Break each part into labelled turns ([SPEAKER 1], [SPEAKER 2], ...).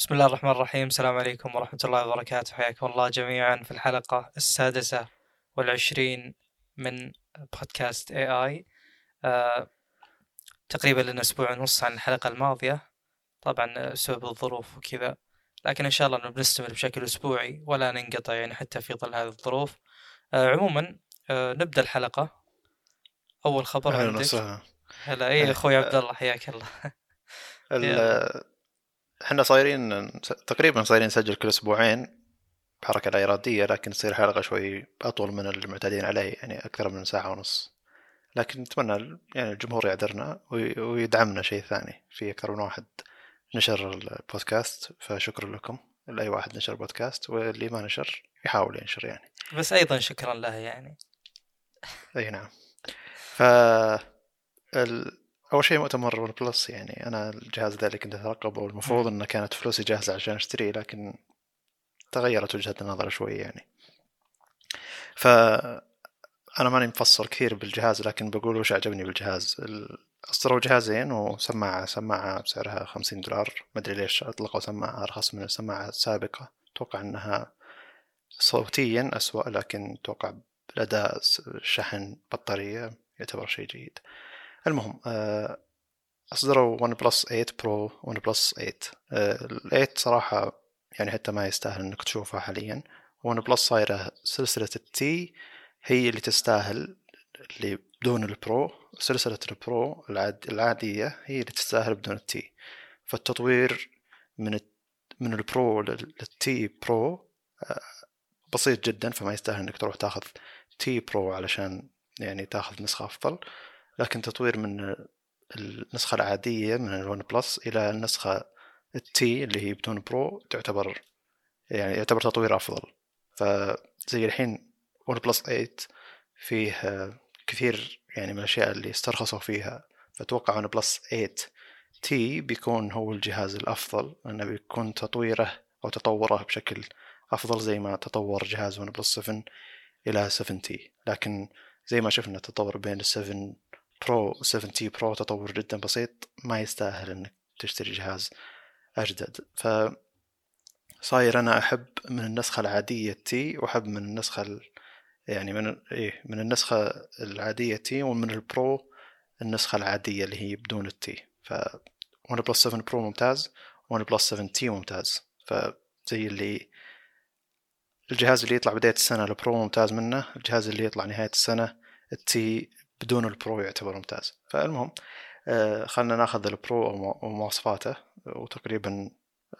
[SPEAKER 1] بسم الله الرحمن الرحيم. السلام عليكم ورحمة الله وبركاته. حياكم الله جميعا في الحلقة السادسة والعشرين من بودكاست اي اي آه تقريبا لنا أسبوع ونص عن الحلقة الماضية. طبعا بسبب الظروف وكذا لكن إن شاء الله إنه بنستمر بشكل أسبوعي ولا ننقطع يعني حتى في ظل هذه الظروف. آه عموما آه نبدأ الحلقة. أول خبر عندك. هلا اي أخوي عبد الله حياك الله.
[SPEAKER 2] ال- إحنا صايرين تقريبا صايرين نسجل كل أسبوعين بحركة لا إرادية لكن تصير حلقة شوي أطول من المعتادين عليه يعني أكثر من ساعة ونص. لكن نتمنى يعني الجمهور يعذرنا وي- ويدعمنا شيء ثاني. في أكثر من واحد نشر البودكاست فشكرا لكم. لأي واحد نشر بودكاست واللي ما نشر يحاول ينشر يعني.
[SPEAKER 1] بس أيضا شكرا له يعني.
[SPEAKER 2] أي نعم. ف ال... أول شيء مؤتمر OnePlus يعني أنا الجهاز ذا اللي كنت أترقبه والمفروض إنه كانت فلوسي جاهزة عشان أشتريه لكن تغيرت وجهة النظر شوي يعني. ف أنا ماني مفصل كثير بالجهاز لكن بقول وش عجبني بالجهاز؟ ال- اصدروا جهازين وسماعة سماعة بسعرها 50 دولار. ما أدري ليش أطلقوا سماعة أرخص من السماعه السابقه أتوقع إنها صوتيا أسوأ لكن أتوقع الاداء س- شحن بطارية يعتبر شيء جيد. المهم آه، أصدروا OnePlus 8 Pro OnePlus 8 ال 8 صراحة يعني حتى ما يستاهل إنك تشوفها حاليا. OnePlus صايرة سلسلة ال T هي اللي تستاهل اللي بدون ال Pro سلسلة ال Pro العاد العادية هي اللي تستاهل بدون ال T. فالتطوير من من ال Pro لل- لل T Pro بسيط جدا فما يستاهل إنك تروح تاخذ T Pro علشان يعني تاخذ نسخة أفضل. لكن تطوير من النسخة العادية من ال OnePlus إلى النسخة ال T اللي هي بدون Pro تعتبر يعني يعتبر تطوير أفضل. فزي الحين OnePlus 8 فيه كثير يعني من الأشياء اللي استرخصوا فيها. فأتوقع OnePlus 8 T بيكون هو الجهاز الأفضل لأنه بيكون تطويره أو تطوره بشكل أفضل زي ما تطور جهاز OnePlus 7 إلى 7 T لكن زي ما شفنا التطور بين ال 7 Pro 7 T Pro تطور جدا بسيط ما يستاهل إنك تشتري جهاز أجدد. ف صاير أنا أحب من النسخة العادية T وأحب من النسخة ال... يعني من إيه من النسخة العادية T ومن ال Pro النسخة العادية اللي هي بدون ال T ف OnePlus 7 Pro ممتاز OnePlus 7 T ممتاز. فزي اللي الجهاز اللي يطلع بداية السنة ال Pro ممتاز منه. الجهاز اللي يطلع نهاية السنة ال T بدون ال Pro يعتبر ممتاز. فالمهم آه، خلنا ناخذ ال Pro ومو- ومواصفاته وتقريبا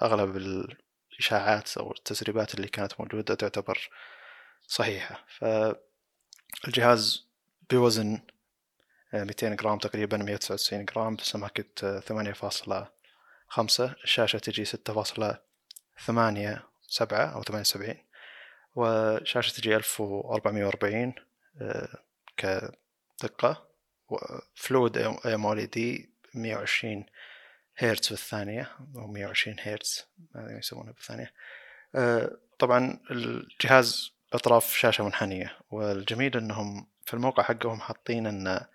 [SPEAKER 2] أغلب الإشاعات أو التسريبات اللي كانت موجودة تعتبر صحيحة. فالجهاز بوزن آه، 200 جرام تقريبا 199 جرام بسماكة آه، 8.5 الشاشة تجي 6.8 سبعة أو 78 وشاشة تجي 1440 آه، AMOLED 120 هرتز في الثانية أو 120 هرتز ما أدري يسمونها بالثانية. آه، طبعا الجهاز أطراف شاشة منحنية والجميل أنهم في الموقع حقهم حاطين أن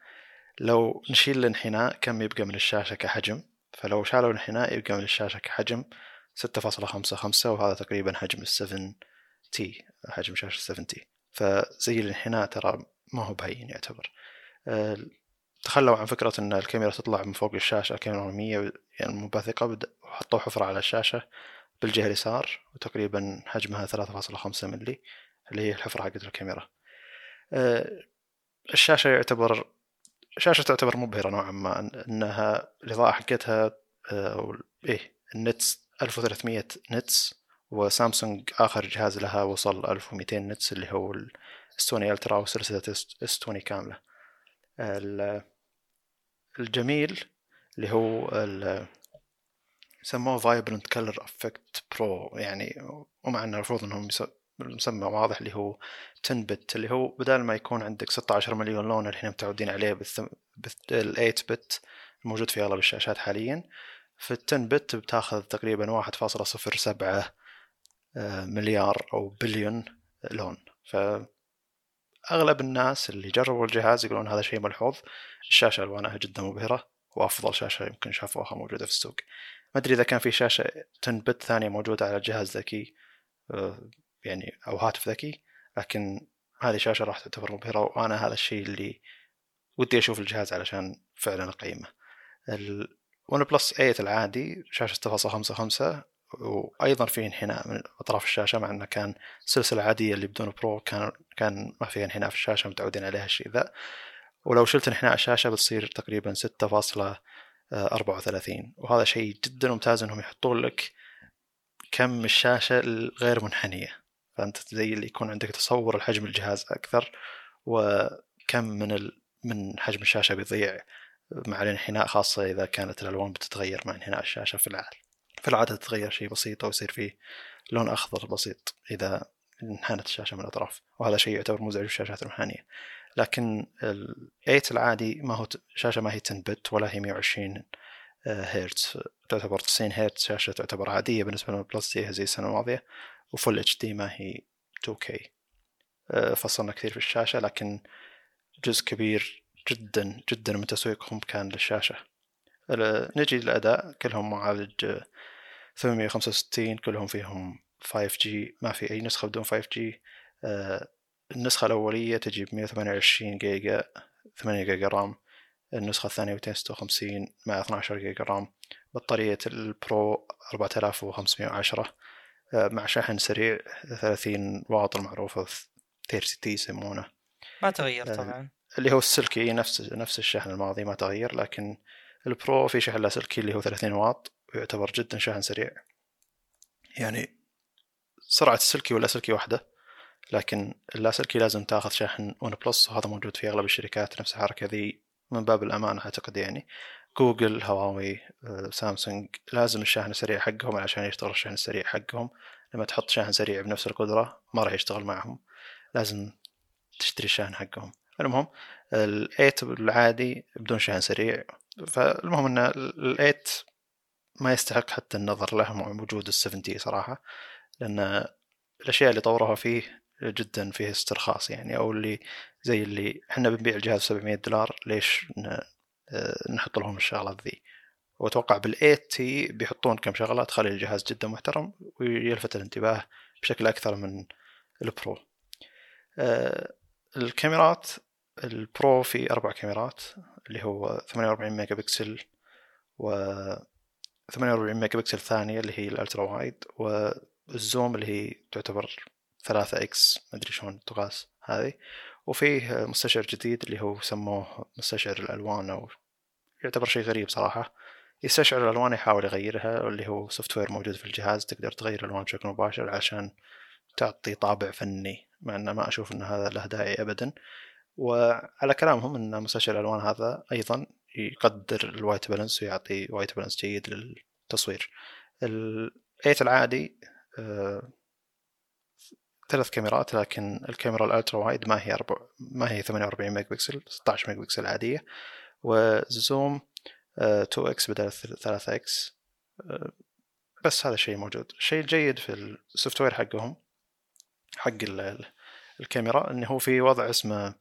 [SPEAKER 2] لو نشيل الانحناء كم يبقى من الشاشة كحجم؟ فلو شالوا الانحناء يبقى من الشاشة كحجم 6.55 وهذا تقريبا حجم ال 7 T حجم شاشة 7 T. فزي الانحناء ترى ما هو بهين يعتبر. تخلوا عن فكرة أن الكاميرا تطلع من فوق الشاشة كاميرا أمامية يعني منبثقة وحطوا حفرة على الشاشة بالجهة اليسار وتقريبا حجمها 3.5 ملي اللي هي الحفرة حقت الكاميرا. آه، الشاشة يعتبر شاشة تعتبر مبهرة نوعا ما إن- إنها الإضاءة حقتها آه، أو ال- إيه ال nits 1300 nits وسامسونج آخر جهاز لها وصل 1200 nits اللي هو ال S20 Ultra وسلسلة S20 كاملة. الجميل اللي هو سموه Vibrant Color Effect Pro يعني ومع إنه المفروض إنهم المسمى واضح اللي هو 10 bit اللي هو بدل ما يكون عندك 16 مليون لون اللي إحنا متعودين عليه. بال 8 bit الموجود في أغلب الشاشات حاليا في ال 10 bit بتاخذ تقريبا 1.07 آه، مليار أو بليون لون ف أغلب الناس اللي جربوا الجهاز يقولون هذا شيء ملحوظ الشاشة ألوانها جدا مبهرة وأفضل شاشة يمكن شافوها موجودة في السوق. ما أدري إذا كان في شاشة 10 بت ثانية موجودة على جهاز ذكي آه، يعني أو هاتف ذكي لكن هذه شاشة راح تعتبر مبهرة وأنا هذا الشيء اللي ودي أشوف الجهاز علشان فعلا أقيمه. الون بلس 8 العادي 6.55 وأيضا في انحناء من أطراف الشاشة مع إنه كان السلسله العاديه اللي بدون برو كان كان ما فيها انحناء في الشاشة متعودين عليها الشيء ذا. ولو شلت انحناء الشاشة بتصير تقريبا 6.34 وهذا شيء جدا ممتاز إنهم يحطون لك كم الشاشة الغير منحنية. فأنت زي اللي يكون عندك تصور الحجم الجهاز أكثر وكم من ال... من حجم الشاشة بيضيع مع الانحناء خاصة إذا كانت الألوان بتتغير مع انحناء الشاشة في العادة في العادة تتغير شيء بسيط ويصير فيه لون أخضر بسيط إذا انحنت الشاشة من الأطراف وهذا شيء يعتبر مزعج في الشاشات المحانيه لكن ال 8 العادي ما هو شاشة ما هي 10 بت ولا هي 120 هرتز تعتبر 90 هرتز شاشة تعتبر عادية بالنسبة للبلس زي السنة الماضية وفل اتش دي ما هي 2K آه، فصلنا كثير في الشاشة لكن جزء كبير جدا جدا من تسويقهم كان للشاشة. نجي للأداء كلهم معالج 865 كلهم فيهم 5G ما في أي نسخة بدون 5G آه، النسخة الأولية تجي ب 128 جيجا 8 giga RAM. النسخة الثانية 256 مع 12 giga RAM. بطارية ال Pro 4510 آه، مع شحن سريع 30 واط المعروفة 30 يسمونه.
[SPEAKER 1] ما تغير آه، طبعا.
[SPEAKER 2] اللي هو السلكي نفس نفس الشحن الماضي ما تغير. لكن ال Pro في شحن لاسلكي اللي هو 30 واط. ويعتبر جدا شحن سريع. يعني سرعة السلكي واللاسلكي واحدة لكن اللاسلكي لازم تاخذ شاحن OnePlus وهذا موجود في أغلب الشركات نفس الحركة ذي من باب الأمان أعتقد يعني. جوجل هواوي آه، سامسونج لازم الشاحن السريع حقهم عشان يشتغل الشاحن السريع حقهم. لما تحط شاحن سريع بنفس القدرة ما راح يشتغل معهم. لازم تشتري الشاحن حقهم. المهم ال eight العادي بدون شاحن سريع. فالمهم إن ال eight ما يستحق حتى النظر له مع وجود ال seven T صراحة لأن الأشياء اللي طوروها فيه جدا فيه استرخاص يعني أو اللي زي اللي إحنا بنبيع الجهاز 700 دولار ليش آه، نحط لهم الشغلات ذي؟ وأتوقع بال eight T بيحطون كم شغلة تخلي الجهاز جدا محترم ويلفت الانتباه بشكل أكثر من ال Pro آه، الكاميرات ال Pro في أربع كاميرات اللي هو 48 ميجا بكسل و 48 ميجا بكسل ثانية اللي هي ال ultra wide وال zoom اللي هي تعتبر 3 X مدري شلون تقاس هذه. وفيه مستشعر جديد اللي هو سموه مستشعر الألوان أو يعتبر شيء غريب صراحة. يستشعر الألوان يحاول يغيرها واللي هو software موجود في الجهاز تقدر تغير الألوان بشكل مباشر عشان تعطي طابع فني مع أنه ما أشوف أن هذا له داعي أبدا. وعلى كلامهم أن مستشعر الألوان هذا أيضا يقدر ال white balance ويعطي white balance جيد للتصوير. ال eight العادي آه، ثلاث كاميرات لكن الكاميرا ال ultra wide ما هي أربع ما هي 48 ميجا بكسل 16 ميجا بكسل عادية. و zoom 2 X بدل 3 X آه، بس هذا الشيء موجود. الشيء الجيد في ال software حقهم حق الكاميرا انه هو في وضع اسمه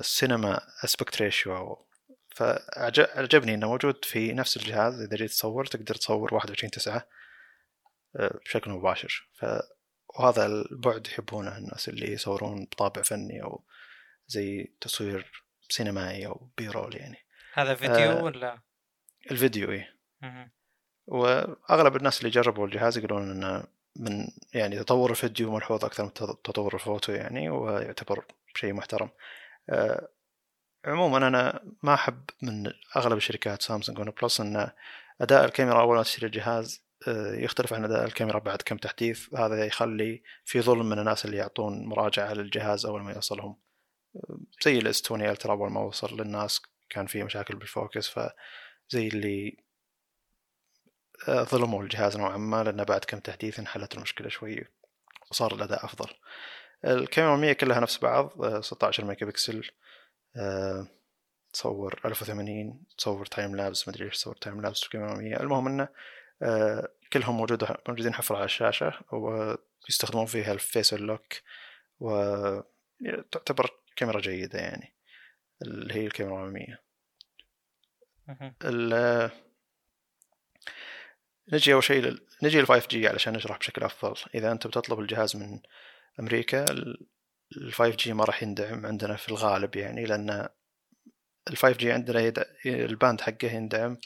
[SPEAKER 2] cinema aspect ratio فعجبني إنه موجود في نفس الجهاز. إذا جيت تصور تقدر تصور 21 9 آه، بشكل مباشر. ف وهذا البعد يحبونه الناس اللي يصورون بطابع فني أو زي تصوير سينمائي أو B-roll يعني.
[SPEAKER 1] هذا فيديو آه ولا؟
[SPEAKER 2] الفيديو إيه. وأغلب الناس اللي جربوا الجهاز يقولون إنه من يعني تطور الفيديو ملحوظ أكثر من تطور الفوتو يعني ويعتبر شيء محترم. آه عموما أنا ما أحب من أغلب الشركات سامسونج ون بلس إن أداء الكاميرا أول ما تشتري الجهاز آه، يختلف عن أداء الكاميرا بعد كم تحديث. هذا يخلي في ظلم من الناس اللي يعطون مراجعة للجهاز أول ما يوصلهم. آه، زي ال S twenty Ultra أول ما وصل للناس كان فيه مشاكل بال focus فزي اللي آه، ظلموا الجهاز نوعا ما لأنه بعد كم تحديث انحلت المشكلة شوي وصار الأداء أفضل. الكاميرا الأمامية كلها نفس بعض 16 ميجا بكسل تصور 1080 تصور time lapse مدري إيش تصور time lapse الكاميرا 100 المهم إنه آه، كلهم موجودة موجودين حفرة على الشاشة ويستخدمون فيها ال face unlock وتعتبر كاميرا جيدة يعني اللي هي الكاميرا الأمامية نجي أول شيء. نجي لل 5 G علشان نشرح بشكل أفضل. إذا أنت بتطلب الجهاز من أمريكا ال 5 G ما راح يندعم عندنا في الغالب يعني لأن ال 5 G عندنا يد... ال band حقه يندعم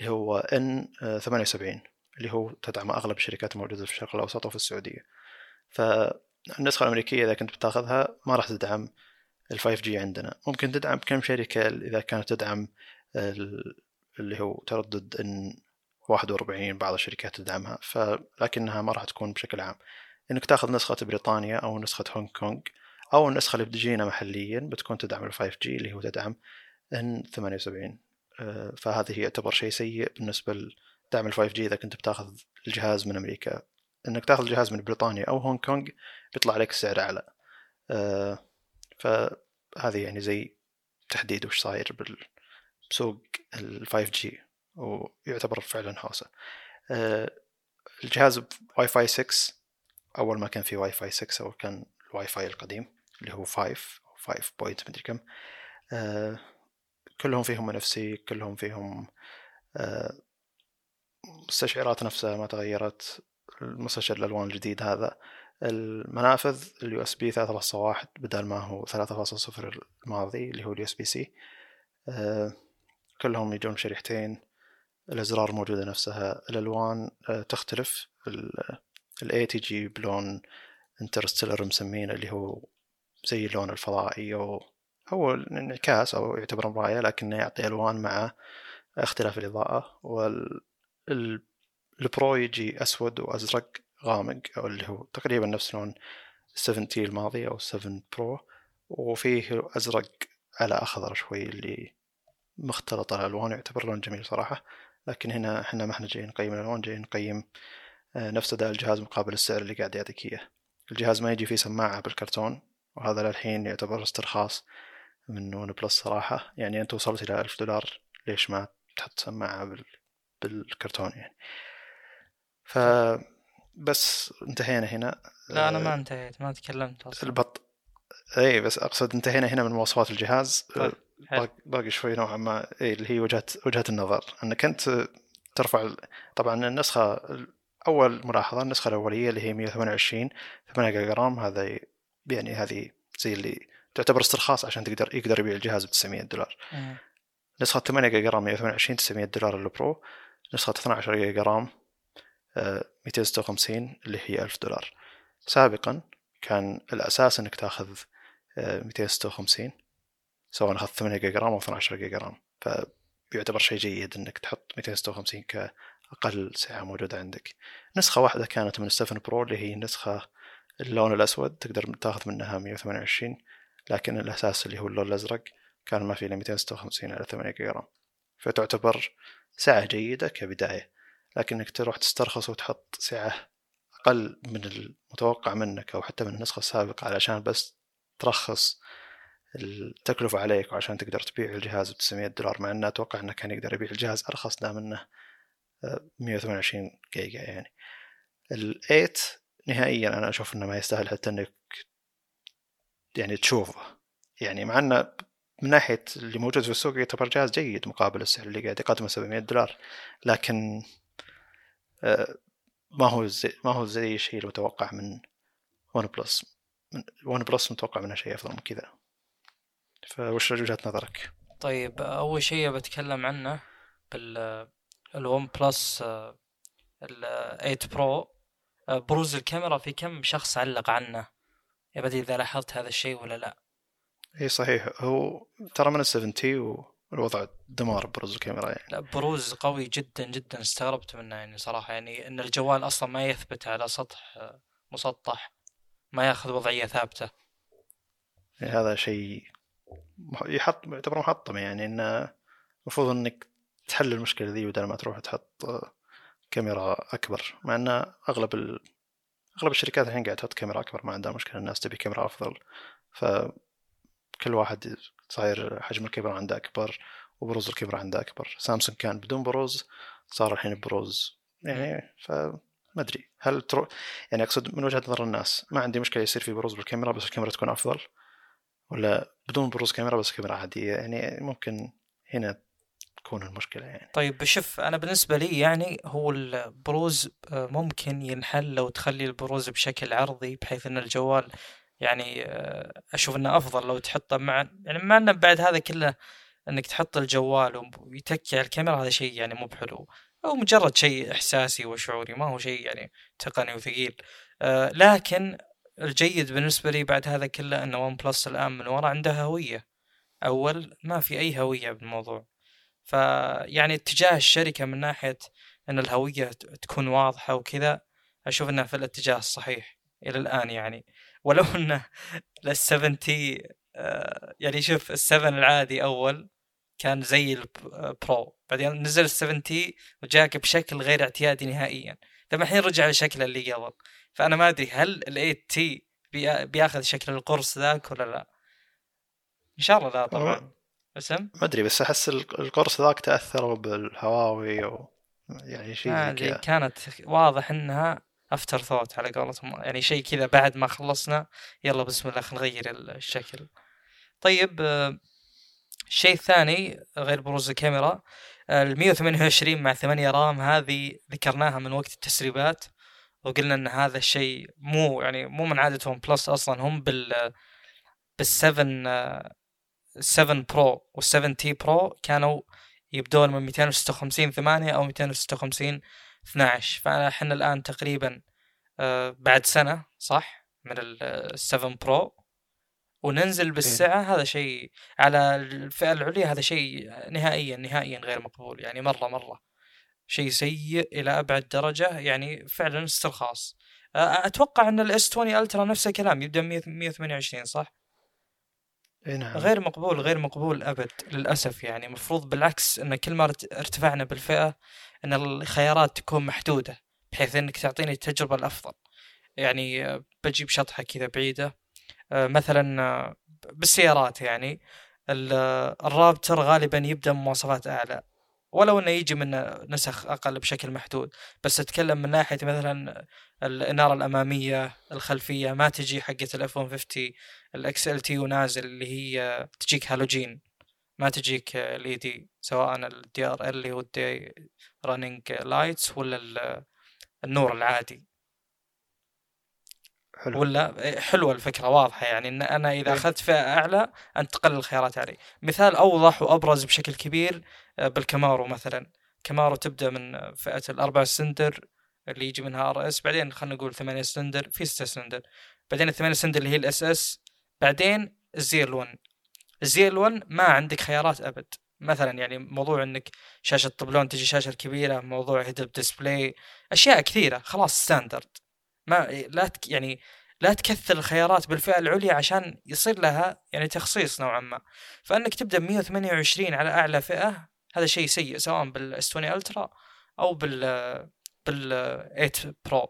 [SPEAKER 2] اللي هو N 78 اللي هو تدعم أغلب الشركات الموجودة في الشرق الأوسط وفي السعودية. فالنسخه الأمريكية إذا كنت بتاخذها ما راح تدعم ال 5 G عندنا. ممكن تدعم كم شركة إذا كانت تدعم اللي هو تردد N 41 بعض الشركات تدعمها فلكنها ما راح تكون بشكل عام. إنك تاخذ نسخة بريطانيا أو نسخة هونغ كونغ أو النسخة اللي بتجينا محليا بتكون تدعم ال 5 G اللي هو تدعم N 78 آه، فهذه يعتبر شيء سيء بالنسبة لدعم ال 5 G إذا كنت بتاخذ الجهاز من أمريكا. إنك تاخذ الجهاز من بريطانيا أو هونغ كونغ بيطلع عليك السعر أعلى. آه، فهذه يعني زي تحديد وش صاير بسوق ال 5 G ويعتبر فعلا هوسه آه، الجهاز واي فاي 6 أول ما كان في واي فاي 6 أو كان الواي فاي القديم. اللي هو 5 أو 5 point مدري كم. آه، كلهم فيهم NFC كلهم فيهم مستشعرات نفسها ما تغيرت المستشعر الألوان الجديد هذا. المنافذ ال USB 3.1 بدل ما هو 3.0 الماضي اللي هو ال USB C كلهم يجون بشريحتين. الأزرار موجودة نفسها. الألوان آه، تختلف. الاي تجي بلون interstellar مسمينه اللي هو زي اللون الفضائي أو هو انعكاس أو يعتبر مراية لكنه يعطي ألوان مع اختلاف الإضاءة. وال Pro يجي أسود وأزرق غامق أو اللي هو تقريبا نفس لون 7 T الماضي أو 7 Pro. وفيه أزرق على أخضر شوي اللي مختلط الألوان يعتبر لون جميل صراحة. لكن هنا إحنا ما إحنا جايين نقيم الألوان جايين نقيم آه، نفس أداء الجهاز مقابل السعر اللي قاعد يعطيك إياه. الجهاز ما يجي فيه سماعة بالكرتون. وهذا للحين يعتبر استرخاص من ون بلس صراحة. يعني أنت وصلت إلى ألف دولار ليش ما تحط سماعة بالكرتون يعني؟ ف بس انتهينا هنا.
[SPEAKER 1] لا أنا ما انتهيت ما تكلمت
[SPEAKER 2] أصلا. البط اي بس أقصد انتهينا هنا من مواصفات الجهاز. طيب. باقي شوي نوعا ما إيه اللي هي وجهه وجهة النظر. أنك أنت ترفع طبعا النسخة أول ملاحظة النسخة الأولية اللي هي 128 8 جيجا رام هذا يعني هذه زي اللي تعتبر استرخاص عشان تقدر يقدر يبيع الجهاز ب 900 دولار نسخة 8 جيجا رام 128 900 دولار ال Pro نسخة 12 جيجا رام 256 اللي هي 1000 دولار. سابقا كان الأساس إنك تأخذ 256 سواء أخذت 8 جيجا رام أو 12 جيجا رام. فيعتبر شيء جيد إنك تحط 256 كأقل سعه موجوده عندك. نسخة واحدة كانت من 7 برو اللي هي نسخة اللون الأسود تقدر تاخذ منها 128 لكن الأساس اللي هو اللون الأزرق كان ما في إلا 256 على 8 جيجا رام فتعتبر سعه جيدة كبداية لكنك تروح تسترخص وتحط سعة أقل من المتوقع منك أو حتى من النسخة السابقة علشان بس ترخص التكلفة عليك وعشان تقدر تبيع الجهاز ب 900 دولار مع إنه أتوقع إنه كان يقدر يبيع الجهاز أرخص دام إنه 128 آه، جيجا يعني. ال 8 نهائيا أنا أشوف إنه ما يستاهل حتى إنك يعني تشوفه. يعني مع إنه من ناحية اللي موجود في السوق يعتبر جهاز جيد مقابل السعر اللي قاعد يقدمه 700 دولار. لكن آه، ما هو زي ما هو زي الشيء المتوقع من ون بلس ون بلس متوقع منها شيء أفضل من كذا. فوش وجهة نظرك؟
[SPEAKER 1] طيب أول شيء بتكلم عنه بال الون بلس ال 8 برو بروز الكاميرا في كم شخص علق عنه؟ ما أدري إذا لاحظت هذا الشيء ولا لا.
[SPEAKER 2] إي صحيح. هو ترى من ال 70 والوضع دمار بروز الكاميرا يعني.
[SPEAKER 1] لا بروز قوي جدا جدا استغربت منه يعني صراحة. يعني إن الجوال أصلا ما يثبت على سطح مسطح ما يأخذ وضعية ثابتة.
[SPEAKER 2] يعني هذا شيء يحط يعتبر محطم يعني. إنه المفروض إنك تحل المشكلة ذي بدل ما تروح تحط كاميرا أكبر مع إن أغلب ال... أغلب الشركات الحين قاعدة تحط كاميرا أكبر ما عندها مشكلة الناس تبي كاميرا أفضل. فكل واحد صاير حجم الكاميرا عنده أكبر وبروز الكاميرا عنده أكبر. سامسونج كان بدون بروز صار الحين بروز. يعني ف ما أدري هل ترو... يعني أقصد من وجهة نظر الناس ما عندي مشكلة يصير في بروز بالكاميرا بس الكاميرا تكون أفضل ولا بدون بروز كاميرا بس كاميرا عادية. يعني ممكن هنا تكون المشكلة يعني.
[SPEAKER 1] طيب شوف أنا بالنسبة لي يعني هو البروز آه، ممكن ينحل لو تخلي البروز بشكل عرضي بحيث إن الجوال يعني آه، أشوف إنه أفضل لو تحطه مع يعني مع إنه بعد هذا كله إنك تحط الجوال ويتكي على الكاميرا هذا شيء يعني مو بحلو. أو مجرد شيء إحساسي وشعوري ما هو شيء يعني تقني وثقيل. آه، لكن الجيد بالنسبة لي بعد هذا كله إن ون بلس الآن من ورا عنده هوية. أول ما في أي هوية بالموضوع. فيعني اتجاه الشركة من ناحية إن الهوية تكون واضحة وكذا أشوف إنها في الاتجاه الصحيح إلى الآن يعني. ولو إنه للسفنتي آه، يعني شوف السفن العادي أول كان زي البرو بعدين نزل ال 7T وجاك بشكل غير اعتيادي نهائيا. ثم الحين رجع لشكله اللي قبل. فأنا ما أدري هل ال 8 تي بياخذ شكل القرص ذاك ولا لا. إن شاء الله لا طبعا. اسم
[SPEAKER 2] ما أدري بس أحس القرص ذاك تاثروا بالهواوي أو يعني شيء
[SPEAKER 1] آه كانت واضح إنها afterthought على قولتهم. يعني شيء كذا بعد ما خلصنا يلا بسم الله خلينا نغير الشكل. طيب الشيء الثاني غير بروز الكاميرا ال 128 مع 8 RAM هذه ذكرناها من وقت التسريبات وقلنا إن هذا الشيء مو يعني مو من عاده ون بلس أصلا هم بال بال 7 7 برو وال 7 تي برو كانوا يبدون من 256 8 أو 256 12 فاحنا الآن تقريبا آه، بعد سنة صح؟ من ال 7 برو. وننزل إيه. بالسعة هذا شيء على الفئة العليا هذا شيء نهائيا نهائيا غير مقبول يعني مرة مرة. شيء سيء إلى أبعد درجة يعني فعلا استرخاص. أتوقع إن الاس 20 الترا نفس الكلام يبدأ 128 صح؟
[SPEAKER 2] نعم.
[SPEAKER 1] غير مقبول غير مقبول أبد للأسف يعني. المفروض بالعكس إن كل ما ارتفعنا بالفئة إن الخيارات تكون محدودة بحيث إنك تعطيني التجربة الأفضل. يعني بجيب شطحة كذا بعيدة. مثلا بالسيارات يعني الرابتر غالبا يبدأ بمواصفات أعلى. ولو إنه يجي من نسخ أقل بشكل محدود بس أتكلم من ناحية مثلا الإنارة الأمامية الخلفية ما تجي حقة ال F 150 ال XLT ونازل اللي هي تجيك هالوجين ما تجيك LED سواء ال DRL اللي هو ال daytime running lights ولا النور العادي حلو. ولا حلوة الفكرة واضحة يعني إن أنا إذا إيه. أخذت فئة أعلى انت تقلل الخيارات علي مثال أوضح وأبرز بشكل كبير بالكامارو مثلا. كامارو تبدأ من فئة الاربع سلندر اللي يجي منها RS بعدين خلينا نقول ثمانية سلندر في ستة سلندر. بعدين الثمانية سلندر اللي هي ال SS بعدين ال ZL1 ال ZL1 ما عندك خيارات أبد. مثلا يعني موضوع إنك شاشة طبلون تجي شاشة كبيرة موضوع head display أشياء كثيرة. خلاص standard. ما لا تك يعني لا تكثر الخيارات بالفئة العليا عشان يصير لها يعني تخصيص نوعا ما. فإنك تبدأ ب 128 على أعلى فئة هذا شيء سيء سواء بالإس 20 ألترا أو بال بال 8 برو.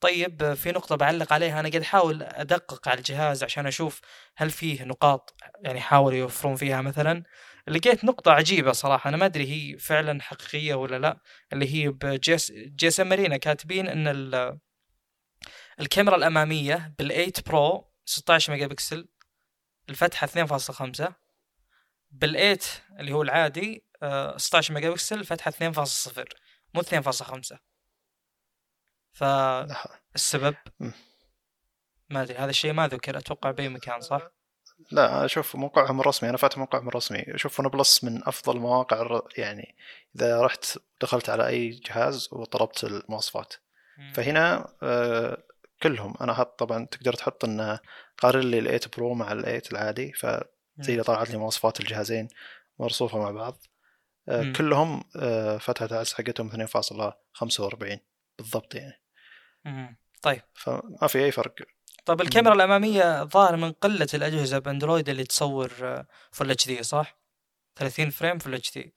[SPEAKER 1] طيب في نقطة بعلق عليها أنا قاعد أحاول أدقق على الجهاز عشان أشوف هل فيه نقاط يعني حاولوا يوفرون فيها مثلا. لقيت نقطة عجيبة صراحة أنا ما أدري هي فعلا حقيقية ولا لا اللي هي بجي إس جي إس إم أرينا كاتبين إن الكاميرا الأمامية بال8 برو 16 ميجا بكسل الفتحة 2.5 بال8 اللي هو العادي 16 آه، ميجا بكسل الفتحه 2.0 مو 2.5 فالسبب ما أدري هذا الشيء ما ذكر أتوقع بأي مكان صح؟
[SPEAKER 2] لا أشوف موقعهم الرسمي أنا فاتح موقعهم الرسمي. أشوف ون بلس من أفضل المواقع يعني إذا رحت دخلت على أي جهاز وطلبت المواصفات. فهنا آه، كلهم. أنا حط طبعا تقدر تحط انه قارن لي ال 8 برو مع ال 8 العادي فزي اللي طلعت لي مواصفات الجهازين مرصوفة مع بعض. آه،. كلهم آه، فتحة العدس حقتهم 2.45 بالضبط يعني.
[SPEAKER 1] طيب.
[SPEAKER 2] فما في أي فرق.
[SPEAKER 1] طيب الكاميرا الأمامية ظاهر من قلة الأجهزة بأندرويد اللي تصور full HD صح؟ 30 frame full HD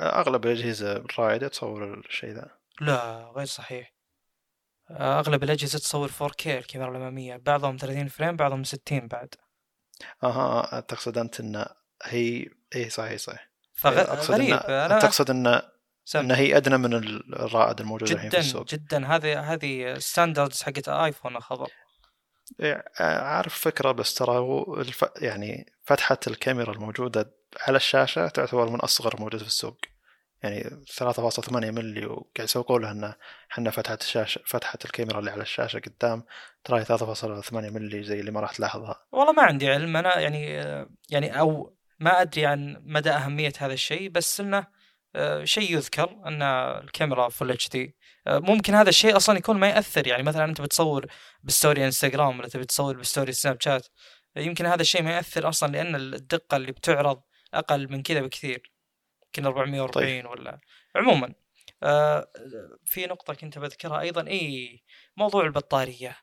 [SPEAKER 2] أغلب الأجهزة الرائدة تصور الشيء ذا.
[SPEAKER 1] لا غير صحيح. أغلب الأجهزة تصور 4K الكاميرا الأمامية. بعضهم 30 frame بعضهم 60 بعد.
[SPEAKER 2] أها تقصد أنت إن هي اي صحيح صحيح.
[SPEAKER 1] فغريب
[SPEAKER 2] إن... أنا... تقصد ان سم. إن هي أدنى من الرائد الموجود الحين في السوق.
[SPEAKER 1] جدا. هذه هذه standards حقت ايفون خبر
[SPEAKER 2] عارف فكرة بس ترى هو الف... يعني فتحة الكاميرا الموجودة على الشاشة تعتبر من أصغر موجود في السوق. يعني 3.8 ملي وقاعد يسوقون له انه إحنا فتحت الشاشه فتحت الكاميرا اللي على الشاشة قدام تراي 3.8 ملي زي اللي ما راح تلاحظها.
[SPEAKER 1] والله ما عندي علم. أنا يعني يعني أو ما أدري عن مدى أهمية هذا الشيء بس إنه آه، شيء يذكر إن الكاميرا full HD ممكن هذا الشيء أصلا يكون ما يأثر. يعني مثلا أنت بتصور ب story انستغرام ولا تبي تصور ب story سناب شات يمكن هذا الشيء ما يأثر أصلا لأن الدقة اللي بتعرض أقل من كذا بكثير. يمكن 440 طيب. ولا. عموما آه في نقطة كنت بذكرها أيضا إي موضوع البطارية.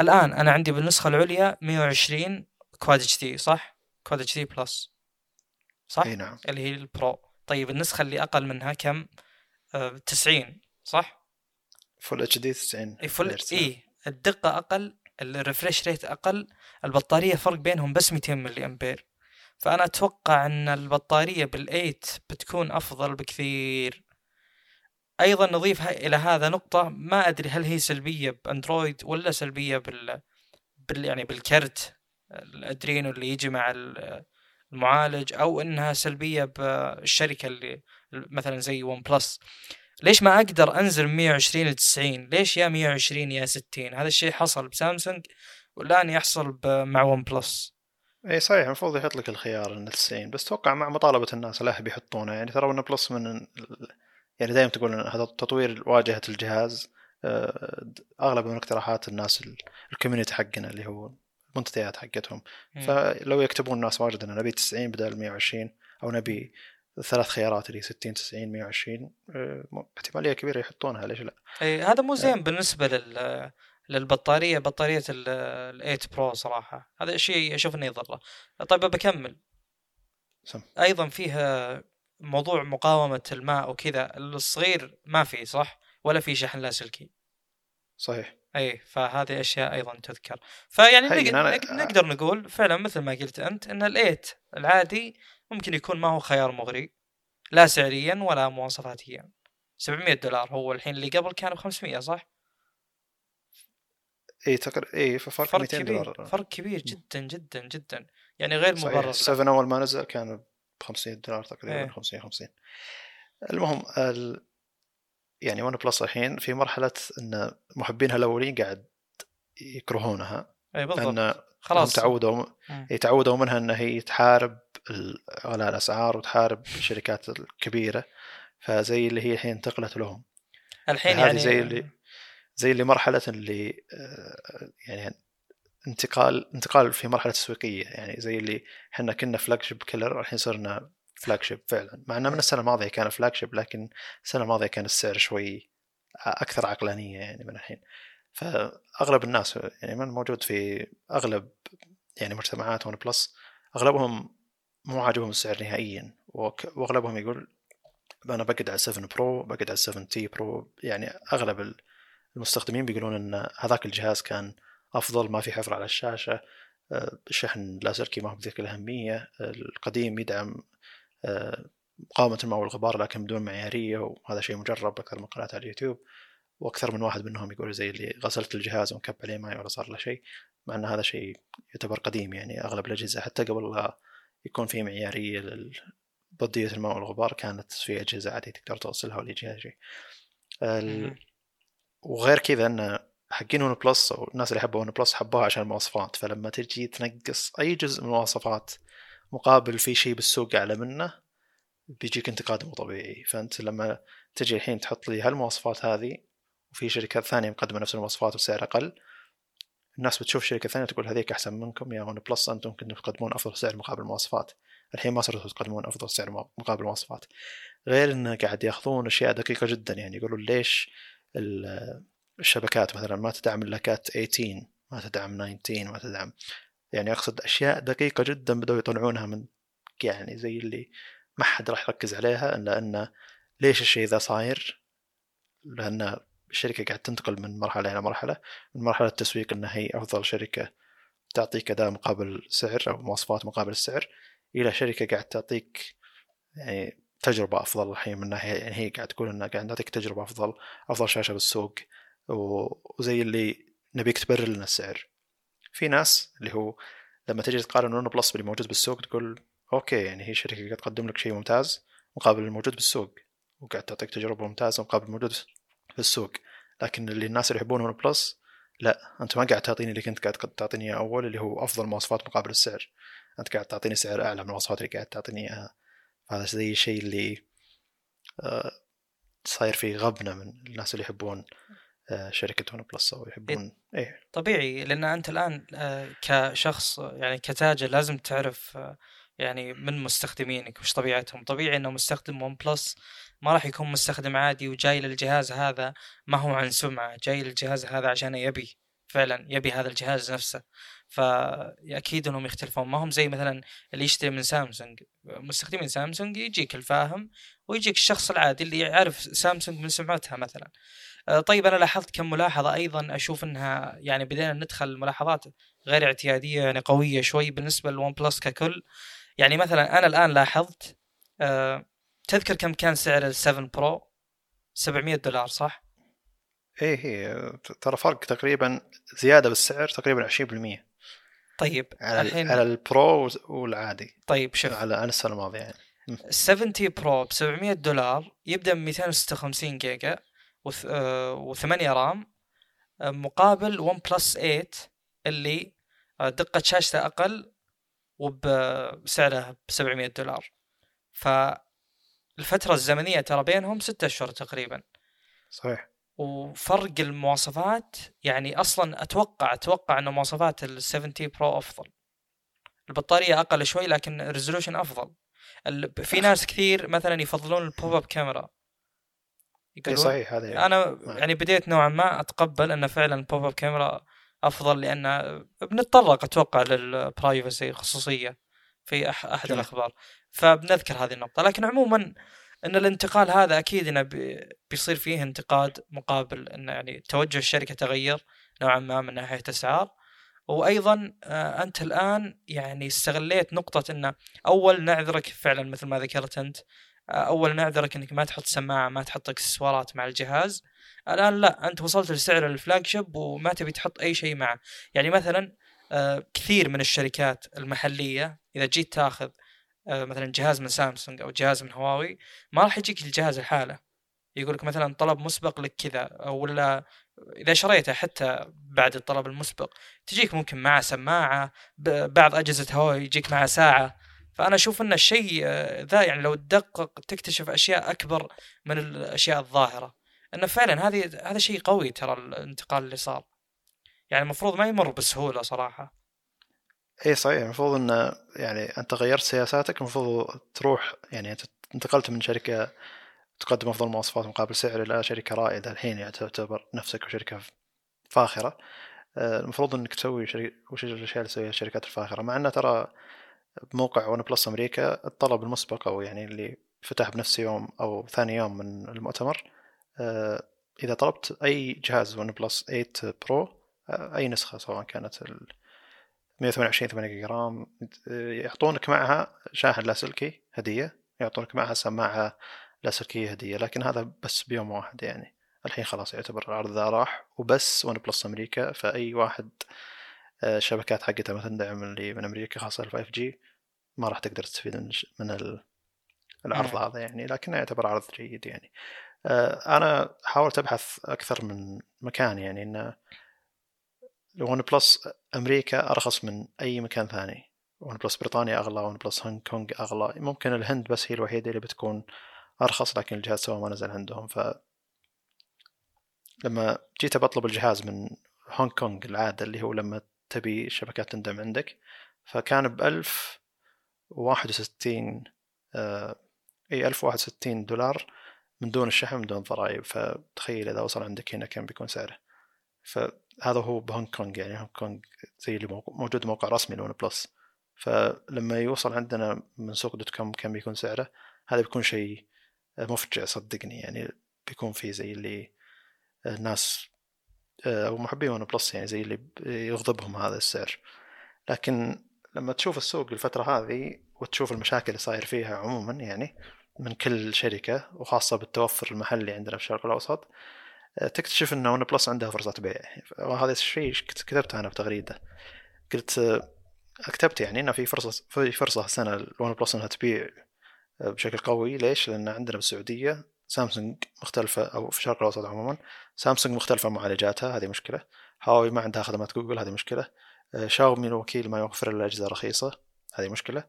[SPEAKER 1] الآن أنا عندي بالنسخة العليا 120 Quad HD صح؟ Quad HD Plus صح؟
[SPEAKER 2] إي نعم.
[SPEAKER 1] اللي هي ال Pro. طيب النسخة اللي أقل منها كم؟ آه 90 صح؟
[SPEAKER 2] Full HD 90
[SPEAKER 1] إي Full إي. الدقة أقل ال refresh rate أقل البطارية فرق بينهم بس 200 ملي أمبير. فأنا أتوقع إن البطارية بال eight بتكون أفضل بكثير. أيضا نضيف إلى هذا نقطة ما أدري هل هي سلبية بأندرويد ولا سلبية بال, بال... يعني بالكرت ال Adreno اللي يجي مع المعالج أو إنها سلبية بالشركة اللي مثلا زي OnePlus ليش ما أقدر أنزل من 120 ل 90 ليش يا 120 يا 60 هذا الشيء حصل بسامسونج والآن يحصل مع OnePlus
[SPEAKER 2] إي صحيح المفروض يحط لك الخيار ان 90 بس أتوقع مع مطالبة الناس لا بيحطونه. يعني ترى OnePlus من يعني دائما تقول هذا تطوير واجهة الجهاز آه، أغلب من اقتراحات الناس ال community حقنا اللي هو المنتديات حقتهم. فلو يكتبون الناس واجد ان نبي 90 بدل 120 أو نبي ثلاث خيارات اللي 60 90 120 احتمالية كبيرة يحطونها ليش لا؟
[SPEAKER 1] اي هذا مو زين بالنسبة لل للبطارية بطارية ال 8 Pro صراحة. هذا شيء أشوف إنه يضره. طيب بكمل
[SPEAKER 2] سم.
[SPEAKER 1] أيضا فيها موضوع مقاومة الماء وكذا. الصغير ما في صح؟ ولا في شحن لاسلكي
[SPEAKER 2] صحيح.
[SPEAKER 1] اي فهذه أشياء أيضا تذكر. فيعني نقدر, أنا... نقدر نقول فعلا مثل ما قلت أنت إن الإيت العادي ممكن يكون ما هو خيار مغري لا سعريا ولا مواصفاتيا. 700 دولار هو الحين اللي قبل كانوا 500 صح؟
[SPEAKER 2] اي تقر... اي ففرق فرق 200
[SPEAKER 1] كبير.
[SPEAKER 2] دولار.
[SPEAKER 1] فرق كبير جدا جدا جدا. يعني غير مبرر
[SPEAKER 2] 7 أول ما نزل كان ب 500 دولار تقريبا إيه. 550 المهم ال... يعني ون بلس الحين في مرحلة إن محبينها الاولين قاعد يكرهونها.
[SPEAKER 1] إي بالضبط.
[SPEAKER 2] خلاص. تعودوا يتعودوا منها انها هي تحارب غلاء الأسعار وتحارب الشركات الكبيرة. فزي اللي هي الحين انتقلت لهم.
[SPEAKER 1] الحين يعني
[SPEAKER 2] زي اللي زي اللي مرحلة اللي آه، يعني انتقال انتقال في مرحلة تسويقية. يعني زي اللي إحنا كنا flagship killer الحين صرنا flagship فعلا. مع إنه من السنة الماضية كان flagship لكن السنة الماضية كان السعر شوي أكثر عقلانية يعني من الحين. فأغلب الناس يعني من موجود في أغلب يعني مجتمعات OnePlus أغلبهم مو عاجبهم السعر نهائيا. وأغلبهم يقول أنا بقعد على 7 Pro بقعد على 7T Pro يعني أغلب المستخدمين بيقولون إن هذاك الجهاز كان أفضل ما في حفر على الشاشة. الشحن آه، لاسلكي ما هو بذيك الأهمية. القديم يدعم مقاومة الماء والغبار لكن بدون معيارية وهذا شيء مجرب أكثر من قناة على اليوتيوب. وأكثر من واحد منهم يقول زي اللي غسلت الجهاز وانكب عليه ماي ولا صار له شيء مع إن هذا شيء يعتبر قديم يعني. أغلب الأجهزة حتى قبل لا يكون في معيارية ضدية الماء والغبار كانت في أجهزة عادي تقدر توصلها ولا يجيها شيء وغير كذا إن حقين OnePlus أو الناس اللي يحبوا OnePlus حبوها عشان المواصفات. فلما تجي تنقص أي جزء من المواصفات مقابل في شيء بالسوق أعلى منه بيجيك انتقاد مو طبيعي. فأنت لما تجي الحين تحط لي هالمواصفات هذه وفي شركات ثانية مقدمة نفس المواصفات وسعر أقل الناس بتشوف شركة ثانية تقول هذيك أحسن منكم يا OnePlus أنتم كنتم تقدمون أفضل سعر مقابل المواصفات. الحين ما صرتوا تقدمون أفضل سعر مقابل المواصفات. غير إنه قاعد يأخذون أشياء دقيقة جدا يعني يقولون ليش الشبكات مثلا ما تدعم إلا Cat 18 ما تدعم 19 ما تدعم يعني أقصد أشياء دقيقة جدا بدأوا يطلعونها من يعني زي اللي ما حد راح يركز عليها الا انه ليش الشيء ذا صاير؟ لأن الشركة قاعد تنتقل من مرحلة إلى مرحلة. من مرحلة تسويق إنها هي أفضل شركة تعطيك اداء مقابل سعر أو مواصفات مقابل السعر إلى شركة قاعد تعطيك يعني تجربة أفضل الحين من ناحية يعني هي قاعد تقول إنها قاعد تعطيك تجربة أفضل أفضل شاشة بالسوق وزي اللي نبيك تبرر لنا السعر. في ناس اللي هو لما تجي تقارن OnePlus باللي موجود بالسوق تقول okay يعني هي شركة قاعد تقدم لك شيء ممتاز مقابل الموجود بالسوق وقاعد تعطيك تجربة ممتازة مقابل الموجود في السوق لكن اللي الناس اللي يحبون OnePlus لا أنت ما قاعد تعطيني اللي كنت قاعد تعطيني إياه أول اللي هو أفضل مواصفات مقابل السعر. أنت قاعد تعطيني سعر أعلى من المواصفات اللي قاعد تعطيني إياها. هذا زي الشيء اللي آه، صاير فيه غبنة من الناس اللي يحبون شركة OnePlus أو يحبون. إيه.
[SPEAKER 1] طبيعي لأن أنت الآن آه، كشخص يعني كتاجر لازم تعرف آه، يعني من مستخدمينك وش طبيعتهم. طبيعي إنه مستخدم ون بلس ما راح يكون مستخدم عادي وجاي للجهاز هذا ما هو عن سمعة جاي للجهاز هذا عشان يبي فعلا يبي هذا الجهاز نفسه. فاكيد إنهم يختلفون. ما هم زي مثلا اللي يشتري من سامسونج. مستخدمين سامسونج يجيك الفاهم ويجيك الشخص العادي اللي يعرف سامسونج من سمعتها مثلا. آه، طيب أنا لاحظت كم ملاحظة أيضا أشوف إنها يعني بدينا ندخل ملاحظات غير اعتيادية يعني قوية شوي بالنسبة لل OnePlus ككل. يعني مثلا أنا الآن لاحظت آه، تذكر كم كان سعر ال 7 Pro؟ 700 دولار صح؟
[SPEAKER 2] إيه هي ترى فرق تقريبا زيادة بالسعر تقريبا 20%
[SPEAKER 1] طيب
[SPEAKER 2] على
[SPEAKER 1] الحين
[SPEAKER 2] على ال Pro والعادي.
[SPEAKER 1] طيب شوف.
[SPEAKER 2] على السنة الماضية يعني.
[SPEAKER 1] 7T Pro ب 700 دولار يبدأ ب 256 جيجا و8 RAM. آه، مقابل OnePlus 8 اللي آه، دقة شاشته أقل وبسعره ب 700 دولار. فالفترة الزمنية ترى بينهم ستة أشهر تقريبا.
[SPEAKER 2] صحيح.
[SPEAKER 1] وفرق المواصفات يعني أصلا أتوقع أتوقع أن مواصفات ال 7T Pro أفضل. البطارية أقل شوي لكن ال resolution أفضل. في ناس كثير مثلا يفضلون ال pop-up
[SPEAKER 2] camera
[SPEAKER 1] يقولون
[SPEAKER 2] صحيح هذا
[SPEAKER 1] أنا
[SPEAKER 2] نعم.
[SPEAKER 1] يعني بديت نوعا ما أتقبل إن فعلا ال pop-up camera أفضل لأن بنتطرق أتوقع لل privacy الخصوصيه في أح أحد
[SPEAKER 2] جميل.
[SPEAKER 1] الأخبار فبنذكر هذه النقطة لكن عموما إن الانتقال هذا أكيد إنه بي- بيصير فيه انتقاد مقابل انه يعني توجه الشركة تغير نوعا ما من ناحية أسعار وأيضا آه، أنت الآن يعني استغليت نقطة انه أول نعذرك فعلا مثل ما ذكرت أنت آه، أول نعذرك إنك ما تحط سماعة ما تحط اكسسوارات مع الجهاز. الآن لا أنت وصلت لسعر الفلاج شيب وما تبي تحط أي شيء معه. يعني مثلا آه، كثير من الشركات المحلية إذا جيت تاخذ مثلا جهاز من سامسونج أو جهاز من هواوي ما راح يجيك الجهاز الحالة. يقول لك مثلا طلب مسبق لك كذا ولا إذا شريته حتى بعد الطلب المسبق تجيك ممكن معه سماعة بعض أجهزة هواوي يجيك معه ساعة. فأنا أشوف إن الشيء آه، ذا يعني لو تدقق تكتشف أشياء أكبر من الأشياء الظاهرة. إنه فعلا هذه هذا شيء قوي ترى الانتقال اللي صار. يعني المفروض ما يمر بسهولة صراحة.
[SPEAKER 2] إي صحيح المفروض إن يعني أنت غيرت سياساتك المفروض تروح يعني أنت انتقلت من شركة تقدم افضل مواصفات مقابل سعر إلى شركة رائدة الحين يعني تعتبر نفسك شركه فاخرة. آه، المفروض إنك تسوي شري... وش الأشياء اللي تسويها الشركات الفاخرة؟ مع إنه ترى بموقع OnePlus أمريكا الطلب المسبق أو يعني اللي فتح بنفس يوم أو ثاني يوم من المؤتمر آه، إذا طلبت أي جهاز OnePlus 8 Pro أي نسخة سواء كانت ال 128 8 جيجا RAM يعطونك معها شاحن لاسلكي هدية يعطونك معها سماعة لاسلكيه هدية لكن هذا بس بيوم واحد يعني. الحين خلاص يعتبر العرض ذا راح وبس OnePlus أمريكا. فأي واحد آه، الشبكات حقتها ما تندعم اللي من أمريكا خاصة ال 5G ما راح تقدر تستفيد من من ال- العرض. هذا يعني. لكنه يعتبر عرض جيد يعني. آه، أنا حاولت أبحث أكثر من مكان يعني انه OnePlus أمريكا أرخص من أي مكان ثاني. OnePlus بريطانيا أغلى OnePlus هونغ كونغ أغلى. ممكن الهند بس هي الوحيدة اللي بتكون أرخص لكن الجهاز سواء ما نزل عندهم. ف لما جيت بطلب الجهاز من هونغ كونغ العادة اللي هو لما تبي الشبكات تندعم عندك. فكان ب 1061 آه إي 1061 دولار من دون الشحن من دون ضرائب. فتخيل إذا وصل عندك هنا كم بيكون سعره. فهذا هو بهونغ كونغ يعني هونغ كونغ زي اللي موجود موقع رسمي ل OnePlus. فلما يوصل عندنا من سوق dot com كم بيكون سعره هذا بيكون شيء مفجع صدقني يعني بيكون في زي اللي الناس آه، أو محبين OnePlus يعني زي اللي يغضبهم هذا السعر. لكن لما تشوف السوق الفترة هذه وتشوف المشاكل اللي صاير فيها عموما يعني من كل شركة وخاصة بالتوفر المحلي عندنا في الشرق الأوسط آه، تكتشف أن OnePlus عندها فرصة بيع. وهذا الشيء كت- كتبته أنا في تغريدة قلت آه، كتبت يعني إنه في فرصة في فرصة السنة ال OnePlus إنها تبيع. بشكل قوي. ليش؟ لأن عندنا بالسعودية سامسونج مختلفة أو في الشرق الأوسط عموما سامسونج مختلفة معالجاتها هذه مشكلة. هواوي ما عندها خدمات جوجل هذه مشكلة. آه، شاومي الوكيل ما يوفر إلا أجهزة رخيصة هذه مشكلة.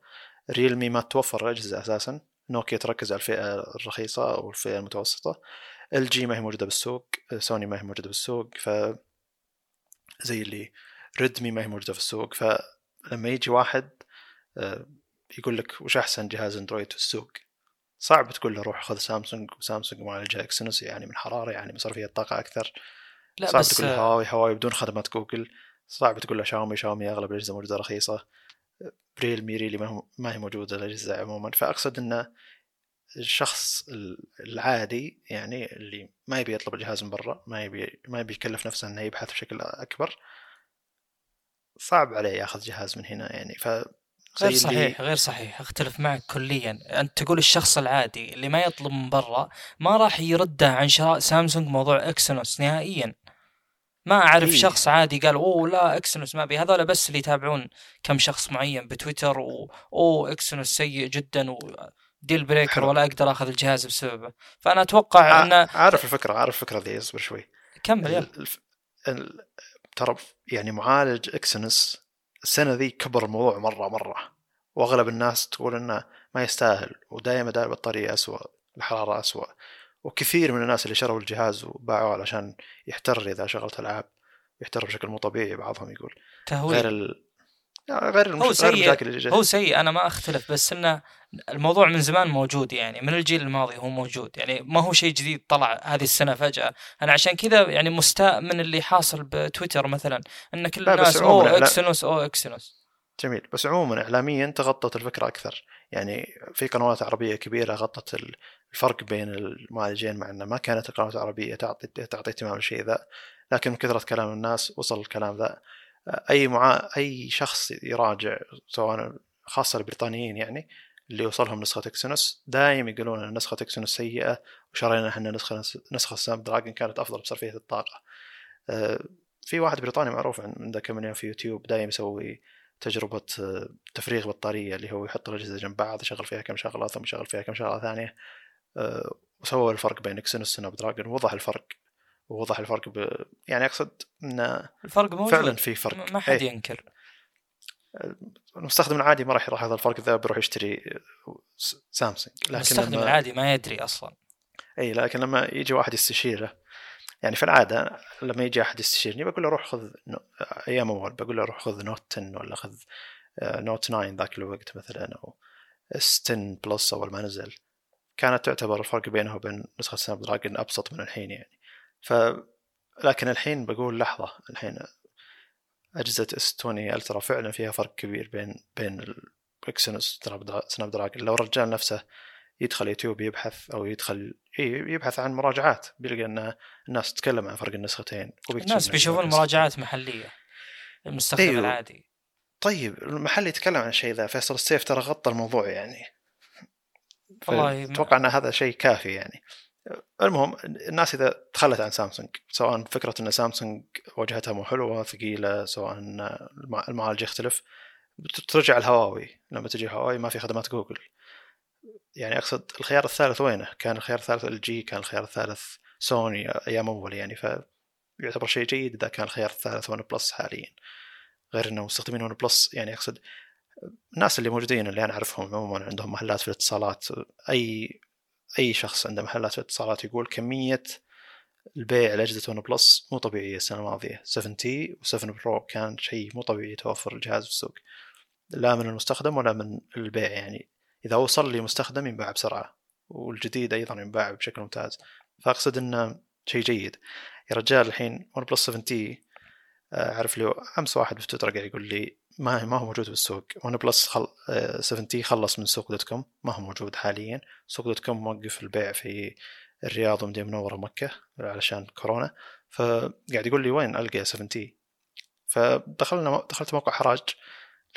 [SPEAKER 2] Realme ما توفر أجهزة أساسا. نوكيا تركز على الفئة الرخيصة أو الفئة المتوسطة. LG ما هي موجودة بالسوق سوني ما هي موجودة بالسوق ف زي اللي Redmi ما هي موجودة في السوق. فلما يجي واحد آه، يقول لك وش أحسن جهاز أندرويد في السوق؟ صعب تقول له روح خذ سامسونج وسامسونج معالجها Exynos يعني من حرارة يعني من صرفية الطاقة أكثر. لا صعب بس تقول له هواوي هواوي بدون خدمات جوجل. صعب تقول له شاومي شاومي أغلب الأجهزة موجودة رخيصة. Realme Realme ما هي موجودة الأجهزة عموما. فأقصد انه الشخص العادي يعني اللي ما يبي يطلب الجهاز من برا ما يبي ما يبي يكلف نفسه إنه يبحث بشكل أكبر صعب عليه ياخذ جهاز من هنا يعني. ف
[SPEAKER 1] غير صحيح غير صحيح. أختلف معك كليا. أنت تقول الشخص العادي اللي ما يطلب من برا ما راح يرده عن شراء سامسونج موضوع Exynos نهائيا. ما أعرف إيه؟ شخص عادي قال أوه لا Exynos ما بي هذول بس اللي يتابعون كم شخص معين بتويتر و أوه Exynos سيء جدا و deal breaker حلو. ولا أقدر أخذ الجهاز بسببه. فأنا أتوقع إنه
[SPEAKER 2] عارف الفكرة عارف الفكرة ذي أصبر شوي.
[SPEAKER 1] كمل يلا.
[SPEAKER 2] ال... ترى يعني معالج اكسنس السنة ذي كبر الموضوع مرة مرة. وأغلب الناس تقول إنه ما يستاهل ودائما دائما البطاريه اسوء الحرارة اسوء وكثير من الناس اللي شروا الجهاز وباعوه علشان يحتر إذا شغلت ألعاب يحتر بشكل مو طبيعي بعضهم يقول. تهويل. غير ال... غير. هو
[SPEAKER 1] سيء. اللي هو سيء أنا ما أختلف بس إنه الموضوع من زمان موجود يعني من الجيل الماضي هو موجود يعني ما هو شيء جديد طلع هذه السنة فجأة. أنا عشان كذا يعني مستاء من اللي حاصل بتويتر مثلا إن كل الناس أوه Exynos أوه Exynos.
[SPEAKER 2] جميل. بس عموما اعلاميا تغطت الفكرة أكثر. يعني في قنوات عربية كبيرة غطت الفرق بين المعالجين مع إنه ما كانت القنوات العربية تعطي تعطي اهتمام للشيء ذا لكن من كثره كلام الناس وصل الكلام ذا. أي مع أي شخص يراجع سواء خاصة البريطانيين يعني اللي وصلهم نسخة Exynos دائما يقولون إن نسخة Exynos سيئة وشرينا إحنا نسخة نسخة Snapdragon كانت أفضل بصرفية الطاقة. آه، في واحد بريطاني معروف عنده كم مليون في يوتيوب دائما يسوي تجربة آه، تفريغ بطارية اللي هو يحط الأجهزة جنب بعض يشغل فيها كم شغلة ثم يشغل فيها كم شغلة ثانية. آه، وسوى الفرق بين Exynos و Snapdragon ووضح الفرق. ووضح الفرق ب... يعني أقصد انه
[SPEAKER 1] الفرق موجود.
[SPEAKER 2] فعلا في فرق.
[SPEAKER 1] ما حد ينكر.
[SPEAKER 2] المستخدم العادي ما راح يلاحظ هذا الفرق ذا بيروح يشتري سامسونج.
[SPEAKER 1] لكن المستخدم لما... العادي ما يدري أصلا.
[SPEAKER 2] اي لكن لما يجي واحد يستشيره يعني في العادة لما يجي أحد يستشيرني بقول له روح خذ أيام أول بقول له روح خذ Note 10 ولا خذ Note 9 ذاك الوقت مثلا أو S10 Plus أول ما نزل. كانت تعتبر الفرق بينه وبين نسخة Snapdragon أبسط من الحين يعني. ف لكن الحين بقول لحظة الحين أجهزة S20 Ultra فعلا فيها فرق كبير بين بين ال Exynos Snapdragon لو الرجال نفسه يدخل يوتيوب يبحث أو يدخل يبحث عن مراجعات بيلقى إن الناس تتكلم عن فرق النسختين.
[SPEAKER 1] الناس بيشوفون مراجعات محلية المستخدم أيوه. العادي.
[SPEAKER 2] طيب المحل يتكلم عن الشيء ذا فيصل السيف ترى غطى الموضوع يعني. والله أتوقع إن هذا شيء كافي يعني. المهم الناس إذا تخلت عن سامسونج سواء فكرة إن سامسونج واجهتها مو حلوة ثقيلة سواء المعالج يختلف ترجع الهواوي. لما تجي هواوي ما في خدمات جوجل. يعني أقصد الخيار الثالث وينه؟ كان الخيار الثالث LG كان الخيار الثالث سوني أيام أول يعني فيعتبر شيء جيد إذا كان الخيار الثالث OnePlus حاليا. غير إنه مستخدمين OnePlus يعني أقصد الناس اللي موجودين اللي أنا أعرفهم عموما عندهم محلات في الاتصالات أي أي شخص عنده محلات في الاتصالات يقول كمية البيع لأجهزة OnePlus مو طبيعية السنة الماضية. 7T و7 Pro كان شيء مو طبيعي توفر الجهاز في السوق. لا من المستخدم ولا من البيع يعني. إذا وصل لي مستخدم ينباع بسرعة والجديد أيضا ينباع بشكل ممتاز. فأقصد إنه شيء جيد. يا رجال الحين OnePlus 7T أعرف لي أمس واحد في تويتر قاعد يقول لي ما ما هو موجود بالسوق. OnePlus خل... 7T خلص من سوق دوت كوم ما هو موجود حاليا. سوق دوت كوم موقف البيع في الرياض ومدينة منورة مكة علشان كورونا. فقاعد يقول لي وين ألقى 7T فدخلنا دخلت موقع حراج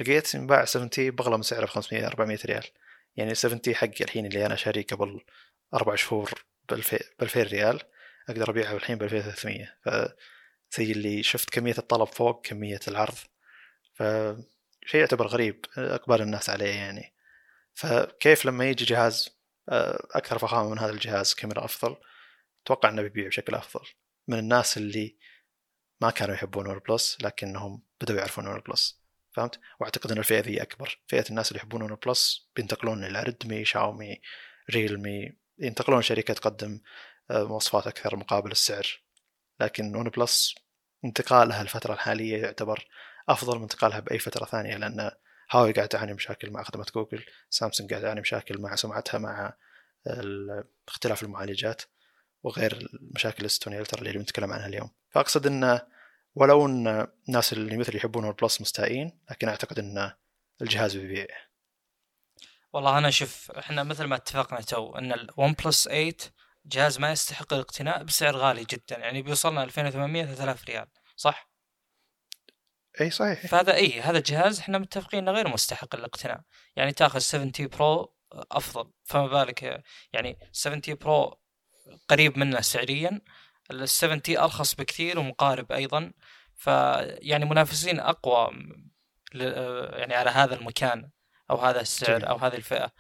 [SPEAKER 2] لقيت ينباع 7T باغلى من سعره ب 500 400 ريال. يعني 7T حقي الحين اللي أنا شاريه قبل أربع شهور ب 2000 ريال أقدر ابيعها الحين ب 2300 ف زي اللي شفت كمية الطلب فوق كمية العرض. ف شيء يعتبر غريب اقبال الناس عليه يعني. فكيف لما يجي جهاز أكثر فخامة من هذا الجهاز كاميرا أفضل؟ أتوقع إنه بيبيع بشكل أفضل. من الناس اللي ما كانوا يحبون OnePlus لكنهم بدأوا يعرفون OnePlus فهمت؟ وأعتقد إن الفئة ذي أكبر. فئة الناس اللي يحبون OnePlus بينتقلون إلى ريدمي شاومي ريلمي ينتقلون شركة تقدم مواصفات أكثر مقابل السعر. لكن OnePlus انتقالها الفترة الحالية يعتبر أفضل من انتقالها بأي فترة ثانية لأن هواوي قاعد تعاني مشاكل مع خدمة جوجل سامسونج قاعد تعاني مشاكل مع سمعتها مع اختلاف المعالجات وغير المشاكل ال S20 Ultra اللي بنتكلم عنها اليوم فأقصد انه ولو إن الناس اللي مثل يحبون OnePlus مستائين لكن أعتقد إن الجهاز بيبيع
[SPEAKER 1] والله أنا شوف إحنا مثل ما اتفقنا تو إن ال OnePlus 8 جهاز ما يستحق الاقتناء بسعر غالي جدا يعني بيوصلنا 2800 3000 ريال صح؟
[SPEAKER 2] إي صحيح.
[SPEAKER 1] فهذا إي هذا الجهاز إحنا متفقين إنه غير مستحق الاقتناء يعني تاخذ 7T Pro أفضل. فما بالك يعني 7T Pro قريب منه سعريا ال 7T أرخص بكثير ومقارب أيضا. فيعني منافسين أقوى يعني على هذا المكان أو هذا السعر أو هذه الفئة.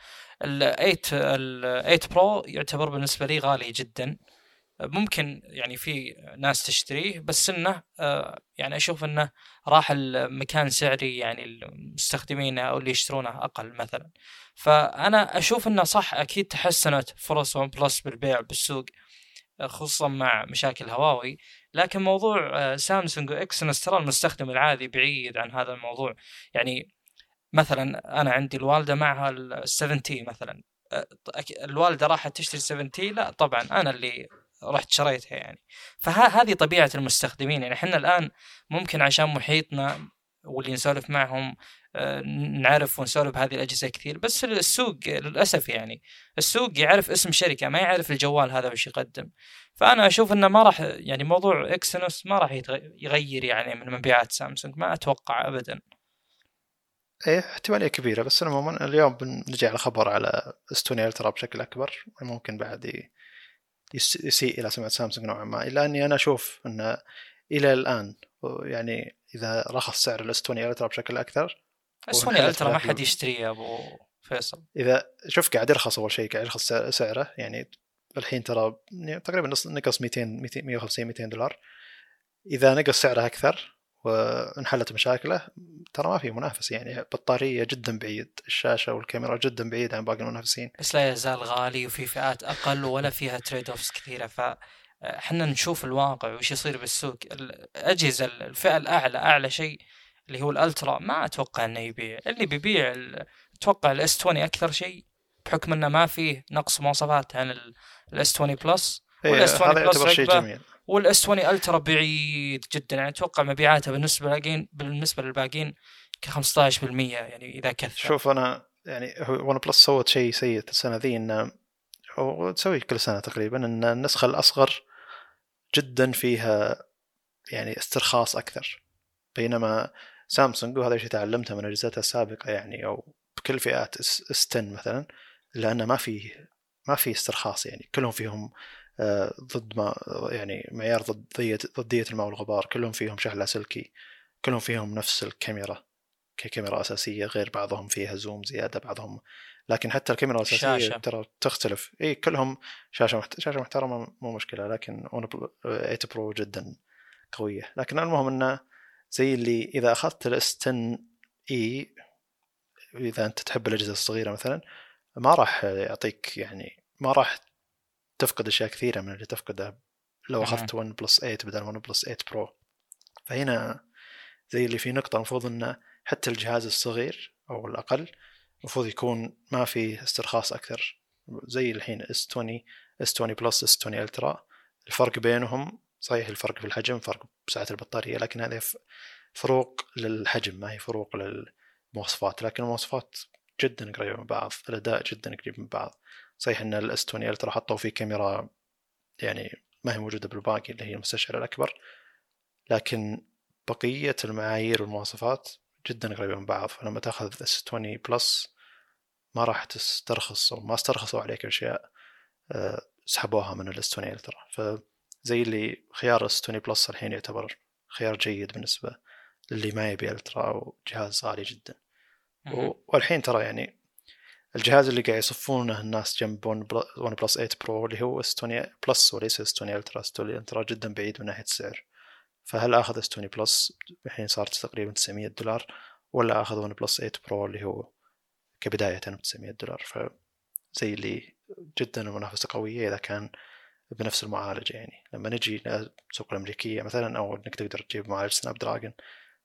[SPEAKER 1] ال 8 ال 8 Pro يعتبر بالنسبة لي غالي جدا. ممكن يعني في ناس تشتريه بس إنه آه، يعني أشوف إنه راح المكان سعري يعني المستخدمين أو اللي يشترونه أقل مثلا. فأنا أشوف إنه صح أكيد تحسنت فرص OnePlus بالبيع بالسوق خصوصا مع مشاكل هواوي. لكن موضوع آه، سامسونج و Exynos ترى المستخدم العادي بعيد عن هذا الموضوع. يعني مثلا أنا عندي الوالدة معها ال 70 مثلا. الوالدة راحت تشتري 70 لا طبعا أنا اللي رحت شريتها يعني. فهذه طبيعة المستخدمين يعني. إحنا الآن ممكن عشان محيطنا واللي نسولف معهم آه، نعرف ونسولف بهذه الأجهزة كثير. بس السوق للأسف يعني السوق يعرف اسم شركة ما يعرف الجوال هذا وش يقدم. فأنا أشوف إنه ما راح يعني موضوع اكسنوس ما راح يغير يعني من مبيعات سامسونج. ما أتوقع ابدا.
[SPEAKER 2] إيه احتمالية كبيرة. بس عموما اليوم على خبر على استوني ألترا بشكل أكبر. ممكن بعد يسيء إلى سمعة سامسونج نوعا ما إلا أني أنا أشوف أن إلى الآن يعني إذا رخص سعر الاستوني الترا بشكل أكثر
[SPEAKER 1] استوني الترا ما حد يشتريه يا أبو فيصل.
[SPEAKER 2] إذا شوف قاعد يرخص أول شيء قاعد يرخص سعره يعني الحين ترى يعني تقريبا نقص 200 150 200 دولار. إذا نقص سعره أكثر وانحلت مشاكله ترى ما في منافس يعني بطارية جدا بعيد الشاشة والكاميرا جدا بعيد عن باقي المنافسين.
[SPEAKER 1] بس لا يزال غالي وفي فئات أقل ولا فيها trade offs كثيرة. ف إحنا نشوف الواقع وش يصير بالسوق. الاجهزه الفئة الأعلى أعلى شيء اللي هو ال Ultra ما أتوقع إنه يبيع. اللي بيبيع أتوقع ال S20 أكثر شيء بحكم إنه ما فيه نقص مواصفات عن ال S20 Plus
[SPEAKER 2] وال S20 هذا يعتبر شيء جميل.
[SPEAKER 1] وال S20 Ultra بعيد جدا. يعني أتوقع مبيعاته بالنسبة للباقيين بالنسبة للباقيين ك 15% يعني إذا كثر.
[SPEAKER 2] شوف أنا يعني OnePlus سوت شيء سيء السنة ذي انه وتسوي كل سنة تقريبا إن النسخة الأصغر جدا فيها يعني استرخاص أكثر. بينما سامسونج وهذا الشيء تعلمته من اجهزتها السابقة يعني أو بكل فئات S10 مثلا لأنه ما في ما في استرخاص يعني كلهم فيهم ضد ما يعني معيار ضدية ضدية الماء والغبار. كلهم فيهم شحن لاسلكي كلهم فيهم نفس الكاميرا ككاميرا أساسية غير بعضهم فيها zoom زيادة بعضهم لكن حتى الكاميرا الأساسية شاشة. ترى تختلف. إي كلهم شاشة محت... شاشة محترمة مو مشكلة لكن 8 Pro جدا قوية. لكن المهم إنه زي اللي إذا أخذت ال S10 اي إذا أنت تحب الأجهزة الصغيرة مثلا ما راح يعطيك يعني ما راح تفقد أشياء كثيرة من اللي تفقدها لو أخذت OnePlus 8 بدل OnePlus 8 Pro فهنا زي اللي في نقطة المفروض إنه حتى الجهاز الصغير أو الأقل المفروض يكون ما فيه استرخاص أكثر. زي الحين S20 S20 Plus S20 Ultra الفرق بينهم صحيح الفرق في الحجم فرق بسعه البطارية لكن هذه فروق للحجم ما هي فروق للمواصفات. لكن المواصفات جدا قريبة من بعض الأداء جدا قريب من بعض. صحيح إن ال S20 Ultra حطوا فيه كاميرا يعني ما هي موجودة بالباقي اللي هي المستشعر الأكبر لكن بقية المعايير والمواصفات جدا قريبه من بعض. فلما تأخذ S20 Plus ما راح تسترخص أو ما استرخصوا عليك أشياء آه، سحبوها من ال S20 Ultra فزي اللي خيار S20 Plus الحين يعتبر خيار جيد بالنسبة اللي ما يبي Ultra أو جهاز غالي جدا والحين ترى يعني الجهاز اللي قاعد يصفونه الناس جنب ون بل- OnePlus 8 Pro اللي هو S20 Plus وليس S20 Ultra S20 Ultra جدا بعيد من ناحية السعر. فهل آخذ S20 Plus الحين صارت تقريبا 900 دولار. ولا آخذ OnePlus 8 Pro اللي هو كبداية ب 900 دولار. فزي اللي جدا المنافسة قوية إذا كان بنفس المعالجه يعني. لما نجي السوق الأمريكية مثلا أو إنك تقدر تجيب معالج Snapdragon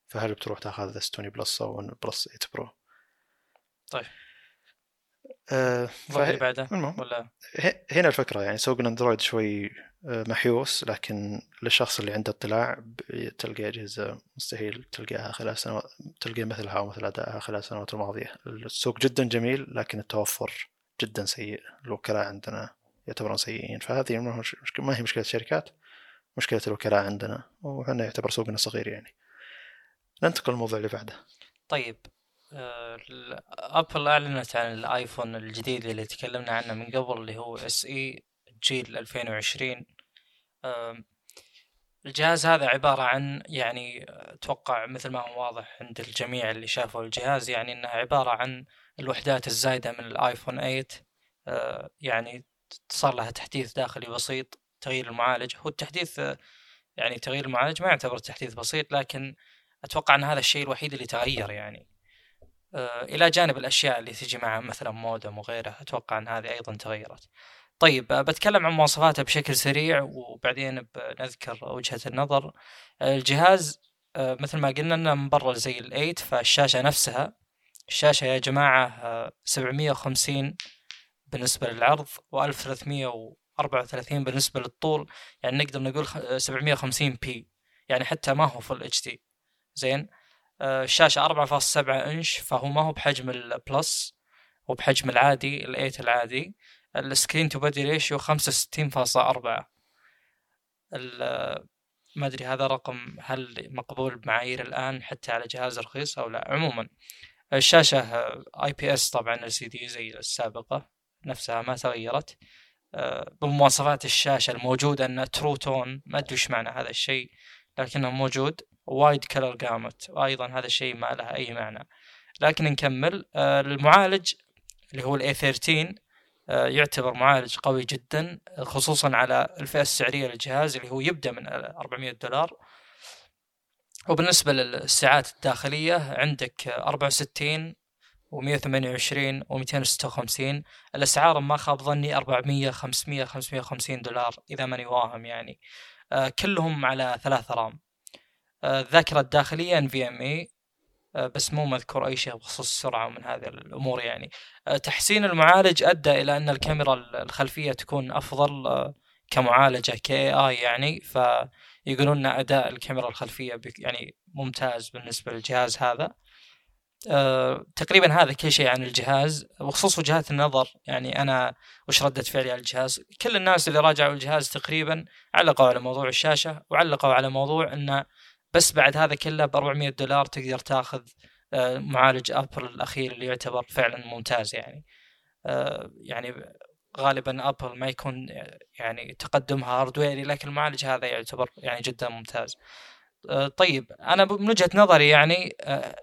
[SPEAKER 2] فهل بتروح تأخذ S 20 Plus أو OnePlus 8 Pro
[SPEAKER 1] طيب.
[SPEAKER 2] آه
[SPEAKER 1] واللي
[SPEAKER 2] فهي-
[SPEAKER 1] بعده ولا؟
[SPEAKER 2] هنا الفكرة يعني سوق الأندرويد شوي آه، محيوس لكن للشخص اللي عنده اطلاع تلقى أجهزة مستحيل تلقاها خلال سنوات تلقى مثلها ومثل أدائها خلال السنوات الماضية. السوق جدا جميل لكن التوفر جدا سيء الوكلاء عندنا يعتبرون سيئين. فهذه ما هي مشكلة الشركات مشكلة الوكلاء عندنا وحنا يعتبر سوقنا صغير يعني. ننتقل للموضوع اللي بعده.
[SPEAKER 1] طيب أبل أعلنت عن الآيفون الجديد اللي تكلمنا عنه من قبل اللي هو SE جيل 2020 آم، الجهاز هذا عبارة عن يعني أتوقع مثل ما هو واضح عند الجميع اللي شافوا الجهاز يعني إنها عبارة عن الوحدات الزايدة من الآيفون 8 آه، يعني صار لها تحديث داخلي بسيط تغيير المعالج. هو التحديث آه، يعني تغيير المعالج ما يعتبر تحديث بسيط لكن أتوقع إن هذا الشيء الوحيد اللي تغير يعني. آه، إلى جانب الأشياء اللي تجي معه مثلا مودم وغيره أتوقع أن هذه أيضا تغيرت. طيب آه، بتكلم عن مواصفاته بشكل سريع وبعدين بنذكر وجهة النظر. آه، الجهاز آه، مثل ما قلنا إنه مبرر زي الأيت فالشاشة نفسها الشاشة يا جماعة آه، 750 بالنسبة للعرض و1334 بالنسبة للطول. يعني نقدر نقول خ- آه، 750 p. يعني حتى ما هو Full HD زين؟ آه، الشاشة 4.7 إنش فهو ما هو بحجم ال Plus هو بحجم العادي ال eight العادي. ال screen to body ratio 65.4 ال- ما أدري هذا رقم هل مقبول بمعايير الآن حتى على جهاز رخيص أو لا. عموما الشاشة IPS طبعا LCD زي السابقة نفسها ما تغيرت. آه، بمواصفات الشاشة الموجودة إنها True Tone ما أدري إيش معنى هذا الشيء لكنه موجود. Wide color gamut وأيضا هذا الشيء ما له أي معنى. لكن نكمل آه، المعالج اللي هو ال A 13 آه، يعتبر معالج قوي جدا خصوصا على الفئة السعرية للجهاز اللي هو يبدأ من 400 دولار. وبالنسبة للساعات الداخلية عندك 64 و128 و256 الأسعار ما خاب ظني 400 500 550 دولار إذا ماني واهم يعني. آه، كلهم على ثلاثة رام. آه، الذاكرة الداخلية NVMe آه، بس مو مذكور أي شيء بخصوص السرعة ومن هذه الأمور يعني. آه، تحسين المعالج أدى إلى أن الكاميرا الخلفية تكون أفضل آه، كمعالجة ك AI يعني. فيقولون أن أداء الكاميرا الخلفية بك- يعني ممتاز بالنسبة للجهاز هذا. آه، تقريبا هذا كل شيء عن الجهاز. بخصوص وجهات النظر يعني أنا وش ردة فعلي على الجهاز؟ كل الناس اللي راجعوا الجهاز تقريبا علقوا على موضوع الشاشة وعلقوا على موضوع أنه بس بعد هذا كله ب 400 دولار تقدر تاخذ آه، معالج ابل الأخير اللي يعتبر فعلا ممتاز يعني. آه، يعني غالبا أبل ما يكون يعني تقدمها hardware ي لكن المعالج هذا يعتبر يعني جدا ممتاز. آه، طيب أنا من وجهة نظري يعني آه،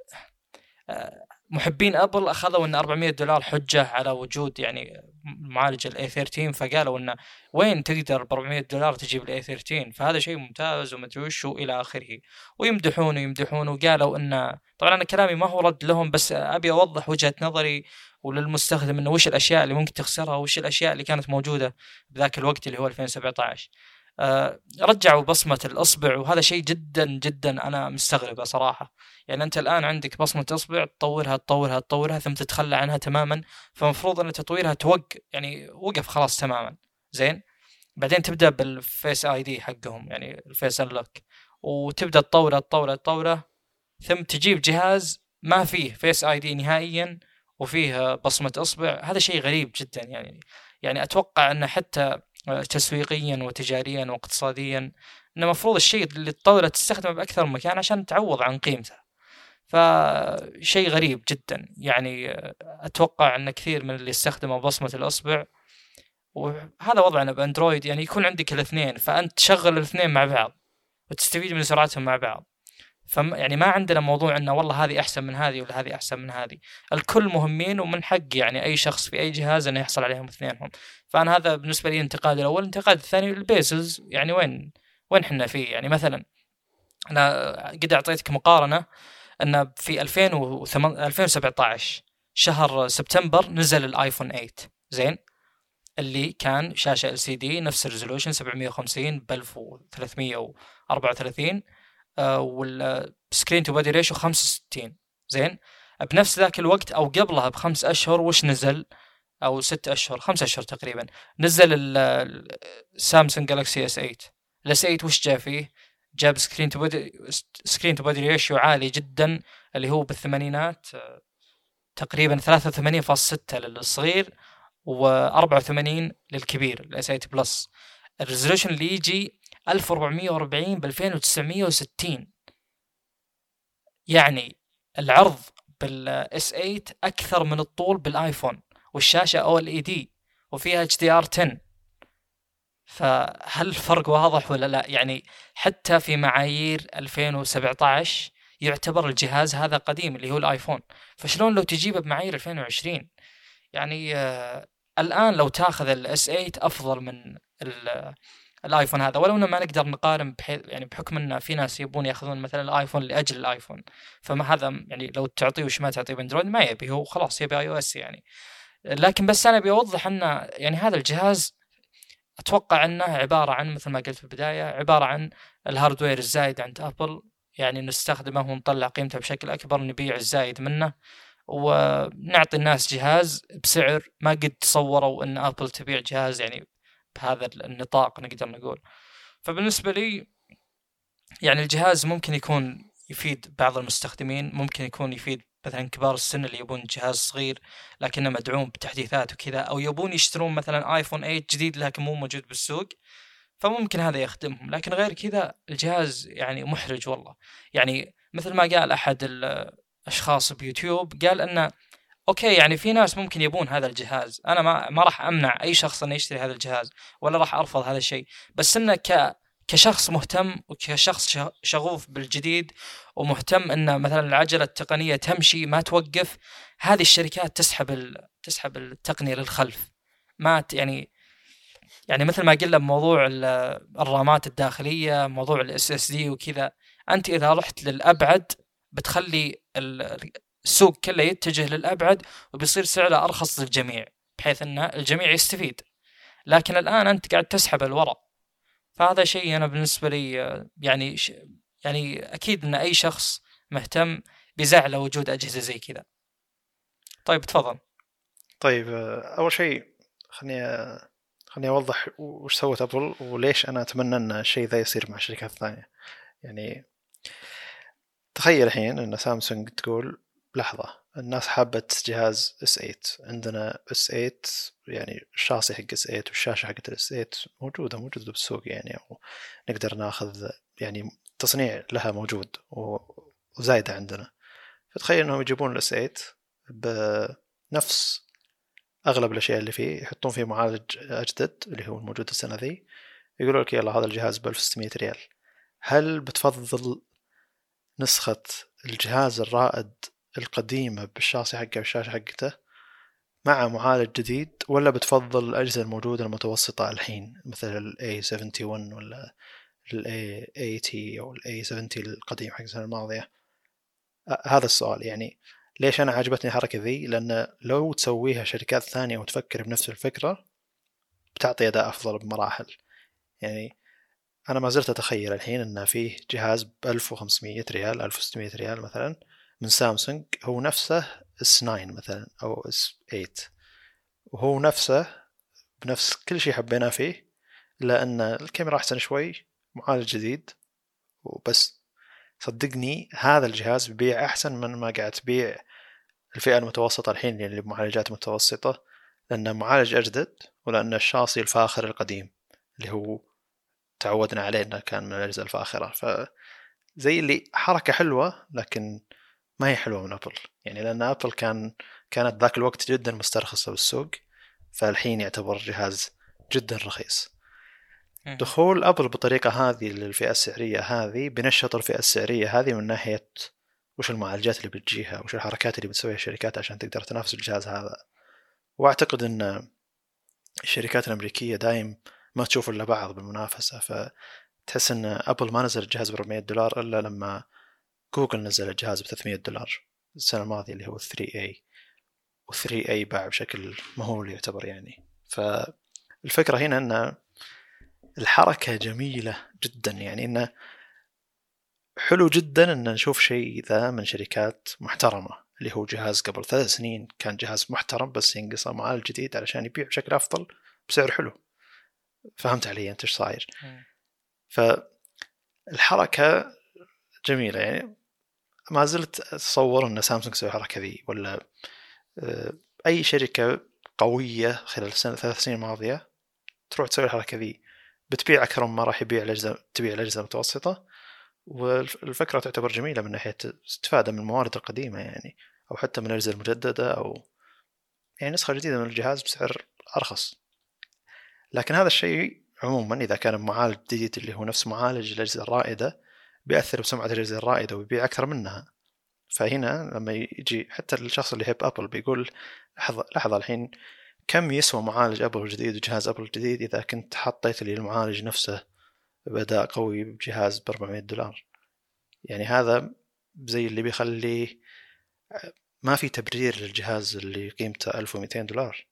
[SPEAKER 1] آه، محبين أبل أخذوا إن 400 دولار حجة على وجود يعني معالج ال A 13 فقالوا إنه وين تقدر ب 400 دولار تجيب ال A 13 فهذا شيء ممتاز ومدري وش والى آخره. ويمدحون ويمدحون وقالوا إن طبعا أنا كلامي ما هو رد لهم بس أبي أوضح وجهة نظري وللمستخدم إنه وش الأشياء اللي ممكن تخسرها وش الأشياء اللي كانت موجودة بذاك الوقت اللي هو 2017 آه، رجعوا بصمة الأصبع وهذا شيء جدا جدا أنا مستغربه صراحة. يعني أنت الآن عندك بصمة أصبع تطورها تطورها تطورها ثم تتخلى عنها تماما فمفروض أن تطويرها توق يعني وقف خلاص تماما. زين؟ بعدين تبدأ بال Face ID حقهم يعني ال face unlock. وتبدأ تطوره تطوره تطوره ثم تجيب جهاز ما فيه فيس آي دي نهائيا وفيه بصمة أصبع. هذا شيء غريب جدا يعني. يعني أتوقع انه حتى تسويقيا وتجاريا واقتصاديا. إنه المفروض الشيء اللي تطوره تستخدمه بأكثر من مكان عشان تعوض عن قيمته. فشيء غريب جدا. يعني أتوقع إن كثير من اللي استخدموا بصمة الأصبع وهذا وضعنا بأندرويد يعني يكون عندك الاثنين فأنت تشغل الاثنين مع بعض وتستفيد من سرعتهم مع بعض. فم يعني ما عندنا موضوع إنه والله هذه أحسن من هذه ولا هذه أحسن من هذه. الكل مهمين ومن حق يعني أي شخص في أي جهاز إنه يحصل عليهم اثنينهم. فأنا هذا بالنسبة لي انتقاد الأول. الانتقاد الثاني ال bezels يعني وين وين إحنا فيه؟ يعني مثلا أنا قد أعطيتك مقارنة إن في 2017 شهر سبتمبر نزل الآيفون 8 زين؟ اللي كان شاشة LCD نفس ال resolution 750 ب 1334 آه وال screen to body ratio 65 زين؟ بنفس ذاك الوقت أو قبلها بخمس أشهر وش نزل؟ أو ست أشهر خمس أشهر تقريبا. نزل السامسونج جالكسي S 8 ال S 8 وش جاء فيه؟ جاب screen to body screen to body ratio عالي جدا اللي هو بالثمانينات آه، تقريبا 83.6 للصغير و84 للكبير ال S 8 Plus ال resolution اللي يجي 1440 ب 2960 يعني العرض بال S 8 أكثر من الطول بالآيفون والشاشة OLED وفيها HDR 10 فهل الفرق واضح ولا لا؟ يعني حتى في معايير 2017 يعتبر الجهاز هذا قديم اللي هو الآيفون. فشلون لو تجيبه بمعايير 2020 يعني آه الآن لو تاخذ ال S 8 أفضل من الآيفون هذا. ولو إنه ما نقدر نقارن بحيث يعني بحكم ان في ناس يبون يأخذون مثلا الآيفون لأجل الآيفون. فما هذا يعني لو تعطيه وش ما تعطيه بأندرويد ما يبي. هو خلاص يبي iOS يعني. لكن بس أنا أبي أوضح ان يعني هذا الجهاز أتوقع إنه عبارة عن مثل ما قلت في البداية عبارة عن ال hardware الزايد عند أبل. يعني نستخدمه ونطلع قيمته بشكل أكبر نبيع الزايد منه. ونعطي الناس جهاز بسعر ما قد تصوروا إن أبل تبيع جهاز يعني بهذا النطاق نقدر نقول. فبالنسبة لي يعني الجهاز ممكن يكون يفيد بعض المستخدمين ممكن يكون يفيد مثلا كبار السن اللي يبون جهاز صغير لكنه مدعوم بتحديثات وكذا أو يبون يشترون مثلا آيفون 8 جديد لكن مو موجود بالسوق فممكن هذا يخدمهم. لكن غير كذا الجهاز يعني محرج والله. يعني مثل ما قال أحد الأشخاص بيوتيوب قال إنه okay يعني في ناس ممكن يبون هذا الجهاز. أنا ما ما راح أمنع أي شخص إنه يشتري هذا الجهاز ولا راح أرفض هذا الشيء. بس إنه ك كشخص مهتم وكشخص شغوف بالجديد ومهتم ان مثلا العجلة التقنية تمشي ما توقف هذه الشركات تسحب ال... تسحب التقنية للخلف. ما يعني يعني مثل ما قلنا بموضوع ال RAM ات الداخلية موضوع ال SSD وكذا أنت إذا رحت للأبعد بتخلي السوق كله يتجه للأبعد وبيصير سعره أرخص للجميع بحيث أن الجميع يستفيد. لكن الآن أنت قاعد تسحب الوراء فهذا شيء أنا بالنسبة لي يعني يعني أكيد أن أي شخص مهتم بزعله وجود أجهزة زي كذا. طيب تفضل.
[SPEAKER 2] طيب أول شيء خليني خليني أوضح وش سوت أبل وليش أنا أتمنى أن الشيء ذا يصير مع الشركات الثانية يعني تخيل الحين أن سامسونج تقول لحظة الناس حابة جهاز S 8 عندنا S 8 يعني الشاصي حق S 8 والشاشة حقت ال S 8 موجودة موجودة بالسوق يعني نقدر ناخذ يعني تصنيع لها موجود وزايدة عندنا. فتخيل إنهم يجيبون الاس 8 بنفس أغلب الأشياء اللي فيه يحطون فيه معالج أجدد اللي هو الموجود السنة ذي يقولوا لك يلا هذا الجهاز ب 1600 ريال. هل بتفضل نسخة الجهاز الرائد القديمة بالشاصي حقه والشاشة حقته مع معالج جديد ولا بتفضل الأجهزة الموجودة المتوسطة الحين مثل ال A71 ولا ال A80 أو ال A70 القديم حق السنة الماضية؟ هذا السؤال. يعني ليش أنا عجبتني الحركة ذي؟ لأن لو تسويها شركات ثانية وتفكر بنفس الفكرة بتعطي أداء أفضل بمراحل. يعني أنا ما زلت أتخيل الحين أن فيه جهاز ب 1500 ريال 1600 ريال مثلا من سامسونج هو نفسه S 9 مثلا أو S 8 وهو نفسه بنفس كل شيء حبيناه فيه الا ان الكاميرا أحسن شوي معالج جديد وبس. صدقني هذا الجهاز بيبيع أحسن من ما قاعد تبيع الفئة المتوسطة الحين اللي بمعالجات متوسطة لأنه معالج أجدد ولأن الشاصي الفاخر القديم اللي هو تعودنا عليه إنه كان من الأجهزة الفاخرة. فزي اللي حركة حلوة لكن ما هي حلوة من أبل. يعني لأن أبل كان كانت ذاك الوقت جدا مسترخصة بالسوق فالحين يعتبر جهاز جدا رخيص.
[SPEAKER 1] مم.
[SPEAKER 2] دخول أبل بالطريقة هذه للفئة السعرية هذه بنشط الفئة السعرية هذه من ناحية وش المعالجات اللي بتجيها وش الحركات اللي بتسويها الشركات عشان تقدر تنافس الجهاز هذا. وأعتقد إن الشركات الأمريكية دايم ما تشوف إلا بعض بالمنافسة فتحس إن أبل ما نزل الجهاز ب 400 دولار إلا لما جوجل نزل الجهاز ب 300 دولار السنة الماضية اللي هو 3A و 3A باع بشكل مهول يعتبر يعني. فالفكرة هنا إن الحركة جميلة جدا يعني انه حلو جدا إن نشوف شيء ذا من شركات محترمة اللي هو جهاز قبل ثلاث سنين كان جهاز محترم بس ينقصه معالج جديد علشان يبيع بشكل أفضل بسعر حلو. فهمت علي أنت إيش صاير؟
[SPEAKER 1] مم.
[SPEAKER 2] فالحركة جميلة يعني. ما زلت أتصور إن سامسونج تسوي الحركه ذي ولا آه، أي شركة قوية خلال السنة ثلاث سنين الماضية تروح تسوي الحركة ذي. بتبيع أكثر مما راح يبيع الاجهزه تبيع الاجهزه المتوسطة والفكرة تعتبر جميلة من ناحية استفاده من الموارد القديمة يعني أو حتى من الاجهزه المجددة أو يعني نسخة جديدة من الجهاز بسعر أرخص. لكن هذا الشيء عموما إذا كان معالج جديد اللي هو نفس معالج الاجهزه الرائدة بيأثر بسمعة الاجهزه الرائدة ويبيع أكثر منها. فهنا لما يجي حتى الشخص اللي يحب أبل بيقول لحظه لحظة الحين كم يسوى معالج أبل الجديد وجهاز أبل الجديد إذا كنت حطيت لي المعالج نفسه بأداء قوي بجهاز ب 400 دولار؟ يعني هذا زي اللي بيخلي ما في تبرير للجهاز اللي قيمته 1200 دولار.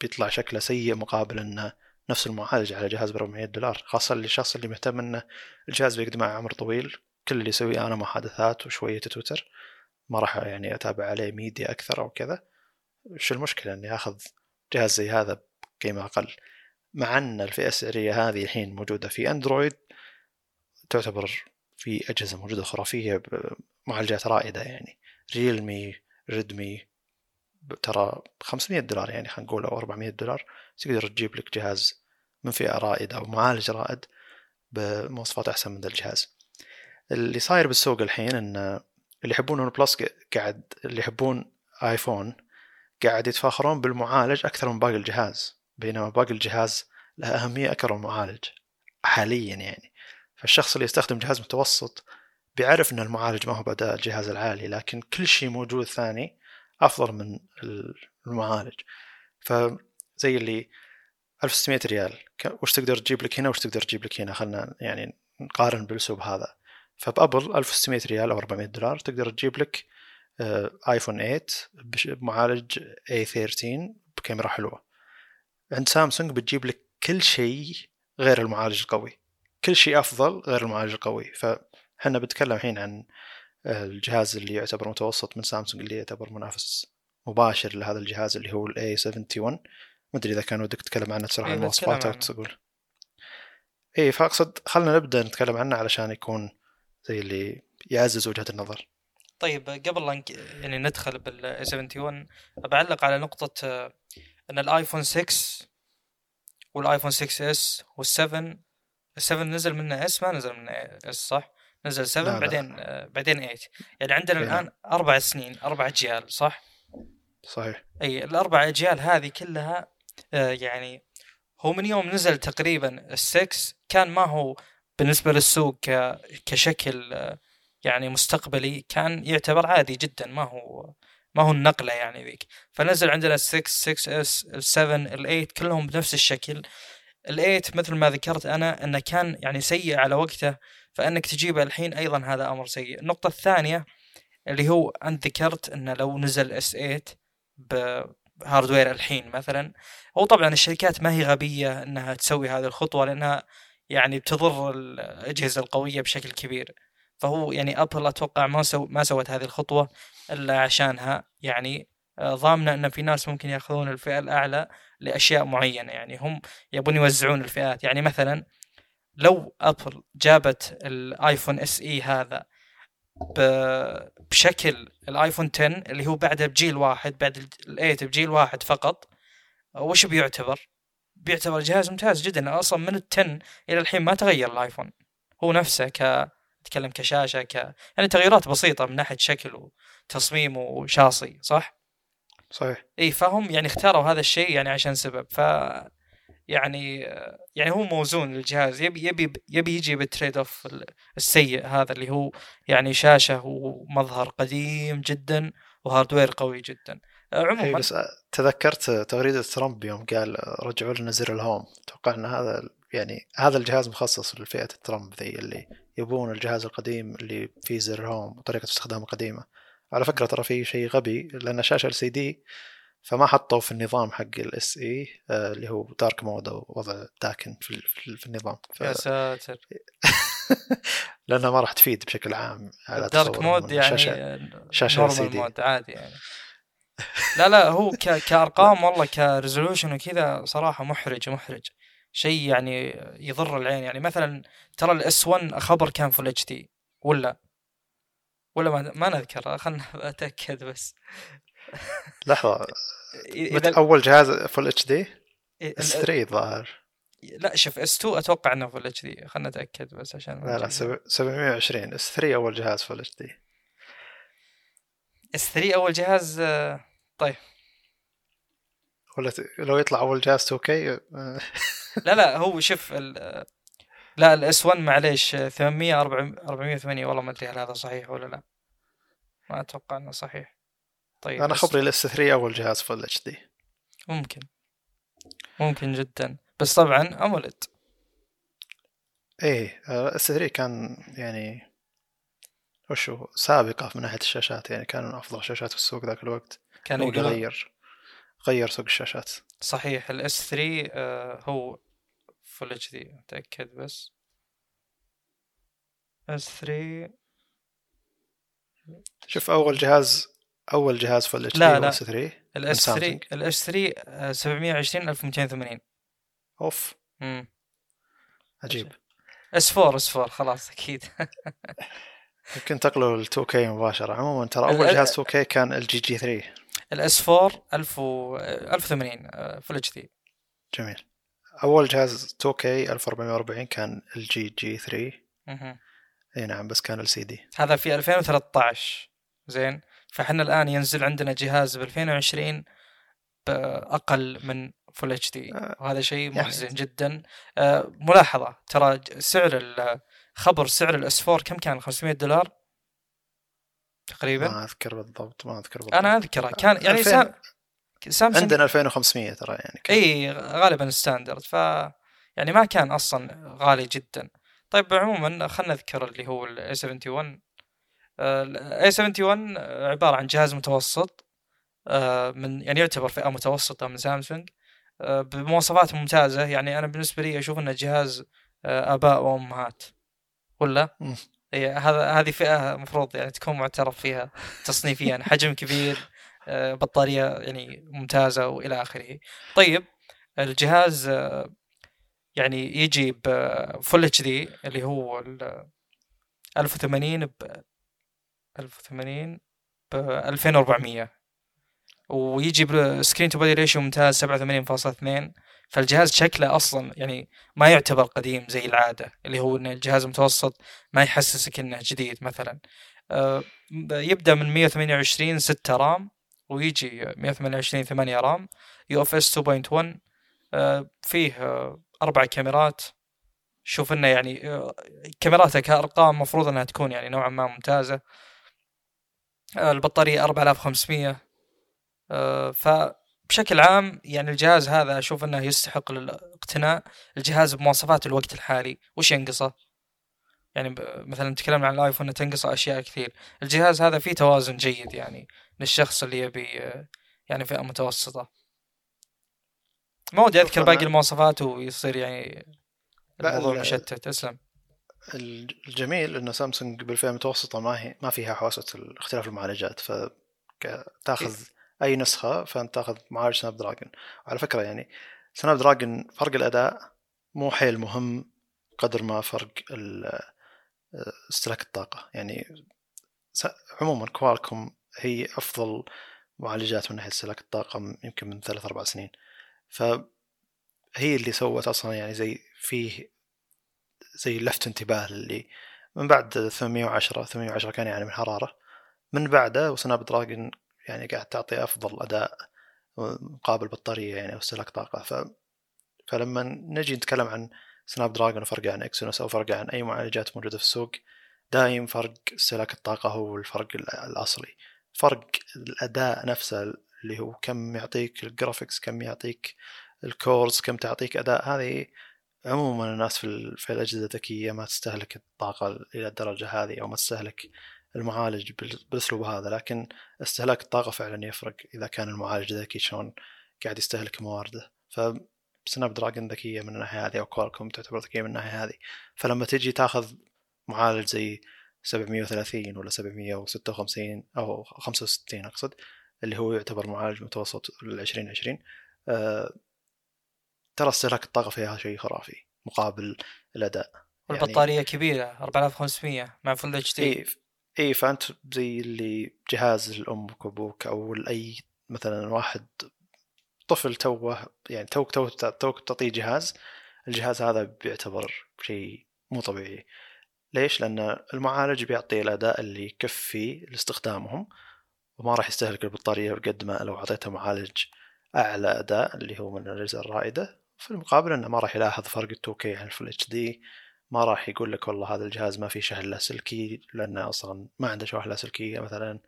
[SPEAKER 2] بيطلع شكله سيء مقابل إنه نفس المعالج على جهاز ب 400 دولار خاصة للشخص اللي مهتم إنه الجهاز بيقدم معه عمر طويل كل اللي يسويه أنا محادثات وشوية تويتر ما راح يعني أتابع عليه ميديا أكثر أو كذا. وش المشكلة؟ إني آخذ جهاز زي هذا بقيمة أقل. مع إن الفئة السعرية هذه الحين موجودة في أندرويد تعتبر في أجهزة موجودة خرافية بمعالجات رائدة يعني. Realme Redmi ترى 500 دولار يعني خلينا نقول أو 400 دولار تقدر تجيب لك جهاز من فئة رائدة أو معالج رائد بمواصفات أحسن من ذا الجهاز. اللي صاير بالسوق الحين إن اللي يحبون OnePlus قاعد اللي يحبون آيفون قاعد يتفاخرون بالمعالج أكثر من باقي الجهاز بينما باقي الجهاز له أهمية أكثر من المعالج حاليا يعني. فالشخص اللي يستخدم جهاز متوسط بيعرف إن المعالج ما هو بدأ الجهاز العالي لكن كل شيء موجود ثاني أفضل من المعالج. فزي اللي 1600 ريال. وش تقدر تجيب لك هنا وش تقدر تجيب لك هنا؟ خلنا يعني نقارن بالأسلوب هذا. فبأبل 1600 ريال أو 400 دولار. تقدر تجيب لك آه، آيفون 8 بمعالج A13 بكاميرا حلوة. عند سامسونج بتجيب لك كل شيء غير المعالج القوي. كل شيء أفضل غير المعالج القوي. فاحنا بنتكلم الحين عن الجهاز اللي يعتبر متوسط من سامسونج اللي يعتبر منافس مباشر لهذا الجهاز اللي هو الاي 71 ما أدري إذا كان ودك تتكلم عنه تشرح
[SPEAKER 1] إيه،
[SPEAKER 2] المواصفات
[SPEAKER 1] أو.
[SPEAKER 2] تقول اي فأقصد خلنا نبدأ نتكلم عنه علشان يكون زي اللي يعزز وجهة النظر
[SPEAKER 1] طيب قبل لا نك- يعني ندخل بال 71 بعلق على نقطة آه، إن الآيفون 6 والآيفون 6 S وال7 ال7 نزل منه S ما نزل منه S صح؟ نزل 7
[SPEAKER 2] لا، لا.
[SPEAKER 1] بعدين آه، بعدين 8 يعني عندنا
[SPEAKER 2] إيه.
[SPEAKER 1] الآن أربع سنين أربع اجيال صح؟
[SPEAKER 2] صحيح
[SPEAKER 1] اي الأربع اجيال هذه كلها يعني هو من يوم نزل تقريبا السكس كان ما هو بالنسبة للسوق كشكل آه، يعني مستقبلي كان يعتبر عادي جدا ما هو ما هو النقلة يعني ذيك. فنزل عندنا ال 6 6 S ال 7 ال 8 كلهم بنفس الشكل. ال 8 مثل ما ذكرت أنا إنه كان يعني سيء على وقته فإنك تجيبه الحين أيضا هذا أمر سيء. النقطة الثانية اللي هو أنت ذكرت إنه لو نزل S 8 ب hardware الحين مثلا. هو طبعا الشركات ما هي غبية إنها تسوي هذه الخطوة لأنها يعني بتضر الأجهزة القوية بشكل كبير. فهو يعني أبل أتوقع ما سو ما سوت هذه الخطوة إلا عشانها. يعني آه، ضامنة إن في ناس ممكن يأخذون الفئة الأعلى لأشياء معينة. يعني هم يبون يوزعون الفئات. يعني مثلا لو أبل جابت الايفون SE هذا بشكل الآيفون 10 اللي هو بعده بجيل واحد بعد ال 8 بجيل واحد فقط. وش بيعتبر؟ بيعتبر جهاز ممتاز جدا. أصلا من ال 10 إلى الحين ما تغير الآيفون. هو نفسه ك تكلم كشاشة ك يعني تغييرات بسيطة من ناحية شكل وتصميم وشاصي صح؟
[SPEAKER 2] صحيح.
[SPEAKER 1] إي فهم يعني اختاروا هذا الشيء يعني عشان سبب. ف يعني يعني هو موزون الجهاز يبي يبي يبي يجي بال trade off السيء هذا اللي هو يعني شاشة ومظهر قديم جدا و hardware قوي جدا.
[SPEAKER 2] إيه
[SPEAKER 1] عموما
[SPEAKER 2] بس تذكرت تغريدة ترامب يوم قال رجعوا لنا زر ال home. أتوقع إن هذا يعني هذا الجهاز مخصص لفئة ترامب ذي اللي يبون الجهاز القديم اللي فيه زر ال home وطريقة استخدامه قديمة. على فكرة ترى في شيء غبي لأن شاشة LCD فما حطوا في النظام حق ال SE آه، اللي هو dark mode أو وضع داكن في, في, في النظام. ف...
[SPEAKER 1] يا ساتر.
[SPEAKER 2] لانها ما راح تفيد بشكل عام على تصور mode
[SPEAKER 1] يعني
[SPEAKER 2] شاشة شاشة
[SPEAKER 1] normal
[SPEAKER 2] LCD.
[SPEAKER 1] mode عادي يعني. لا لا هو ك... كأرقام والله ك resolution وكذا صراحة محرج محرج. شيء يعني يضر العين يعني. مثلا ترى ال S 1 خبر كان full HD ولا؟ ولا ما, ما نذكر خلنا أتأكد بس.
[SPEAKER 2] متى أول جهاز full
[SPEAKER 1] HD
[SPEAKER 2] S 3 ظاهر
[SPEAKER 1] لا شوف S 2 أتوقع إنه full HD خلنا نتاكد بس عشان
[SPEAKER 2] لا لا
[SPEAKER 1] نجيب-
[SPEAKER 2] سبع- 720 S 3 أول جهاز full HD
[SPEAKER 1] S 3 أول جهاز آه،
[SPEAKER 2] ولا ت- لو يطلع أول جهاز 2K
[SPEAKER 1] لا لا هو شوف ال لا ال S 1 معليش 800 408 والله ما أدري هل هذا صحيح ولا لا. ما أتوقع إنه صحيح. طيب أنا
[SPEAKER 2] خبري ال S 3 أول جهاز full HD
[SPEAKER 1] ممكن. ممكن جدا. بس طبعا AMOLED
[SPEAKER 2] إيه S 3 كان يعني وشو سابقة من ناحية الشاشات يعني كان من أفضل شاشات في السوق ذاك الوقت.
[SPEAKER 1] كان يقول
[SPEAKER 2] غير غير سوق الشاشات.
[SPEAKER 1] صحيح ال S 3 آه، هو full HD اتاكد بس. S 3
[SPEAKER 2] شوف أول جهاز أول جهاز full HD
[SPEAKER 1] لا،
[SPEAKER 2] هو
[SPEAKER 1] لا.
[SPEAKER 2] S 3
[SPEAKER 1] ال S 3
[SPEAKER 2] سامسونج.
[SPEAKER 1] ال S 3 آه، 720 1280
[SPEAKER 2] أوف.
[SPEAKER 1] امم
[SPEAKER 2] عجيب.
[SPEAKER 1] S 4 S 4 خلاص أكيد.
[SPEAKER 2] يمكن انتقلوا ل 2K مباشرة. عموما ترى
[SPEAKER 1] ال-
[SPEAKER 2] أول
[SPEAKER 1] ال-
[SPEAKER 2] جهاز 2K كان ال LG G 3
[SPEAKER 1] ال S 4 1000 و 1080 full HD
[SPEAKER 2] جميل. أول جهاز 2K 1440 كان ال LG G 3 إي نعم بس كان LCD
[SPEAKER 1] هذا في 2013 زين؟ فاحنا الآن ينزل عندنا جهاز ب 2020 بأقل من full
[SPEAKER 2] HD
[SPEAKER 1] وهذا شيء
[SPEAKER 2] يعني-
[SPEAKER 1] محزن جدا. آه، ملاحظة ترى سعر ال- خبر سعر ال S 4 كم كان؟ 500 دولار؟ تقريبا؟
[SPEAKER 2] ما أذكر بالضبط ما أذكر بالضبط.
[SPEAKER 1] أنا أذكره. كان يعني
[SPEAKER 2] 2000
[SPEAKER 1] سام سامسونج
[SPEAKER 2] عندنا 2500 ترى يعني. كان.
[SPEAKER 1] إي غالبا standard ف يعني ما كان أصلا غالي جدا. طيب عموما خلينا نذكر اللي هو ال A 71 ال A 71 عبارة عن جهاز متوسط آه، من يعني يعتبر فئة متوسطة من سامسونج آه، بمواصفات ممتازة. يعني أنا بالنسبة لي أشوف إنه جهاز آه، آباء وأمهات. ولا. هي هذا هذه فئة المفروض يعني تكون معترف فيها تصنيفيا. حجم كبير آه، بطارية يعني ممتازة وإلى آخره. طيب الجهاز آه، يعني يجي بفول اتش دي اللي هو ال 1080 ب 1080 ب 2400 ويجي ب screen to body ratio ممتاز 87.2 فالجهاز شكله أصلا يعني ما يعتبر قديم زي العادة اللي هو ان الجهاز المتوسط ما يحسسك إنه جديد مثلا. آه، يبدأ من 128 6 RAM ويجي 128 8 RAM. UFS 2.1 آه، فيه آه، أربع كاميرات. شوف إنه يعني آه، كاميراته كأرقام المفروض إنها تكون يعني نوعا ما ممتازة. آه، البطارية 4500 آه، فبشكل عام يعني الجهاز هذا أشوف إنه يستحق الاقتناء. الجهاز بمواصفات الوقت الحالي وش ينقصه؟ يعني مثلا تكلمنا عن الآيفون إنه تنقصه أشياء كثير. الجهاز هذا فيه توازن جيد يعني للشخص اللي يبي آه، يعني فئة متوسطة. ما ودي
[SPEAKER 2] أذكر
[SPEAKER 1] باقي المواصفات ويصير يعني الموضوع
[SPEAKER 2] ال-
[SPEAKER 1] مشتت. أسلم.
[SPEAKER 2] الجميل إنه سامسونج بالفئة المتوسطة ما هي ما فيها حوسه اختلاف المعالجات فتاخذ أي نسخة فأنت تاخذ معالج سناب دراجون وعلى فكرة يعني سناب دراجون فرق الأداء مو حيل مهم قدر ما فرق استهلاك الطاقة. يعني عموما كوالكوم هي أفضل معالجات من ناحية استهلاك الطاقة يمكن من ثلاث أربع سنين. فهي اللي سوت أصلا يعني زي فيه زي لفت انتباه للي من بعد 810 810 كان يعني من حرارة. من بعده وسناب دراجون يعني قاعد تعطي أفضل أداء مقابل بطارية يعني أو استهلاك طاقة. ف فلما نجي نتكلم عن سناب دراجون وفرق عن إكسينوس أو فرق عن أي معالجات موجودة في السوق دايم فرق استهلاك الطاقة هو الفرق الأصلي. فرق الأداء نفسه اللي هو كم يعطيك ال graphics كم يعطيك ال cores كم تعطيك أداء هذه عموما الناس في, في الأجهزة الذكية ما تستهلك الطاقة إلى الدرجة هذه أو ما تستهلك المعالج بالأسلوب هذا لكن استهلاك الطاقة فعلا يفرق إذا كان المعالج ذكي شلون قاعد يستهلك موارده. فسناب دراجون ذكية من الناحية هذه أو كوالكوم تعتبر ذكية من الناحية هذه. فلما تجي تاخذ معالج زي 730 ولا 756 أو 65 أقصد اللي هو يعتبر معالج متوسط ل 2020 أه ترى استهلاك الطاقة فيها شيء خرافي مقابل الأداء.
[SPEAKER 1] والبطارية يعني كبيره 4500 مع full HD
[SPEAKER 2] اي فأنت زي اللي جهاز لامك وابوك أو لاي مثلا واحد طفل توه يعني توك توك توك تعطيه جهاز الجهاز هذا بيعتبر شيء مو طبيعي. ليش؟ لأن المعالج بيعطي الأداء اللي يكفي لاستخدامهم وما راح يستهلك البطارية بقد ما لو أعطيته معالج أعلى أداء اللي هو من الأجهزة الرائدة. في المقابل إنه ما راح يلاحظ فرق ال 2K عن الفل اتش دي ما راح يقول لك والله هذا الجهاز ما فيه شحن لاسلكي لأنه أصلا ما عنده شحن لاسلكيه مثلا.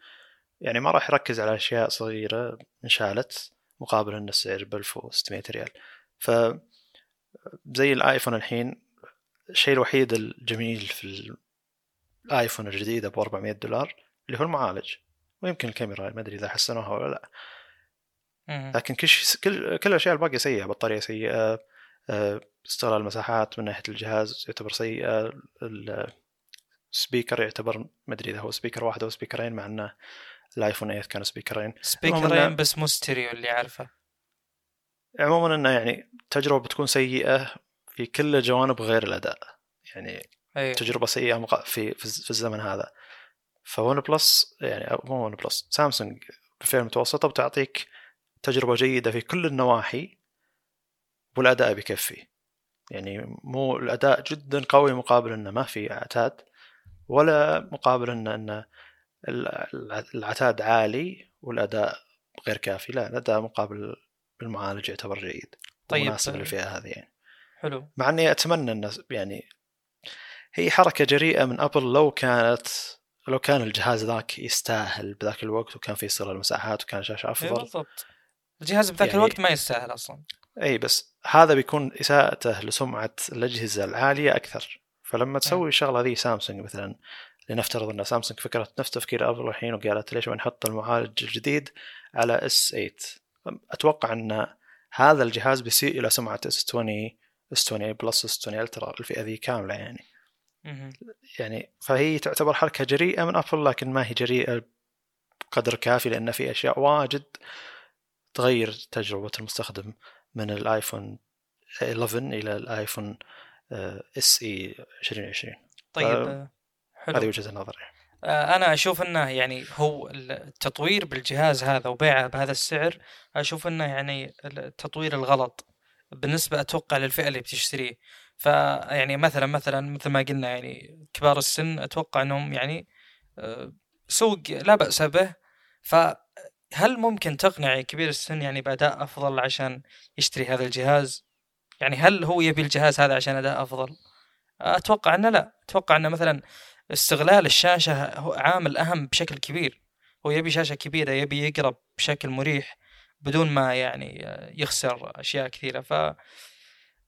[SPEAKER 2] يعني ما راح يركز على أشياء صغيرة انشالت مقابل ان السعر ب 1600 ريال. ف زي الآيفون الحين الشيء الوحيد الجميل في الايفون الجديد أبو 400 دولار اللي هو المعالج. ويمكن الكاميرا ما أدري إذا حسنوها ولا لا. لكن كل شيء كل كل الاشياء الباقية سيئة بطارية سيئة آه، استغلال المساحات من ناحية الجهاز يعتبر سيئه ال speaker يعتبر ما أدري إذا هو speaker واحد أو speaker ين مع انه الآيفون 8 كانوا speaker
[SPEAKER 1] ين speaker ين بس مو ستيريو اللي عارفه
[SPEAKER 2] عموما إنه يعني تجربة بتكون سيئة في كل الجوانب غير الأداء. يعني أيه. تجربة سيئة في في الزمن هذا. فون بلس يعني مو ون بلس سامسونج بفئة متوسطة بتعطيك تجربة جيدة في كل النواحي والأداء بكفي. يعني مو الأداء جدا قوي مقابل أنه ما في عتاد ولا مقابل أن أن العتاد عالي والأداء غير كافي. لا الأداء مقابل المعالج يعتبر جيد طيب مناسب للفئة هذه يعني.
[SPEAKER 1] حلو.
[SPEAKER 2] مع إني أتمنى ان يعني هي حركة جريئة من أبل لو كانت لو كان الجهاز ذاك يستاهل بذاك الوقت وكان في استغلال المساحات وكان شاشة أفضل.
[SPEAKER 1] بالضبط. الجهاز بذاك يعني الوقت ما يستاهل أصلا.
[SPEAKER 2] إي بس هذا بيكون إساءته لسمعة الأجهزة العالية أكثر. فلما تسوي الشغله ذي سامسونج مثلا لنفترض إن سامسونج فكرت نفس تفكير أبل الحين وقالت ليش ما نحط المعالج الجديد على S 8 أتوقع إن هذا الجهاز بيسيء إلى سمعة S 20 S 20 Plus S 20 Ultra الفئة ذي كاملة يعني. يعني فهي تعتبر حركة جريئة من أبل لكن ما هي جريئة بقدر كافي لأن في أشياء واجد تغير تجربة المستخدم من الآيفون 11 إلى الآيفون إس إي 2020
[SPEAKER 1] طيب
[SPEAKER 2] حلو. هذه وجهة النظر
[SPEAKER 1] آه، أنا أشوف إنه يعني هو التطوير بالجهاز هذا وبيعه بهذا السعر أشوف إنه يعني التطوير الغلط بالنسبة أتوقع للفئة اللي بتشتريه. فيعني مثلا مثلا مثل ما قلنا يعني كبار السن أتوقع إنهم يعني آه، سوق لا بأس به. ف هل ممكن تقنع كبير السن يعني بأداء أفضل عشان يشتري هذا الجهاز؟ يعني هل هو يبي الجهاز هذا عشان أداء أفضل؟ أتوقع إنه لا، أتوقع إنه مثلا استغلال الشاشة هو عامل أهم بشكل كبير، هو يبي شاشة كبيرة يبي يقرا بشكل مريح بدون ما يعني يخسر أشياء كثيرة. ف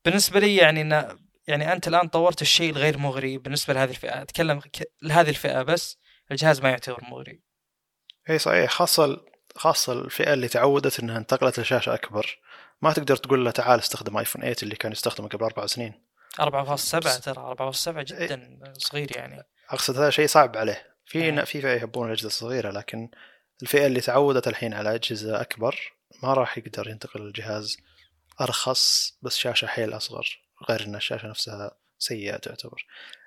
[SPEAKER 1] بالنسبة لي يعني انه يعني أنت الآن طورت الشيء الغير مغري بالنسبة لهذه الفئة. أتكلم لهذه الفئة بس. الجهاز ما يعتبر مغري.
[SPEAKER 2] اي صحيح. خاصة خاصة الفئة اللي تعودت إنها انتقلت لشاشة أكبر ما تقدر تقول له تعال استخدم ايفون 8 اللي كان يستخدمه قبل أربع سنين
[SPEAKER 1] 4.7 ترى 4.7 جدا إيه. صغير يعني
[SPEAKER 2] أقصد هذا شيء صعب عليه في إيه. في فئة يحبون الأجهزة الصغيرة لكن الفئة اللي تعودت الحين على أجهزة أكبر ما راح يقدر ينتقل للجهاز أرخص بس شاشة حيل أصغر غير إن الشاشة نفسها سيئة تعتبر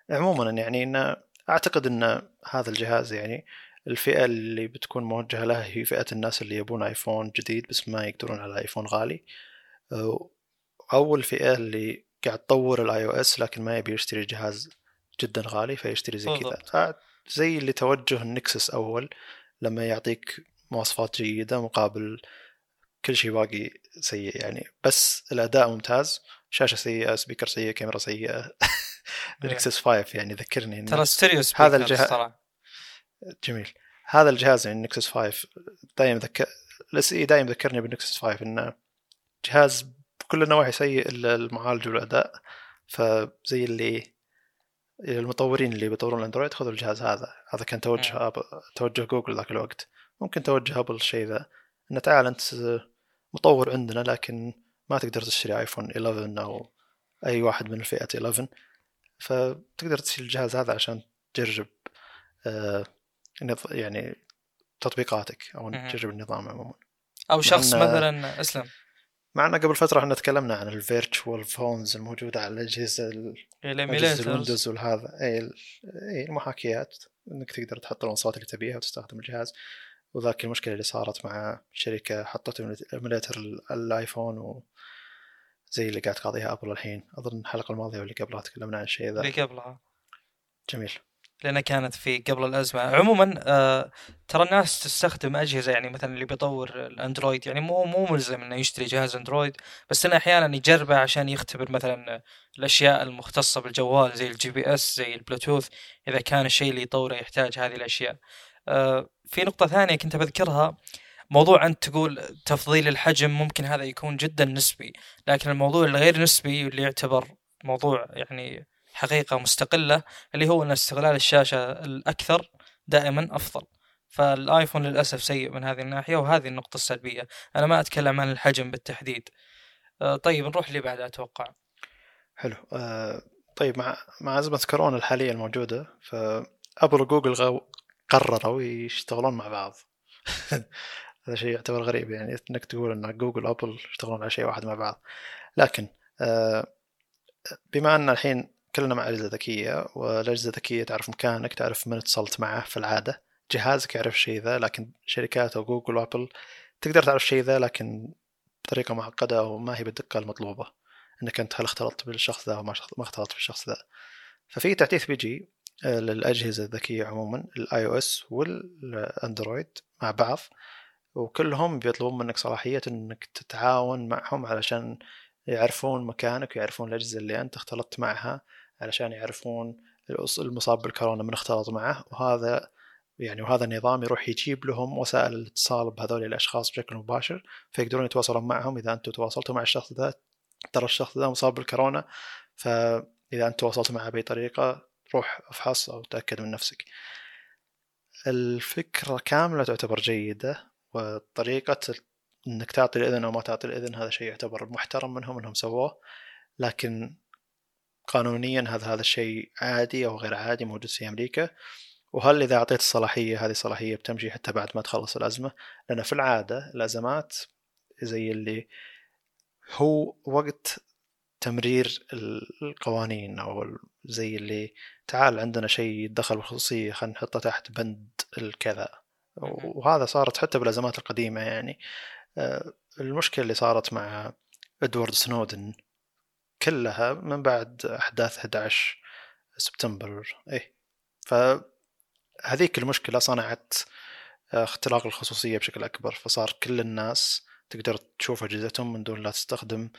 [SPEAKER 2] عموما يعني إن أعتقد إن هذا الجهاز يعني الفئة اللي بتكون موجهة لها هي فئة الناس اللي يبون آيفون جديد بس ما يقدرون على آيفون غالي. أو الفئة اللي قاعد تطور ال iOS لكن ما يبي يشتري جهاز جدا غالي فيشتري زي كذا. زي اللي توجه النكسس أول لما يعطيك مواصفات جيدة مقابل كل شيء باقي سيء يعني. بس الأداء ممتاز. شاشة سيئة speaker سيء كاميرا سيئة. النكسس 5 يعني ذكرني
[SPEAKER 1] ترى ستيريو
[SPEAKER 2] هذا الجهاز-. جميل. هذا الجهاز يعني النكسس 5 دائما ذكر ال SE دائما ذكرني بالنكسس 5 إنه جهاز بكل النواحي سيء الا المعالج والأداء فزي اللي المطورين اللي بيطورون الأندرويد خذوا الجهاز هذا. هذا كان توجه أب... توجه جوجل ذاك الوقت. ممكن توجه ابل الشيء ذا. إنه تعال أنت مطور عندنا لكن ما تقدر تشتري ايفون 11 أو أي واحد من الفئه 11 فتقدر تشتري الجهاز هذا عشان تجرب آه يعني تطبيقاتك
[SPEAKER 1] أو.
[SPEAKER 2] تجرب النظام عموما.
[SPEAKER 1] أو شخص مثلا أسلم.
[SPEAKER 2] مع ان قبل فترة إحنا تكلمنا عن ال virtual phones الموجودة على الأجهزة ال- أجهزة
[SPEAKER 1] ال emulators
[SPEAKER 2] الويندوز والهذا. اي اي المحاكيات. إنك تقدر تحط الأصوات اللي تبيها وتستخدم الجهاز. وذاك المشكلة اللي صارت مع شركة حطت emulator ال- الآيفون و زي اللي قاعد تقاضيها أبل الحين. أظن الحلقة الماضية واللي قبلها تكلمنا عن الشيء ذا.
[SPEAKER 1] اللي قبلها.
[SPEAKER 2] جميل.
[SPEAKER 1] لأنها كانت في قبل الأزمة. عموما آه ترى الناس تستخدم أجهزة يعني مثلا اللي بيطور الأندرويد يعني مو مو ملزم إنه يشتري جهاز أندرويد بس إنه أحيانا يجربه عشان يختبر مثلا الأشياء المختصة بالجوال زي ال GPS زي البلوتوث إذا كان الشيء اللي يطوره يحتاج هذه الأشياء. آه في نقطة ثانية كنت بذكرها موضوع أنت تقول تفضيل الحجم ممكن هذا يكون جدا نسبي لكن الموضوع الغير نسبي واللي يعتبر موضوع يعني حقيقة مستقلة اللي هو إن استغلال الشاشة الأكثر دائما أفضل. فالآيفون للأسف سيء من هذه الناحية وهذه النقطة السلبية. أنا ما أتكلم عن الحجم بالتحديد. آه، طيب نروح اللي بعدها أتوقع.
[SPEAKER 2] حلو. آه طيب مع مع أزمة كورونا الحالية الموجودة فأبل وجوجل. قرروا يشتغلون مع بعض. هذا شيء يعتبر غريب يعني إنك تقول إن جوجل وأبل يشتغلون على شيء واحد مع بعض. لكن آه بما أن الحين كلنا مع أجهزة ذكية والأجهزة الذكية تعرف مكانك تعرف من اتصلت معه في العادة. جهازك يعرف الشيء ذا لكن شركات أو جوجل وابل تقدر تعرف الشيء ذا لكن بطريقة معقدة وما هي بالدقة المطلوبة. إنك أنت هل اختلطت بالشخص ذا أو ما اختلطت بالشخص ذا. ففي تحديث بيجي آه، للأجهزة الذكية عموما ال iOS والأندرويد مع بعض. وكلهم بيطلبون منك صلاحية إنك تتعاون معهم علشان يعرفون مكانك ويعرفون الأجهزة اللي أنت اختلطت معها. علشان يعرفون المصاب بالكورونا من اختلط معه. وهذا يعني وهذا النظام يروح يجيب لهم وسائل الاتصال بهذول الأشخاص بشكل مباشر فيقدرون يتواصلون معهم. إذا أنتم تواصلتوا مع الشخص ذا ترى الشخص ذا مصاب بالكورونا فإذا أنت تواصلت معه بأي طريقة روح افحص أو تأكد من نفسك. الفكرة كاملة تعتبر جيدة وطريقة إنك تعطي الإذن أو ما تعطي الإذن هذا شيء يعتبر محترم منهم انهم سووه. لكن قانونيا هذا هذا الشيء عادي أو غير عادي موجود في أمريكا. وهل إذا أعطيت الصلاحية هذه الصلاحية بتمشي حتى بعد ما تخلص الأزمة؟ لأن في العادة الأزمات زي اللي هو وقت تمرير القوانين أو زي اللي تعال عندنا شيء يتدخل بالخصوصية خلينا نحطه تحت بند الكذا. وهذا صارت حتى بالأزمات القديمة يعني. آه، المشكلة اللي صارت مع إدوارد سنودن كلها من بعد أحداث 11 سبتمبر. إيه. فهذيك المشكلة صنعت آه، اختراق الخصوصية بشكل أكبر. فصار كل الناس تقدر تشوف أجهزتهم من دون لا تستخدم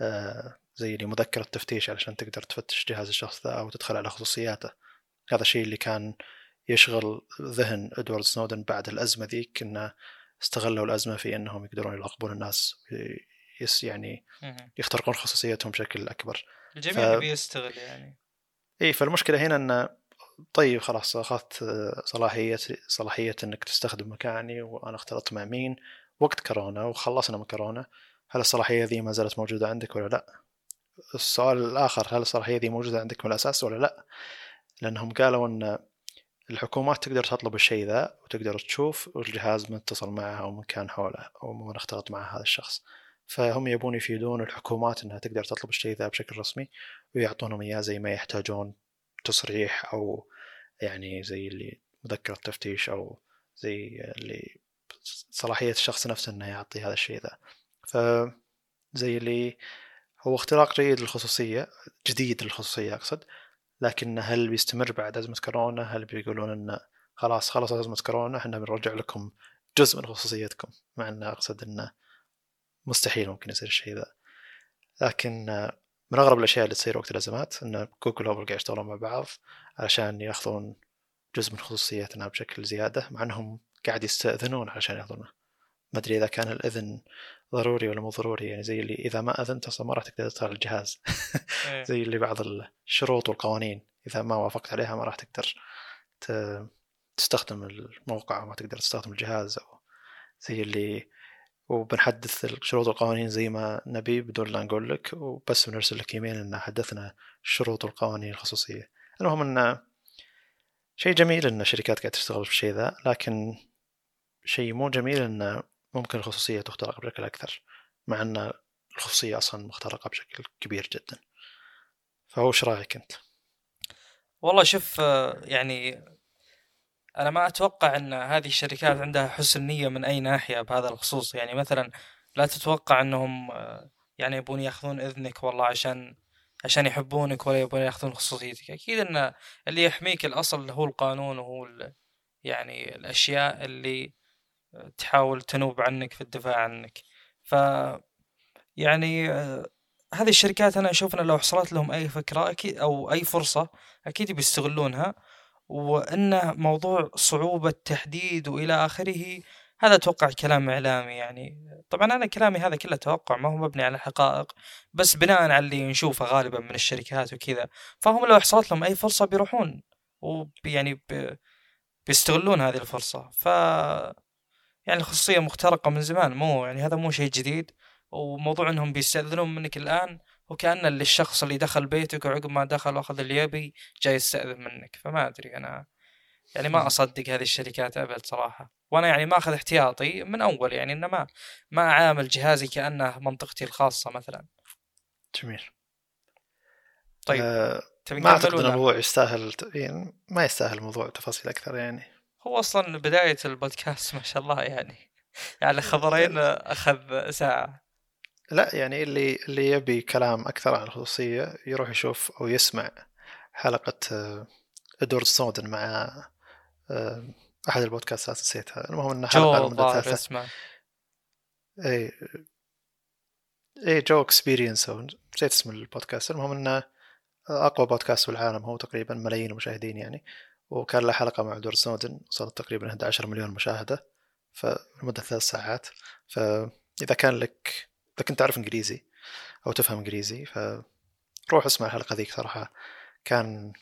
[SPEAKER 2] آه، زي اللي مذكرة تفتيش علشان تقدر تفتش جهاز الشخص ذا أو تدخل على خصوصياته. هذا الشيء اللي كان يشغل ذهن إدوارد سنودن بعد الأزمة ذيك إنه استغلوا الأزمة في إنهم يقدرون يراقبون الناس يس يعني. يخترقون خصوصيتهم بشكل أكبر
[SPEAKER 1] الجميع
[SPEAKER 2] ف-
[SPEAKER 1] يبي يستغل يعني
[SPEAKER 2] إي فالمشكلة هنا إن طيب خلاص أخذت صلاحيه صلاحية إنك تستخدم مكاني وأنا اختلطت مع مين وقت كورونا وخلصنا من كورونا هل الصلاحية ذي ما زالت موجودة عندك ولا لا؟ السؤال الآخر هل الصلاحية ذي موجودة عندك من الأساس ولا لا؟ لأنهم قالوا إن الحكومات تقدر تطلب الشيء ذا وتقدر تشوف الجهاز متصل معه أو من كان حوله أو من اختلط مع هذا الشخص فهم يبون يفيدون الحكومات إنها تقدر تطلب الشيء ذا بشكل رسمي ويعطونهم إياه زي ما يحتاجون تصريح أو يعني زي اللي مذكرة تفتيش أو زي اللي صلاحية الشخص نفسه إنه يعطي هذا الشيء ذا. ف زي اللي هو اختراق جيد للخصوصية جديد للخصوصية أقصد لكن هل بيستمر بعد أزمة كورونا؟ هل بيقولون انه خلاص خلص أزمة كورونا؟ إحنا بنرجع لكم جزء من خصوصيتكم مع انه أقصد إنه مستحيل ممكن يصير الشيء ذا. لكن آه، من أغرب الأشياء اللي تصير وقت الأزمات إن جوجل وأبل قاعد يشتغلون مع بعض علشان يأخذون جزء من خصوصيتنا بشكل زيادة مع إنهم قاعد يستأذنون علشان يأخذونه. ما أدري إذا كان الإذن ضروري ولا مو ضروري يعني زي اللي إذا ما أذنت أصلا ما راح تقدر تختار الجهاز.
[SPEAKER 1] إيه.
[SPEAKER 2] زي اللي بعض الشروط والقوانين إذا ما وافقت عليها ما راح تقدر تستخدم الموقع وما تقدر تستخدم الجهاز أو زي اللي وبنحدث الشروط والقوانين زي ما نبي بدون لا نقول لك وبس بنرسل لك إيميل إن حدثنا الشروط والقوانين الخصوصية المهم انه شيء جميل إن الشركات قاعدة تشتغل في الشيء ذا لكن شيء مو جميل انه ممكن الخصوصية تخترق بشكل أكثر مع إن الخصوصية أصلا مخترقة بشكل كبير جدا فهو إيش رأيك أنت؟
[SPEAKER 1] والله شوف آه، يعني أنا ما أتوقع إن هذه الشركات عندها حسن نية من أي ناحية بهذا الخصوص. يعني مثلا لا تتوقع إنهم آه، يعني يبون يأخذون إذنك والله عشان عشان يحبونك ولا يبون يأخذون خصوصيتك. أكيد إن اللي يحميك الأصل هو القانون وهو يعني الأشياء اللي تحاول تنوب عنك في الدفاع عنك. ف يعني آه، هذه الشركات أنا أشوف إن لو حصلت لهم أي فكرة أكيد أو أي فرصة أكيد بيستغلونها. وانه موضوع صعوبة تحديد وإلى آخره هذا أتوقع كلام إعلامي يعني. طبعا أنا كلامي هذا كله توقع ما هو مبني على حقائق بس بناء على اللي نشوفه غالبا من الشركات وكذا. فهم لو حصلت لهم أي فرصة بيروحون ويعني. بيستغلون هذه الفرصة. ف يعني الخصوصية مخترقة من زمان مو يعني هذا مو شيء جديد. وموضوع إنهم بيستأذنون منك الآن وكأن اللي الشخص اللي دخل بيتك وعقب ما دخل وأخذ اللي يبي جاي يستأذن منك. فما أدري أنا يعني ما أصدق هذه الشركات أبد صراحة. وأنا يعني ماخذ احتياطي من أول يعني إنه ما ما أعامل جهازي كأنه منطقتي الخاصة مثلا.
[SPEAKER 2] جميل.
[SPEAKER 1] طيب
[SPEAKER 2] آه
[SPEAKER 1] تبي
[SPEAKER 2] ما إن
[SPEAKER 1] ولا؟
[SPEAKER 2] الموضوع يستاهل يعني ما يستاهل الموضوع تفاصيل أكثر يعني.
[SPEAKER 1] هو أصلا بداية البودكاست ما شاء الله يعني. يعني خبرين أخذ ساعة.
[SPEAKER 2] لا يعني اللي اللي يبي كلام أكثر عن الخصوصية يروح يشوف أو يسمع حلقة آه، إدوارد سنودن مع آه، أحد ال podcastات نسيتها. المهم انها
[SPEAKER 1] حلقة
[SPEAKER 2] ثلاثة.
[SPEAKER 1] اسمه.
[SPEAKER 2] اي اي Joe Experience أو نسيت اسم البودكاست. المهم إنه أقوى بودكاست في العالم هو تقريبا ملايين المشاهدين يعني. وكان له حلقة مع دور سنودن وصلت تقريبا 11 مليون مشاهدة فلمده ثلاث ساعات. فإذا كان لك إذا كنت تعرف إنجليزي أو تفهم إنجليزي فروح أسمع الحلقة ذيك صراحة كان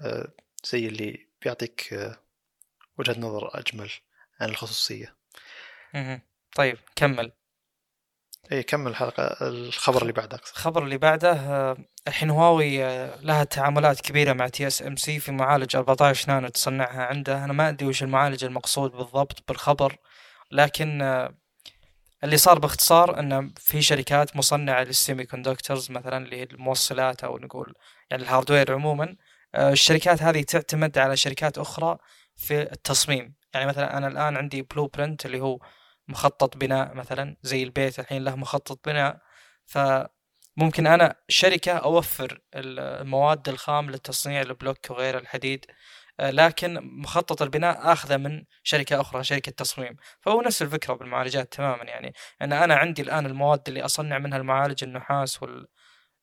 [SPEAKER 2] آه، زي اللي بيعطيك آه، وجهة نظر أجمل عن
[SPEAKER 1] الخصوصية. طيب كمل
[SPEAKER 2] اي كمل الحلقة الخبر اللي بعده.
[SPEAKER 1] الخبر اللي بعده آه، الحين هواوي لها تعاملات كبيرة مع TSMC في معالج 14 نانو تصنعها عنده أنا ما أدري وش المعالج المقصود بالضبط بالخبر لكن اللي صار باختصار إن في شركات مصنعة لل semiconductors مثلا اللي هي الموصلات أو نقول يعني ال hardware عموما آه، الشركات هذه تعتمد على شركات أخرى في التصميم. يعني مثلا أنا الآن عندي blueprint اللي هو مخطط بناء مثلا زي البيت الحين له مخطط بناء. فممكن أنا شركة أوفر المواد الخام لتصنيع البلوك وغير الحديد. لكن مخطط البناء آخذه من شركة أخرى شركة تصميم. فهو نفس الفكرة بالمعالجات تماما يعني. أن أنا عندي الآن المواد اللي أصنع منها المعالج النحاس وال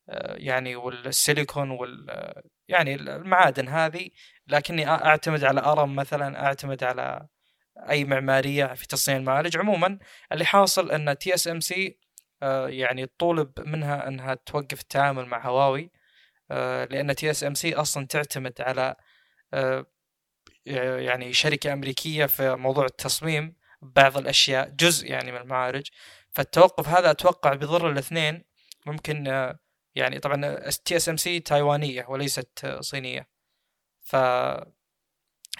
[SPEAKER 1] آه، يعني والسيليكون وال آه، يعني المعادن هذه لكني أعتمد على أرم مثلا أعتمد على أي معمارية في تصنيع المعالج. عموما اللي حاصل أن TSMC يعني طولب منها أنها توقف التعامل مع هواوي آه، لأن TSMC أصلا تعتمد على آه، يعني شركة أمريكية في موضوع التصميم بعض الأشياء جزء يعني من المعالج فالتوقف هذا أتوقع بيضر الاثنين. ممكن آه، يعني طبعا TSMC تايوانية وليست آه، صينية. ف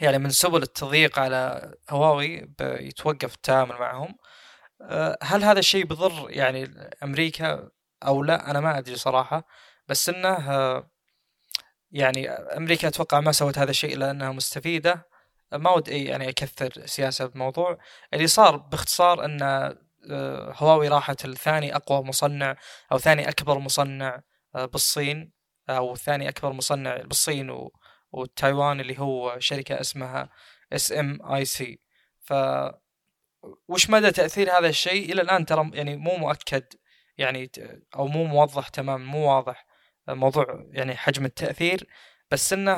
[SPEAKER 1] يعني من سبل التضييق على هواوي بيتوقف التعامل معهم. آه، هل هذا الشيء بضر يعني أمريكا أو لا؟ أنا ما أدري صراحة. بس آه، يعني أمريكا أتوقع ما سوت هذا الشيء لانها مستفيدة. ما ودي يعني أكثر سياسة بموضوع. اللي صار باختصار أن آه، هواوي راحت الثاني أقوى مصنع أو ثاني أكبر مصنع آه، بالصين أو ثاني أكبر مصنع بالصين وتايوان اللي هو شركة اسمها SMIC. ف وش مدى تأثير هذا الشيء؟ إلى الآن ترى يعني مو مؤكد. يعني أو مو موضح تماما مو واضح. موضوع يعني حجم التأثير بس إنه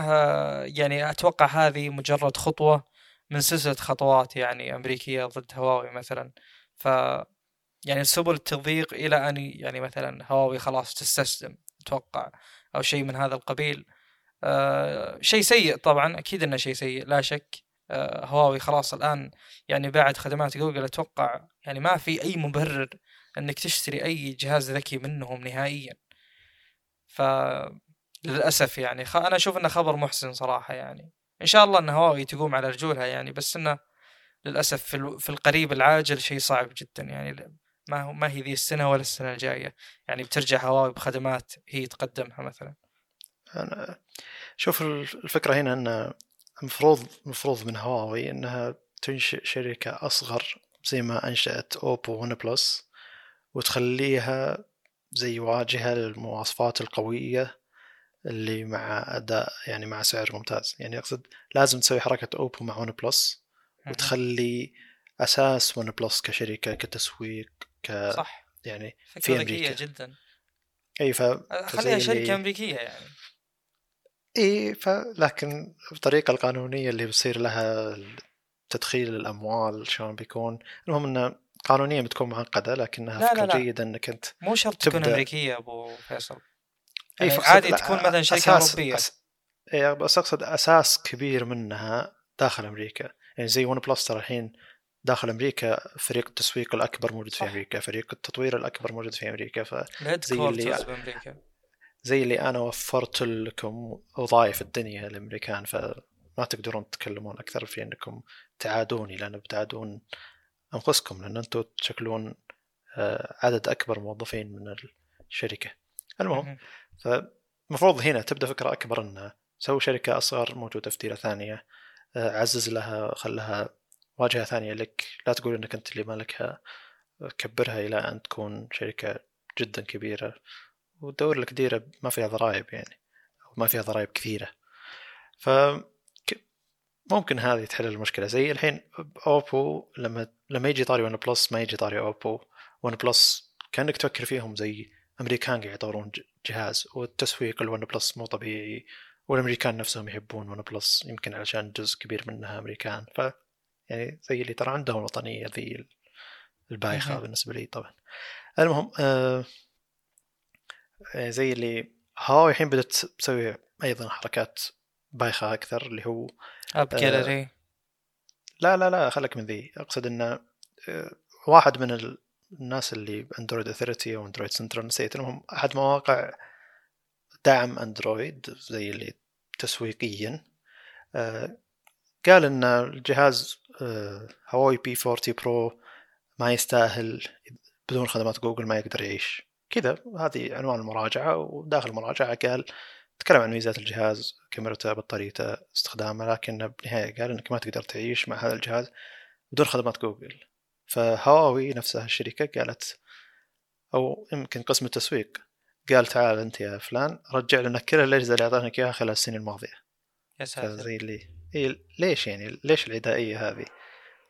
[SPEAKER 1] يعني أتوقع هذه مجرد خطوة من سلسلة خطوات يعني أمريكية ضد هواوي مثلا. ف يعني سبل التضييق إلى أن يعني مثلا هواوي خلاص تستسلم أتوقع أو شيء من هذا القبيل. آه شيء سيء طبعا أكيد إنه شيء سيء لا شك. آه هواوي خلاص الآن يعني بعد خدمات جوجل أتوقع يعني ما في أي مبرر إنك تشتري أي جهاز ذكي منهم نهائيا. ف للأسف يعني خ... أنا أشوف إنه خبر محزن صراحة يعني. إن شاء الله إن هواوي تقوم على رجولها يعني بس إنه للأسف في, ال... في القريب العاجل شيء صعب جدا يعني ما هو ما هي ذي السنة ولا السنة الجاية. يعني بترجع هواوي بخدمات هي تقدمها مثلا.
[SPEAKER 2] أنا شوف الفكرة هنا أن المفروض المفروض من هواوي أنها تنشئ شركة أصغر زي ما أنشأت أوبو ون بلس وتخليها زي واجهة للمواصفات القوية اللي مع أداء يعني مع سعر ممتاز. يعني أقصد لازم تسوي حركة أوبو مع ون بلس وتخلي أساس ون بلس كشركة كتسويق ك
[SPEAKER 1] صح.
[SPEAKER 2] يعني في أمريكا.
[SPEAKER 1] جدا.
[SPEAKER 2] إي ف
[SPEAKER 1] خليها شركه
[SPEAKER 2] اللي-
[SPEAKER 1] أمريكية يعني.
[SPEAKER 2] إي ف لكن الطريقة القانونية اللي بيصير لها تدخيل الأموال شلون بيكون المهم إنه قانونيا بتكون معقدة لكنها
[SPEAKER 1] لا، لا،
[SPEAKER 2] فكرة
[SPEAKER 1] لا.
[SPEAKER 2] جيدة إنك أنت
[SPEAKER 1] مو شرط تكون
[SPEAKER 2] تبدأ-
[SPEAKER 1] أمريكية يا أبو فيصل.
[SPEAKER 2] إي
[SPEAKER 1] يعني عادي
[SPEAKER 2] لا،
[SPEAKER 1] تكون مثلا شركة
[SPEAKER 2] أساس
[SPEAKER 1] أوروبية.
[SPEAKER 2] أس... إي بس أقصد أساس كبير منها داخل أمريكا. يعني زي ون بلس ترى الحين داخل أمريكا فريق التسويق الأكبر موجود في. أمريكا فريق التطوير الأكبر موجود في أمريكا. ف زي اللي-
[SPEAKER 1] بأمريكا.
[SPEAKER 2] زي اللي أنا وفرت لكم وظائف الدنيا الامريكان فما تقدرون تتكلمون أكثر في أنكم تعادوني لأن بتعادون أنفسكم لأن أنتم تشكلون آه، عدد أكبر موظفين من الشركة. المهم
[SPEAKER 1] مهم.
[SPEAKER 2] فالمفروض هنا تبدأ فكرة أكبر إنه سوي شركة أصغر موجودة في ديره ثانية آه، عزز لها خلها واجهة ثانية لك. لا تقول إنك أنت اللي مالكها كبرها إلى أن تكون شركة جدا كبيرة. ودور لك ديرة ما فيها ضرائب يعني أو ما فيها ضرائب كثيرة. ف ممكن هذه تحل المشكلة. زي الحين اوبو لما لما يجي طاري ون بلس ما يجي طاري اوبو ون بلس كأنك تفكر فيهم زي أمريكان قاعد يطورون جهاز والتسويق الون بلس مو طبيعي والأمريكان نفسهم يحبون ون بلس يمكن علشان جزء كبير منها أمريكان. ف يعني زي اللي ترى عندهم الوطنية ذي
[SPEAKER 1] البايخة.
[SPEAKER 2] بالنسبة لي طبعا. المهم آه آه، زي اللي هواوي الحين بدأت تسوي أيضا حركات بايخة أكثر اللي هو
[SPEAKER 1] App
[SPEAKER 2] آه،
[SPEAKER 1] جاليري
[SPEAKER 2] لا لا لا خلك من ذي. أقصد إنه آه، واحد من ال- الناس اللي Android Authority أو Android Central نسيت المهم أحد مواقع دعم اندرويد زي اللي تسويقيا. آه، قال إن الجهاز آه، هواوي P40 Pro ما يستاهل بدون خدمات جوجل ما يقدر يعيش. كذا هذه عنوان المراجعة وداخل المراجعة قال تكلم عن ميزات الجهاز كاميرته بطاريته استخدامه لكن بالنهاية قال إنك ما تقدر تعيش مع هذا الجهاز بدون خدمات جوجل. فهواوي نفسها الشركة قالت أو يمكن قسم التسويق قال تعال أنت يا فلان رجع لنا كل الأجهزة اللي اعطيناك إياها خلال السنين الماضية.
[SPEAKER 1] يا ساتر.
[SPEAKER 2] فزي اللي إيه ليش يعني ليش العدائية هذه؟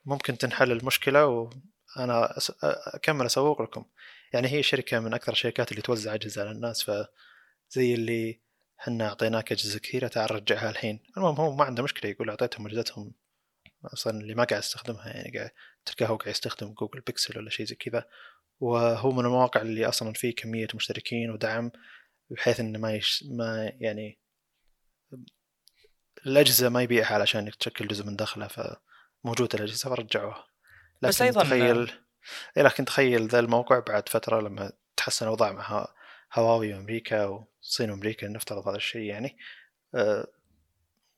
[SPEAKER 2] ممكن تنحل المشكلة وأنا. أكمل أسوق لكم. يعني هي شركة من أكثر الشركات اللي توزع أجهزة على الناس فزي اللي إحنا أعطيناك أجهزة كثيرة تعال رجعها الحين. المهم هو ما عنده مشكلة يقول أعطيتهم أجهزتهم أصلا اللي ما قاعد يستخدمها يعني قاعد تلقاه هو قاعد يستخدم جوجل بيكسل ولا شيء زي كذا. وهو من المواقع اللي أصلا فيه كمية مشتركين ودعم بحيث إنه ما يش... ما يعني الأجهزة ما يبيعها علشان تشكل جزء من دخله فموجوده الأجهزة فرجعوها. لكن
[SPEAKER 1] بس أيضاً-
[SPEAKER 2] تخيل إيه لكن تخيل ذا الموقع بعد فترة لما تحسن الاوضاع مع هواوي وأمريكا والصين وأمريكا نفترض هذا الشيء يعني. أه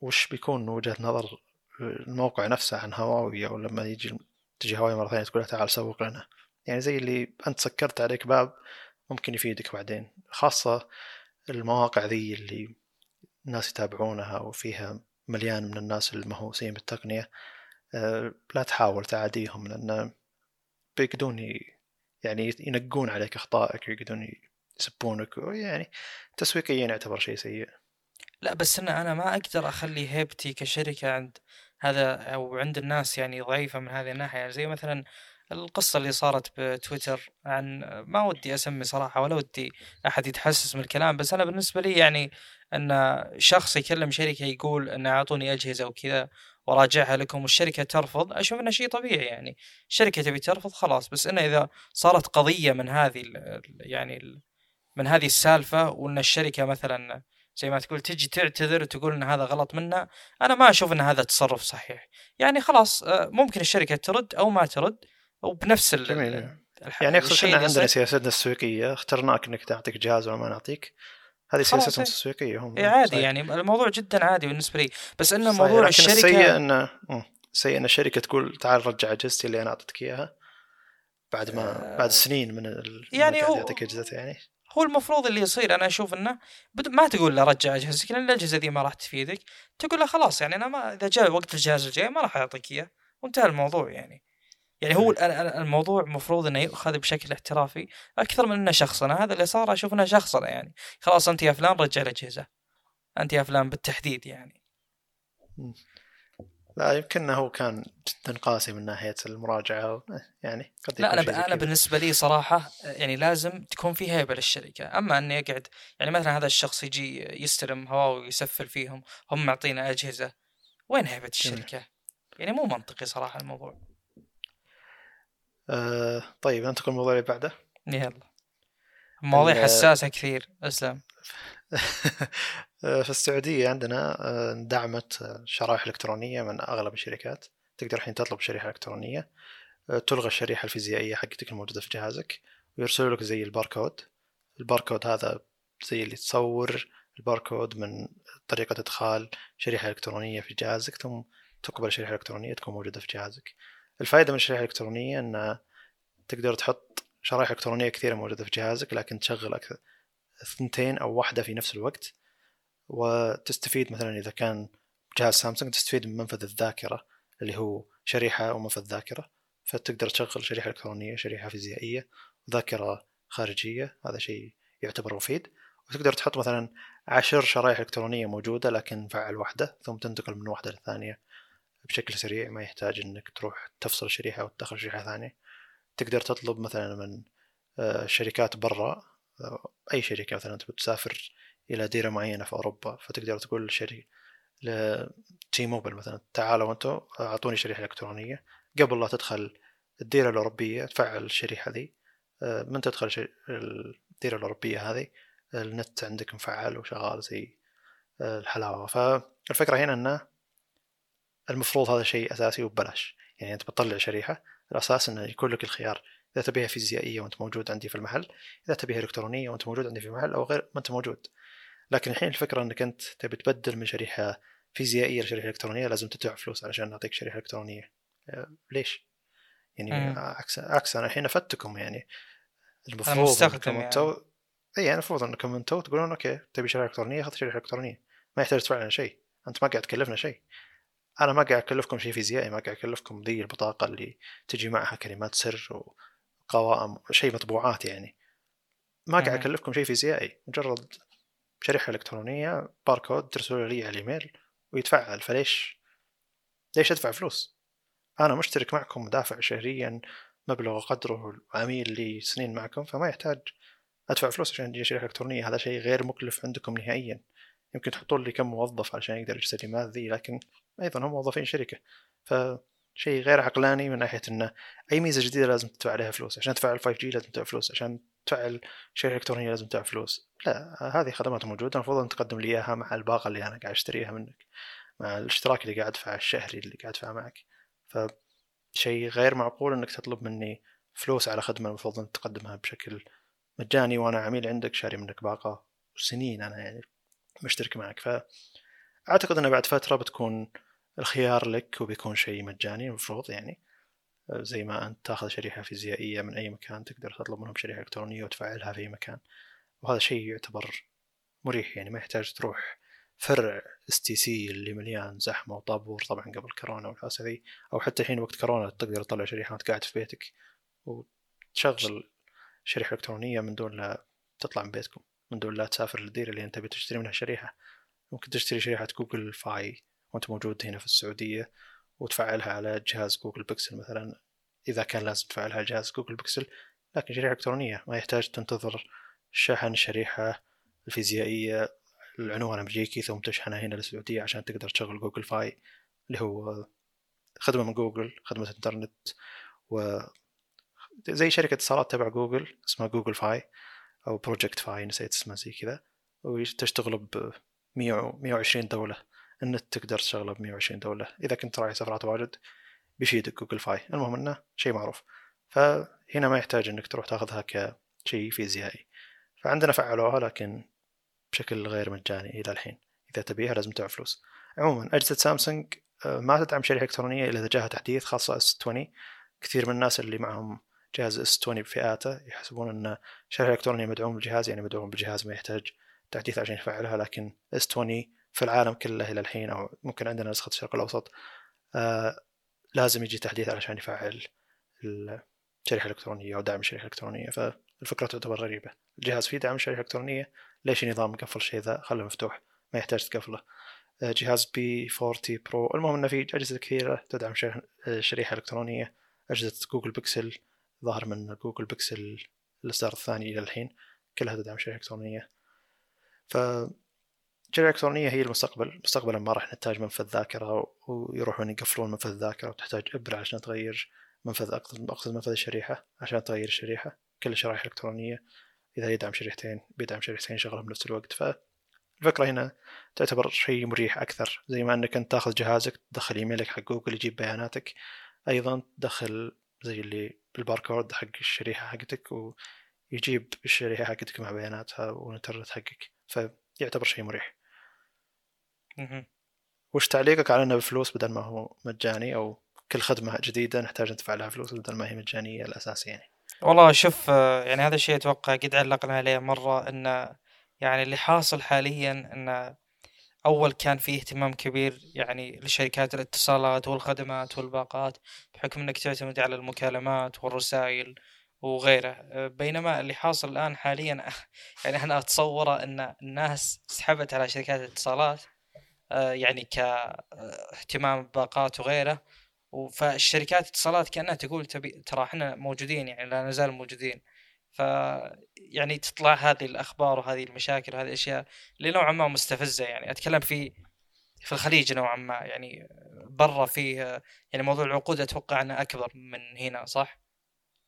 [SPEAKER 2] وش بيكون وجهة نظر الموقع نفسه عن هواوي أو لما يجي تجي هواوي مرة ثانية تقول تعال سوق لنا؟ يعني زي اللي أنت سكرت عليك باب ممكن يفيدك بعدين. خاصة المواقع ذي اللي الناس يتابعونها وفيها مليان من الناس المهووسين بالتقنية أه لا تحاول تعاديهم لأن بيقدرون ي- يعني ينقون عليك أخطائك ويقدرون يسبونك يعني تسويقيا يعتبر شيء سيء.
[SPEAKER 1] لا بس أنا أنا ما أقدر أخلي هيبتي كشركة عند هذا أو عند الناس يعني ضعيفة من هذه الناحية. يعني زي مثلا القصة اللي صارت بتويتر عن ما ودي أسمي صراحة ولا ودي أحد يتحسس من الكلام بس أنا بالنسبة لي يعني إن شخص يكلم شركة يقول إن أعطوني أجهزة وكذا وراجعها لكم والشركة ترفض أشوف إنه شيء طبيعي يعني. الشركة تبي ترفض خلاص بس إنه إذا صارت قضية من هذه يعني من هذه السالفة وإن الشركة مثلا زي ما تقول تجي تعتذر وتقول إن هذا غلط منا أنا ما أشوف إن هذا تصرف صحيح. يعني خلاص آه، ممكن الشركة ترد أو ما ترد وبنفس ال
[SPEAKER 2] يعني إحنا عندنا سياستنا التسويقيه اخترناك إنك تعطيك جهاز ولا ما نعطيك. هذه سياستهم
[SPEAKER 1] إيه.
[SPEAKER 2] التسويقيه هم.
[SPEAKER 1] إيه عادي صحيح. يعني الموضوع جدا عادي بالنسبة لي. بس انه موضوع الشركة
[SPEAKER 2] السيء انه سيء إن الشركة تقول تعال رجع أجهزتي اللي أنا أعطيتك إياها بعد ما آه. بعد سنين من
[SPEAKER 1] يعني هو
[SPEAKER 2] يعطيك اجهزته يعني.
[SPEAKER 1] هو المفروض اللي يصير أنا أشوف إنه ما تقول له رجع أجهزتك لأن الأجهزة دي ما راح تفيدك. تقول له خلاص يعني أنا ما إذا جاء وقت الجهاز الجاي ما راح أعطيك إياه. وانتهى الموضوع يعني. يعني هو الموضوع المفروض إنه يؤخذ بشكل احترافي أكثر من إنه شخصنه هذا اللي صار أشوف إنه شخصنه يعني. خلاص انت يا فلان رجع الأجهزة. انت يا فلان بالتحديد يعني.
[SPEAKER 2] لا يمكن هو كان جدا قاسي من ناحية المراجعة. يعني
[SPEAKER 1] قد لا أنا أنا بالنسبة لي صراحة يعني لازم تكون في هيبة للشركة. أما أني يقعد يعني مثلا هذا الشخص يجي يستلم هواء ويسفل فيهم هم معطينا أجهزة وين هيبة الشركة؟ يعني مو منطقي صراحة الموضوع.
[SPEAKER 2] آه طيب ننتقل للموضوع اللي بعده؟
[SPEAKER 1] يلا. مواضيع حساسة كثير
[SPEAKER 2] أسلم. في السعودية عندنا آه، دعمت شرائح إلكترونية من أغلب الشركات. تقدر الحين تطلب شريحة إلكترونية آه، تلغى الشريحة الفيزيائية حقتك الموجودة في جهازك ويرسلوا لك زي الباركود. الباركود هذا زي اللي تصور الباركود من طريقة إدخال شريحة إلكترونية في جهازك ثم تقبل شريحة إلكترونية تكون موجودة في جهازك. الفائدة من الشريحة الإلكترونية أن تقدر تحط شرائح إلكترونية كثيرة موجودة في جهازك لكن تشغل أكثر ثنتين أو واحدة في نفس الوقت. وتستفيد مثلا إذا كان جهاز سامسونج تستفيد من منفذ الذاكرة اللي هو شريحة ومنفذ ذاكرة. فتقدر تشغل شريحة إلكترونية شريحة فيزيائية وذاكرة خارجية هذا شيء يعتبر مفيد. وتقدر تحط مثلا عشر شرائح إلكترونية موجودة لكن فعل واحدة ثم تنتقل من واحدة للثانية بشكل سريع. ما يحتاج إنك تروح تفصل شريحة وتدخل شريحة ثانية. تقدر تطلب مثلا من آه، شركات برا آه، أي شركة مثلا تبغى تسافر إلى ديرة معينة في أوروبا فتقدر تقول للشركة لتي موبل مثلا تعالوا أنتم أعطوني شريحة إلكترونية. قبل لا تدخل الديرة الأوروبية تفعل الشريحة ذي آه، من تدخل الديرة الأوروبية هذه؟ النت عندك مفعل وشغال زي الحلاوة. فالفكرة هنا إنه المفروض هذا شيء أساسي وببلاش. يعني أنت بتطلع شريحة الأساس إنه يكون لك الخيار. إذا تبيها فيزيائية وأنت موجود عندي في المحل إذا تبيها إلكترونية وأنت موجود عندي في المحل أو غير ما أنت موجود. لكن الحين الفكرة إنك أنت تبي تبدل من شريحة فيزيائية لشريحة إلكترونية لازم تدفع فلوس علشان نعطيك شريحة إلكترونية. آه، ليش؟ يعني عكس عكس أنا الحين افدتكم يعني.
[SPEAKER 1] المفروض إنكم أنتم يعني.
[SPEAKER 2] إي المفروض إنكم أنتم تقولون أوكي تبي شريحة إلكترونية خذ شريحة إلكترونية. ما يحتاج تدفع لنا شيء. أنت ما قاعد تكلفنا شيء. أنا ما قاعد أكلفكم شيء فيزيائي ما قاعد أكلفكم ذي البطاقة اللي تجي معها كلمات سر وقوائم شيء مطبوعات يعني. ما قاعد أكلفكم شيء فيزيائي. مجرد شريحه إلكترونية باركود ترسلوا لي على الإيميل ويتفعل. فليش؟ ليش أدفع فلوس؟ أنا مشترك معكم دافع شهريا مبلغ قدره عميل لي سنين معكم فما يحتاج أدفع فلوس عشان تجي شريحة إلكترونية. هذا شيء غير مكلف عندكم نهائيا. يمكن تحطون لي كم موظف عشان يقدر يرسل لي ذي لكن أيضا هم موظفين شركة. فشيء غير عقلاني من ناحية إنه أي ميزة جديدة لازم تدفع عليها فلوس. عشان تفعل 5 G لازم تدفع فلوس. عشان تفعل شركة إلكترونية لازم تدفع فلوس لا هذه خدمات موجودة المفروض أن تقدم لي إياها مع الباقة اللي أنا قاعد أشتريها منك مع الاشتراك اللي قاعد أدفعه الشهري اللي قاعد أدفعه معك. فشيء غير معقول إنك تطلب مني فلوس على خدمة المفروض أن تقدمها بشكل مجاني وأنا عميل عندك شاري منك باقة سنين أنا يعني مشترك معك. فأعتقد انه بعد فترة بتكون الخيار لك وبيكون شيء مجاني المفروض يعني. زي ما أنت تأخذ شريحة فيزيائية من أي مكان تقدر تطلب منهم شريحة إلكترونية وتفعلها في أي مكان. وهذا شيء يعتبر مريح يعني ما يحتاج تروح فرع اس تي سي اللي مليان زحمة وطابور طبعا قبل كورونا والحوسه ذي أو حتى الحين وقت كورونا تقدر تطلع شريحه وانت قاعد في بيتك وتشغل شريحة إلكترونية من دون لا تطلع من بيتكم من دون لا تسافر للديره اللي أنت بتشتري منها شريحة. ممكن تشتري شريحة جوجل فاي وأنت موجود هنا في السعودية. وتفعلها على جهاز جوجل بيكسل مثلا. إذا كان لازم تفعلها على جهاز جوجل بيكسل لكن شريحه إلكترونية ما يحتاج تنتظر شحن الشريحة الفيزيائية العنوان أمريكي ثم تشحنها هنا للسعودية عشان تقدر تشغل جوجل فاي اللي هو خدمة من جوجل خدمة إنترنت و زي شركة اتصالات تبع جوجل اسمها جوجل فاي أو Project Fi نسيت اسمها زي كذا. وتشتغل ب 120 دولة. النت تقدر تشغله ب 120 دولة. إذا كنت رايح سفرات واجد بيفيدك جوجل فاي. المهم إنه شيء معروف. فهنا ما يحتاج إنك تروح تاخذها كشيء فيزيائي. فعندنا فعلوها لكن بشكل غير مجاني إلى الحين. إذا تبيها لازم تدفع فلوس. عموما أجهزة سامسونج آه، ما تدعم شريحه إلكترونية إلا إذا جاها تحديث خاصة إس 20 كثير من الناس اللي معهم جهاز إس 20 بفئاته يحسبون إن الشريحه الالكترونيه مدعوم بالجهاز يعني مدعوم بالجهاز ما يحتاج تحديث عشان يفعلها لكن إس 20 في العالم كله إلى الحين أو ممكن عندنا نسخة الشرق الأوسط. آه لازم يجي تحديث علشان يفعل الشريحة الإلكترونية أو دعم الشريحة الإلكترونية. فالفكرة تعتبر غريبة. الجهاز فيه دعم الشريحة الإلكترونية. ليش النظام مقفل شيء ذا؟ خله مفتوح ما يحتاج تقفله. آه، جهاز P40 Pro. المهم إنه في أجهزة كثيرة تدعم شريحة إلكترونية. أجهزة جوجل بيكسل ظهر من جوجل بيكسل الإصدار الثاني إلى الحين كلها تدعم شريحة إلكترونية. ف الشريحه الالكترونيه هي المستقبل. مستقبلا ما راح نحتاج منفذ ذاكرة ويروحون يقفلون منفذ الذاكرة وتحتاج إبرة عشان تغير منفذ أقصد أقصد منفذ الشريحة عشان تغير الشريحة. كل الشرائح الالكترونيه إذا يدعم شريحتين بيدعم شريحتين يشغلهم بنفس الوقت. فالفكرة هنا تعتبر شيء مريح أكثر. زي ما إنك أنت تأخذ جهازك تدخل إيميلك حق جوجل يجيب بياناتك. أيضا تدخل زي اللي الباركود حق الشريحة حقتك ويجيب الشريحة حقتك مع بياناتها والانترنت حقك. فيعتبر شيء مريح. وش تعليقك على إنه بفلوس بدل ما هو مجاني أو كل خدمة جديدة نحتاج ندفع لها فلوس بدل ما هي مجانية الاساس يعني؟
[SPEAKER 1] والله شوف يعني هذا الشيء أتوقع قد علقنا عليه مرة انه يعني اللي حاصل حاليا انه أول كان فيه اهتمام كبير يعني لشركات الاتصالات والخدمات والباقات بحكم إنك تعتمد على المكالمات والرسائل وغيره. بينما اللي حاصل الآن حاليا يعني أنا أتصوره إن الناس سحبت على شركات الاتصالات آه، يعني كاهتمام بباقات وغيره. فالشركات الاتصالات كأنها تقول تبي ترى إحنا موجودين يعني لا نزال موجودين. ف يعني تطلع هذه الأخبار وهذه المشاكل وهذه الأشياء اللي نوعا ما مستفزة. يعني أتكلم في في الخليج نوعا ما. يعني برا فيه يعني موضوع العقود أتوقع أنه أكبر من هنا صح؟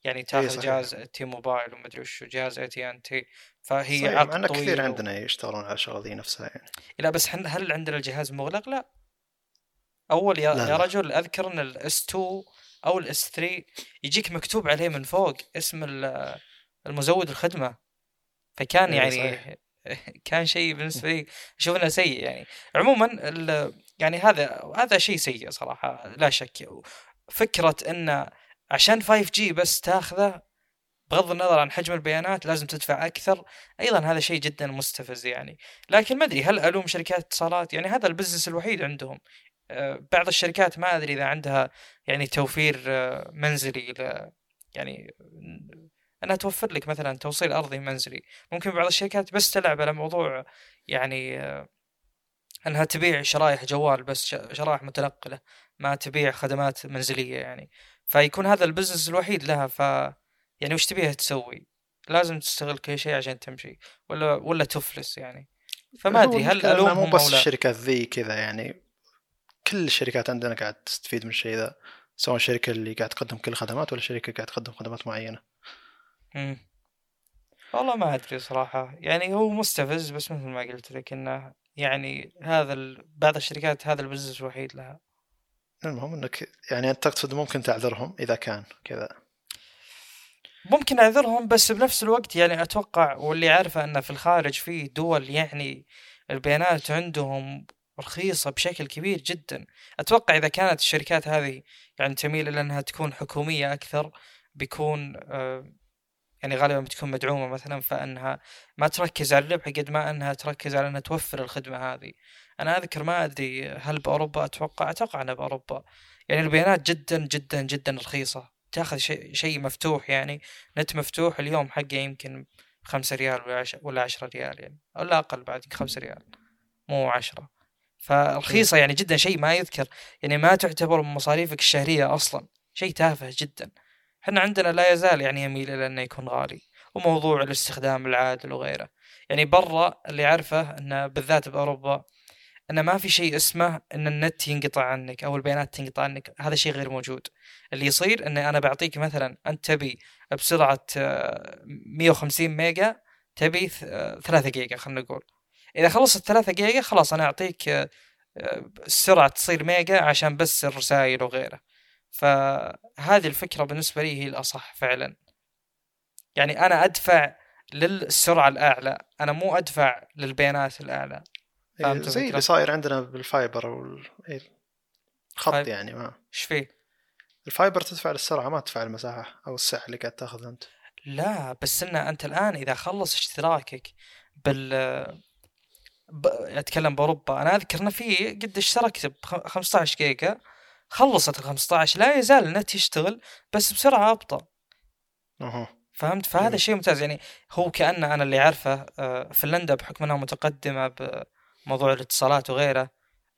[SPEAKER 1] يعني تاخذ جهاز تي موبايل ومدري وش جهاز إي تي إن تي فهي
[SPEAKER 2] صحيح عقد طويل كثير عندنا يشتغلون على الشغلة ذي نفسها يعني.
[SPEAKER 1] لا بس هل عندنا الجهاز مغلق؟ لا. أول يا, لا يا رجل أذكر إن ال S2 أو ال S3 يجيك مكتوب عليه من فوق اسم المزود الخدمة. فكان إيه، يعني كان شيء بالنسبة لي أشوف إنه سيء يعني. عموما يعني هذا هذا شيء سيء صراحة لا شك. فكرة إن عشان 5 G بس تاخذه بغض النظر عن حجم البيانات لازم تدفع أكثر. أيضا هذا شيء جدا مستفز يعني. لكن ما أدري هل ألوم شركات اتصالات؟ يعني هذا ال business الوحيد عندهم. آه، بعض الشركات ما أدري إذا عندها يعني توفير آه، منزلي يعني انها توفر لك مثلا توصيل أرضي منزلي. ممكن بعض الشركات بس تلعب على موضوع يعني آه، أنها تبيع شرائح جوال بس شرائح متنقلة ما تبيع خدمات منزلية يعني. فيكون هذا ال business الوحيد لها ف يعني وش تبيها تسوي؟ لازم تستغل كل شيء عشان تمشي ولا ولا تفلس يعني. فما أدري هل
[SPEAKER 2] ألومهم مو بس الشركات ذي كذا يعني كل الشركات عندنا قاعد تستفيد من الشيء ذا سواء الشركة اللي قاعد تقدم كل الخدمات ولا الشركة قاعد تقدم خدمات معينة.
[SPEAKER 1] امم والله ما أدري صراحة. يعني هو مستفز بس مثل ما قلت لك إنه يعني هذا ال... بعض الشركات هذا البزنس الوحيد لها.
[SPEAKER 2] المهم إنك يعني أنت تقصد ممكن تعذرهم إذا كان كذا.
[SPEAKER 1] ممكن أعذرهم بس بنفس الوقت يعني أتوقع واللي عارفه انه في الخارج في دول يعني البيانات عندهم رخيصة بشكل كبير جدا. أتوقع إذا كانت الشركات هذه يعني تميل إلى أنها تكون حكومية أكثر بيكون آه، يعني غالبا بتكون مدعومة مثلا فإنها ما تركز على الربح قد ما أنها تركز على أنها توفر الخدمة هذه. أنا أذكر ما أدري هل بأوروبا أتوقع أتوقع أنها بأوروبا. يعني البيانات جدا جدا جدا رخيصة. تأخذ شيء شيء مفتوح يعني نت مفتوح اليوم حقه يمكن خمسة ريال ولا عشرة ريال يعني. أو لا أقل بعد خمسة ريال. مو عشرة. فرخيصه يعني جدا شيء ما يذكر. يعني ما تعتبر من مصاريفك الشهرية أصلا. شيء تافه جدا. إحنا عندنا لا يزال يعني يميل إلى إنه يكون غالي. وموضوع الاستخدام العادل وغيره. يعني برا اللي عارفه إنه بالذات بأوروبا إنه ما في شيء اسمه إن النت ينقطع عنك أو البيانات تنقطع عنك. هذا شيء غير موجود. اللي يصير إن أنا بعطيك مثلا أنت تبي بسرعة 150 آه، ميجا تبي 3 آه، جيجا خلينا نقول. إذا خلصت 3 جيجا خلاص أنا أعطيك آه، السرعه تصير ميجا عشان بس الرسائل وغيره. فهذه الفكرة بالنسبة لي هي الأصح فعلا. يعني أنا أدفع للسرعة الأعلى. أنا مو أدفع للبيانات الأعلى.
[SPEAKER 2] إيه زي اللي صاير عندنا بال fiber أو الخط fiber. يعني ما.
[SPEAKER 1] إيش فيه؟
[SPEAKER 2] ال fiber تدفع للسرعة ما تدفع المساحة أو السعه اللي قاعد تاخذها أنت.
[SPEAKER 1] لا بس إن أنت الآن إذا خلص اشتراكك بال ب... أتكلم بأوروبا. أنا أذكر إنه في قد اشتركت ب 15 جيجا. خلصت ال 15 لا يزال النت يشتغل بس بسرعة أبطأ.
[SPEAKER 2] أها.
[SPEAKER 1] فهمت؟ فهذا شيء ممتاز. يعني هو كأن أنا اللي عارفه آه، فنلندا بحكم أنها متقدمة بموضوع الاتصالات وغيره.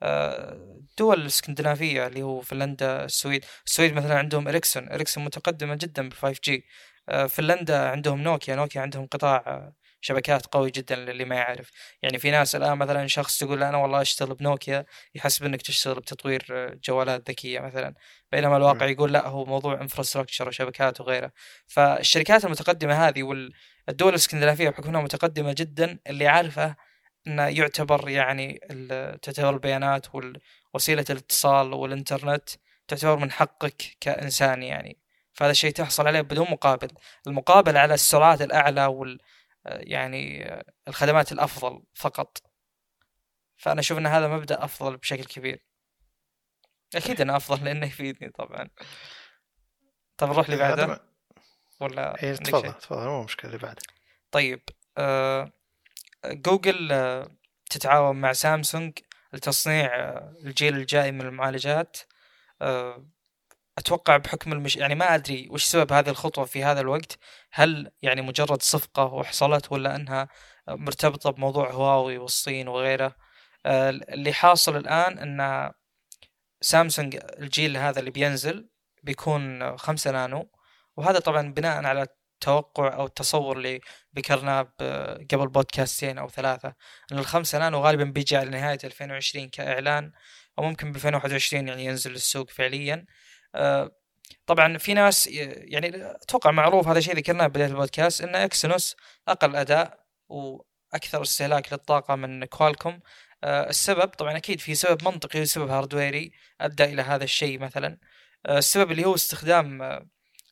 [SPEAKER 1] الدول آه، الإسكندنافية اللي هو فنلندا السويد. السويد مثلا عندهم إريكسون. إريكسون متقدمة جدا بال 5 G فنلندا عندهم نوكيا. نوكيا عندهم قطاع آه، شبكات قوي جدا للي ما يعرف. يعني في ناس الآن مثلا شخص يقول أنا والله أشتغل بنوكيا يحسب إنك تشتغل بتطوير جوالات ذكية مثلا. بينما الواقع يقول لا هو موضوع infrastructure وشبكات وغيره. فالشركات المتقدمة هذه والدول الإسكندنافية بحكم إنها متقدمة جدا اللي عارفه إنه يعتبر يعني تعتبر البيانات ووسيله الاتصال والإنترنت تعتبر من حقك كإنسان يعني. فهذا الشيء تحصل عليه بدون مقابل. المقابل على السرعات الأعلى وال يعني الخدمات الأفضل فقط. فأنا أشوف إن هذا مبدأ أفضل بشكل كبير. أكيد إنه أفضل لأنه يفيدني طبعا. طب نروح اللي بعده ولا
[SPEAKER 2] إيه تفضل تفضل مو مشكلة اللي بعده.
[SPEAKER 1] طيب آه جوجل آه تتعاون مع سامسونج لتصنيع آه الجيل الجاي من المعالجات. آه أتوقع بحكم المش... يعني ما أدري وش سبب هذه الخطوة في هذا الوقت. هل يعني مجرد صفقة وحصلت ولا أنها مرتبطة بموضوع هواوي والصين وغيره؟ اللي حاصل الآن إن سامسونج الجيل هذا اللي بينزل بيكون خمسة نانو. وهذا طبعا بناء على التوقع أو التصور اللي ذكرناه قبل بودكاستين أو ثلاثة إن الخمسة نانو غالبا بيجي على نهاية 2020 كإعلان أو ممكن ب 2021 يعني ينزل للسوق فعليا. آه، طبعا في ناس يعني أتوقع معروف هذا الشيء ذكرناه بداية البودكاست إن Exynos أقل أداء وأكثر استهلاك للطاقة من Qualcomm. آه، السبب طبعا أكيد في سبب منطقي وسبب hardware ي ادى إلى هذا الشيء مثلا. آه، السبب اللي هو استخدام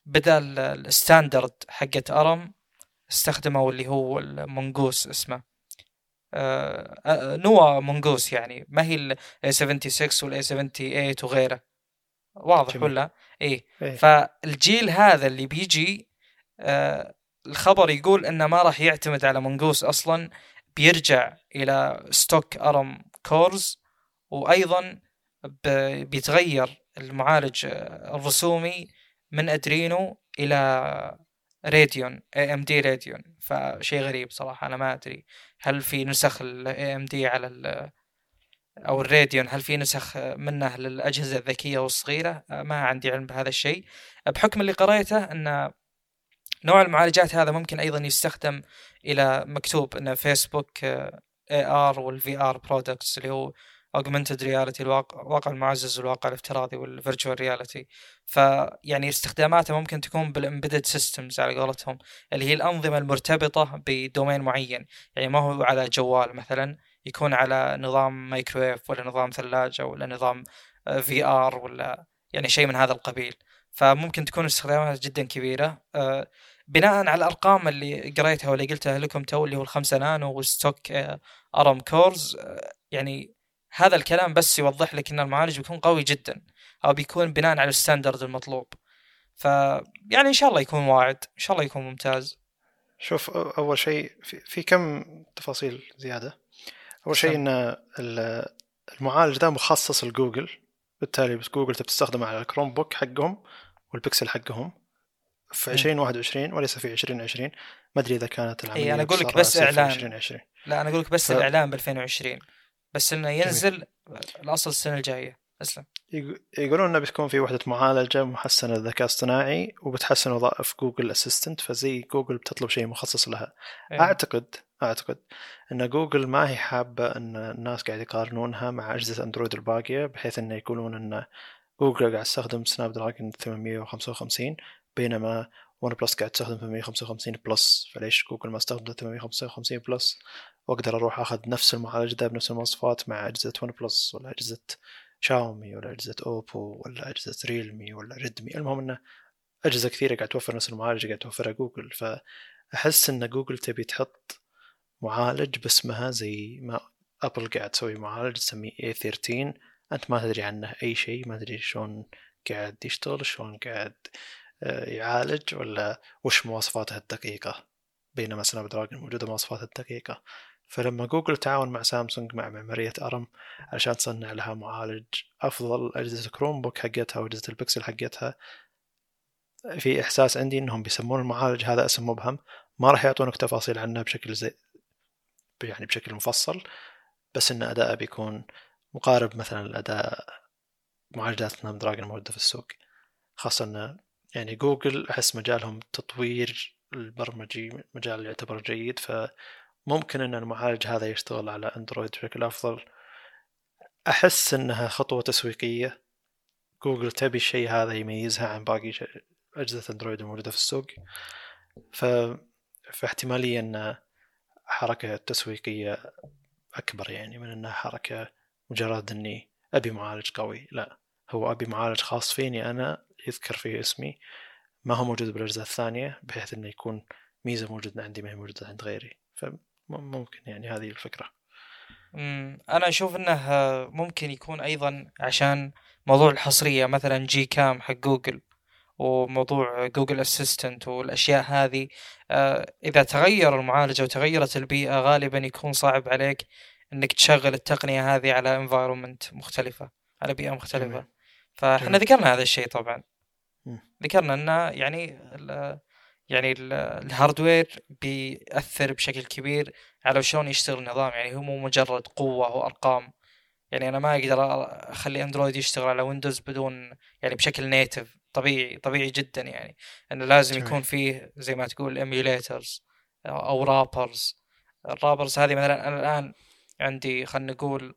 [SPEAKER 1] بدل ال standard حقت ARM استخدموا اللي هو ال Mongoose اسمه. نواة Mongoose يعني. ما هي ال A76 وال A78 وغيره. واضح جميل. ولا؟ إيه. إيه. فالجيل هذا اللي بيجي آه الخبر يقول إنه ما راح يعتمد على Mongoose أصلا بيرجع إلى stock ARM cores وأيضا بيتغير المعالج الرسومي من Adreno إلى Radeon AMD Radeon. فشيء غريب صراحة أنا ما أدري هل في نسخ ال AMD على أو ال Radeon هل في نسخ منه للأجهزة الذكية والصغيرة؟ ما عندي علم بهذا الشيء. بحكم اللي قريته أن نوع المعالجات هذا ممكن أيضا يستخدم إلى مكتوب ان Facebook AR وال VR products اللي هو augmented reality الواقع الواقع المعزز والواقع الافتراضي وال virtual reality فيعني استخداماته ممكن تكون بال embedded systems على قولتهم اللي هي الأنظمة المرتبطة ب domain معين. يعني ما هو على جوال مثلا يكون على نظام مايكرويف ولا نظام ثلاجة ولا نظام في آه، ار ولا يعني شيء من هذا القبيل. فممكن تكون استخدامات جدا كبيرة. آه، بناء على الأرقام اللي قريتها واللي قلتها لكم تو اللي هو الخمسة نانو وال stock آه، ARM cores يعني هذا الكلام بس يوضح لك إن المعالج بيكون قوي جدا أو بيكون بناء على ال standard المطلوب. ف يعني إن شاء الله يكون واعد إن شاء الله يكون ممتاز.
[SPEAKER 2] شوف أول شيء في, في كم تفاصيل زيادة. أول شيء إن المعالج ده مخصص لجوجل. بالتالي بس جوجل تستخدمه على ال Chromebook حقهم والبكسل حقهم في 2021 وليس في 2020 ما أدري إذا كانت
[SPEAKER 1] العملية اي أنا أقول لك بس إعلان. 2020 لا أنا أقول لك بس ف... الاعلان ب 2020 بس إنه ينزل جميل. الأصل السنة الجاية أسلم
[SPEAKER 2] يق- يقولون إنه بتكون في وحدة معالجة محسنة للذكاء الاصطناعي وبتحسن وظائف Google Assistant فزي جوجل بتطلب شيء مخصص لها
[SPEAKER 1] إيه.
[SPEAKER 2] أعتقد أعتقد إن جوجل ما هي حابة إن الناس قاعد يقارنونها مع أجهزة Android الباقية بحيث إنه يقولون إن جوجل قاعد تستخدم Snapdragon 855 بينما OnePlus قاعد تستخدم 855 Plus فليش جوجل ما استخدمت 855 Plus واقدر أروح أخذ نفس المعالج ذا بنفس المواصفات مع أجهزة OnePlus ولا أجهزة شاومي ولا أجهزة Oppo ولا أجهزة Realme ولا Redmi المهم إنه أجهزة كثيرة قاعد توفر نفس المعالج قاعد توفرها جوجل. فأحس إن جوجل تبي تحط معالج باسمها زي ما ابل قاعد تسوي معالج تسميه A13 أنت ما تدري عنه أي شيء ما تدري شلون قاعد يشتغل شلون قاعد آه، يعالج ولا وش مواصفاته الدقيقة. بينما Snapdragon موجودة مواصفاتها الدقيقة. فلما جوجل تعاون مع سامسونج مع معمارية ARM عشان تصنع لها معالج أفضل أجهزة Chromebook حقتها وأجهزة البكسل حقتها في إحساس عندي إنهم بيسمون المعالج هذا اسم مبهم ما راح يعطونك تفاصيل عنه بشكل زي يعني بشكل مفصل بس إن أداءه بيكون مقارب مثلا لأداء معالجات Snapdragon الموجودة في السوق. خاصة إن يعني جوجل أحس مجالهم تطوير البرمجي مجال يعتبر جيد فممكن أن المعالج هذا يشتغل على Android بشكل أفضل. أحس أنها خطوة تسويقية. جوجل تبي الشيء هذا يميزها عن باقي أجهزة أندرويد الموجودة في السوق. ف... فاحتمالية أن حركة تسويقية أكبر يعني من أنها حركة مجرد أني أبي معالج قوي. لا هو أبي معالج خاص فيني أنا يذكر فيه اسمي. ما هو موجود بالأجهزة الثانية بحيث أنه يكون ميزة موجودة عندي ما هي موجودة عند غيري. فممكن يعني هذه الفكرة
[SPEAKER 1] أمم، أنا أشوف إنه ممكن يكون أيضا عشان موضوع الحصرية مثلا GCam حق جوجل وموضوع Google Assistant والأشياء هذه آه، إذا تغير المعالج وتغيرت البيئة غالبا يكون صعب عليك إنك تشغل التقنية هذه على environment مختلفة على
[SPEAKER 2] بيئة
[SPEAKER 1] مختلفة.
[SPEAKER 2] فإحنا.
[SPEAKER 1] ذكرنا هذا الشيء طبعا. ذكرنا إنه يعني يعني ال- ال hardware بيأثر بشكل كبير على شلون يشتغل النظام. يعني هو مو مجرد قوة وأرقام يعني أنا ما أقدر أخلي Android يشتغل على Windows بدون يعني بشكل native طبيعي طبيعي جدا يعني. إنه لازم. يكون فيه زي ما تقول emulators أو wrappers ال wrappers هذه مثلا أنا الآن عندي خلينا نقول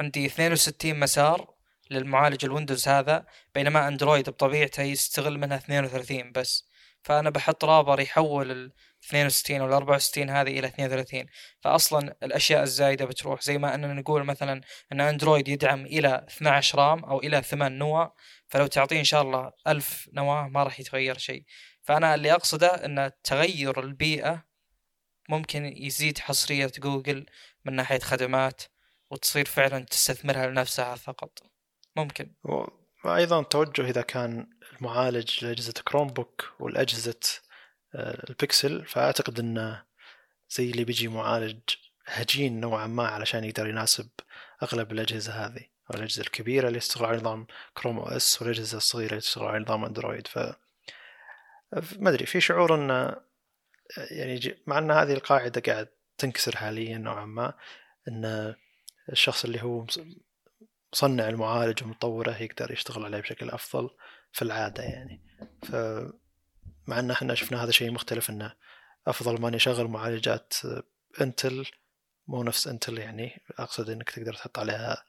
[SPEAKER 1] عندي 62 مسار للمعالج ال Windows هذا بينما Android بطبيعته يستغل منها 32 بس. فأنا بحط wrapper يحول ال 62 وال 64 هذه إلى 32 فأصلا الأشياء الزايدة بتروح. زي ما أننا نقول مثلا أن Android يدعم إلى 12 RAM أو إلى 8 نواه فلو تعطيه إن شاء الله 1000 نواه ما راح يتغير شيء. فأنا اللي أقصده أن تغير البيئة ممكن يزيد حصرية جوجل من ناحية خدمات وتصير فعلا تستثمرها لنفسها فقط. ممكن.
[SPEAKER 2] وأيضا توجه إذا كان المعالج لأجهزة Chromebook والأجهزة آه، البكسل فأعتقد أنه زي اللي بيجي معالج هجين نوعا ما علشان يقدر يناسب أغلب الأجهزة هذه. والأجهزة الكبيرة اللي تشتغل على نظام Chrome OS والأجهزة الصغيرة اللي تشتغل على نظام أندرويد ف ما أدري في شعور أن يعني ج- مع أن هذه القاعدة قاعد تنكسر حاليا نوعا ما أن الشخص اللي هو مصنع المعالج ومطوره يقدر يشتغل عليه بشكل أفضل في العادة يعني. ف مع إن إحنا شفنا هذا شيء مختلف إنه أفضل ما نشغل معالجات إنتل مو نفس إنتل يعني أقصد إنك تقدر تحط عليها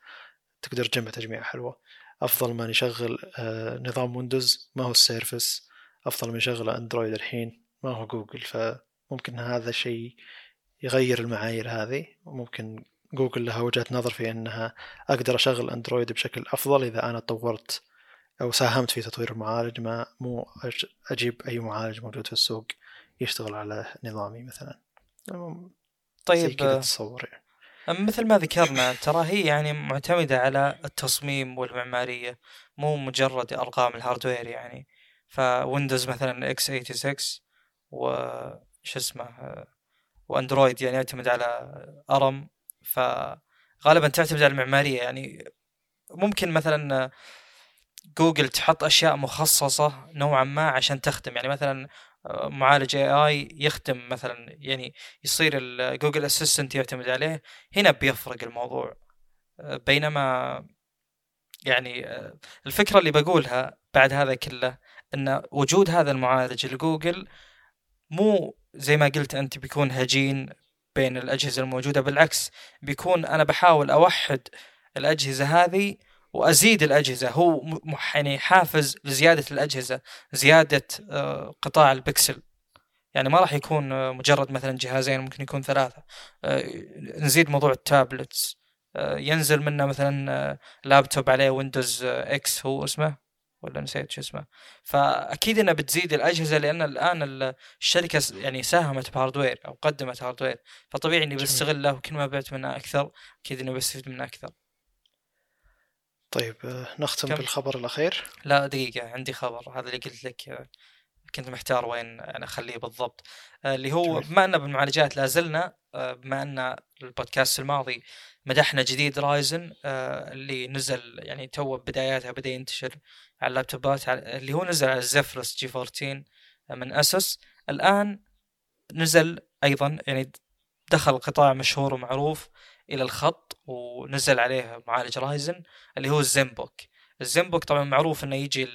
[SPEAKER 2] تقدر تجمع تجميع حلوة. أفضل ما نشغل آه، نظام ويندوز ما هو ال Surface. أفضل ما نشغل أندرويد الحين ما هو جوجل. فممكن هذا الشيء يغير المعايير هذه وممكن جوجل لها وجهة نظر في إنها أقدر أشغل أندرويد بشكل أفضل إذا أنا طورت أو ساهمت في تطوير المعالج ما مو أج- أجيب أي معالج موجود في السوق يشتغل على نظامي مثلا.
[SPEAKER 1] طيب
[SPEAKER 2] كذا تصور يعني.
[SPEAKER 1] مثل ما ذكرنا ترى هي يعني معتمدة على التصميم والمعمارية مو مجرد أرقام ال hardware يعني. فويندوز مثلا x86 و شو اسمه واندرويد يعني يعتمد على ARM فغالبا تعتمد على المعمارية. يعني ممكن مثلا جوجل تحط أشياء مخصصة نوعا ما عشان تخدم. يعني مثلا آه، معالج AI يخدم مثلا يعني يصير ال Google Assistant يعتمد عليه. هنا بيفرق الموضوع. آه، بينما يعني آه، الفكرة اللي بقولها بعد هذا كله إن وجود هذا المعالج لجوجل مو زي ما قلت أنت بيكون هجين بين الأجهزة الموجودة بالعكس بيكون أنا بحاول أوحد الأجهزة هذه وأزيد الأجهزة. هو يعني حافز لزيادة الأجهزة زيادة آه، قطاع البكسل. يعني ما راح يكون آه، مجرد مثلا جهازين ممكن يكون ثلاثة. نزيد موضوع ال tablets. ينزل منه مثلا لابتوب عليه Windows X هو اسمه. ولا نسيت شو اسمه. فأكيد إنها بتزيد الأجهزة لأن الآن الشركة يعني ساهمت ب hardware أو قدمت hardware فطبيعي إني بستغله وكل ما بعت منه أكثر أكيد إني بستفيد منه أكثر.
[SPEAKER 2] طيب آه، نختم كم؟ بالخبر الأخير.
[SPEAKER 1] لا دقيقة عندي خبر. هذا اللي قلت لك آه، كنت محتار وين يعني أخليه بالضبط. آه، اللي هو بما إن بالمعالجات لا زلنا بما إن البودكاست الماضي مدحنا جديد Ryzen اللي نزل يعني تو بداياتها بدأ ينتشر على اللابتوبات اللي هو نزل على ال Zephyrus G14 من ASUS الآن نزل أيضا يعني دخل قطاع مشهور ومعروف إلى الخط ونزل عليه معالج Ryzen اللي هو ال ZenBook ال ZenBook طبعا معروف إنه يجي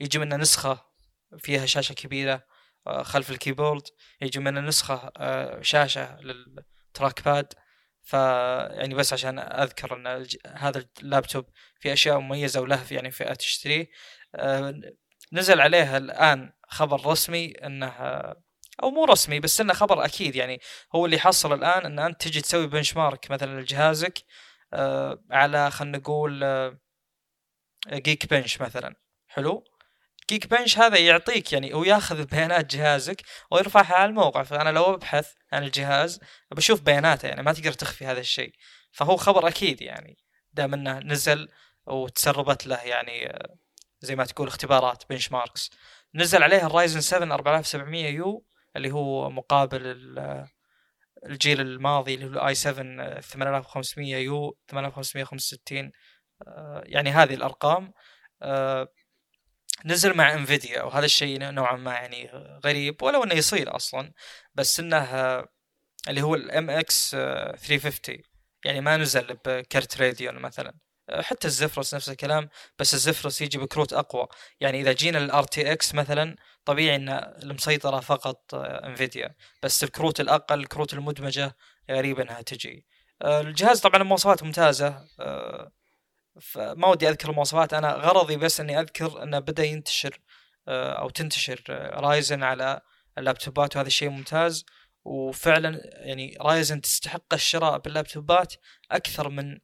[SPEAKER 1] يجي منه نسخة فيها شاشة كبيرة آه، خلف ال keyboard. يجي منه نسخة آه، شاشة لل trackpad ف يعني بس عشان أذكر إن هذا اللابتوب في أشياء مميزة وله يعني فئة تشتريه آه، نزل عليها الآن خبر رسمي إنه أو مو رسمي بس إنه خبر أكيد يعني هو اللي حصل الآن إن أنت تجي تسوي بنش مارك مثلا لجهازك آه، على خلينا نقول جيك آه، بنش مثلا. حلو؟ جيك بنش هذا يعطيك يعني وياخذ بيانات جهازك ويرفعها على الموقع. فأنا لو أبحث عن الجهاز بشوف بياناته يعني ما تقدر تخفي هذا الشيء. فهو خبر أكيد يعني دام إنه نزل وتسربت له يعني زي ما تقول اختبارات benchmarks نزل عليه ال Ryzen 7 4700U اللي هو مقابل الجيل الماضي اللي هو ال i7 8500U 8565 يعني هذه الأرقام. آه، نزل مع انفيديا وهذا الشيء نوعا ما يعني غريب ولو إنه يصير أصلا بس إنه اللي هو ال MX350 يعني ما نزل بكرت Radeon مثلا. حتى ال Zephyrus نفس الكلام بس ال Zephyrus يجي بكروت أقوى. يعني إذا جينا ال RTX مثلا طبيعي إن المسيطرة فقط انفيديا بس الكروت الأقل الكروت المدمجة غريب إنها تجي. الجهاز طبعا المواصفات ممتازة فما ودي أذكر المواصفات. أنا غرضي بس إني أذكر إنه بدأ ينتشر آه، أو تنتشر Ryzen على اللابتوبات وهذا الشيء ممتاز. وفعلا يعني Ryzen تستحق الشراء باللابتوبات أكثر من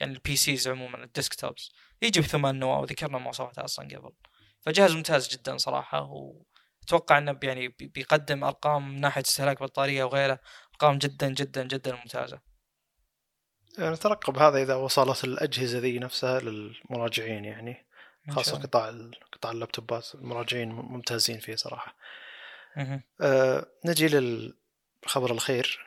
[SPEAKER 1] يعني ال PCs عموما ال desktops يجي بثمان نواة وذكرنا مواصفاتها أصلا قبل. فجهاز ممتاز جدا صراحة. وأتوقع إنه يعني بيقدم أرقام من ناحية استهلاك بطارية وغيره أرقام جدا جدا جدا ممتازة.
[SPEAKER 2] نترقب هذا إذا وصلت الأجهزة ذي نفسها للمراجعين يعني خاصة قطاع قطاع اللابتوبات المراجعين ممتازين فيه صراحة. آه نجي للخبر الأخير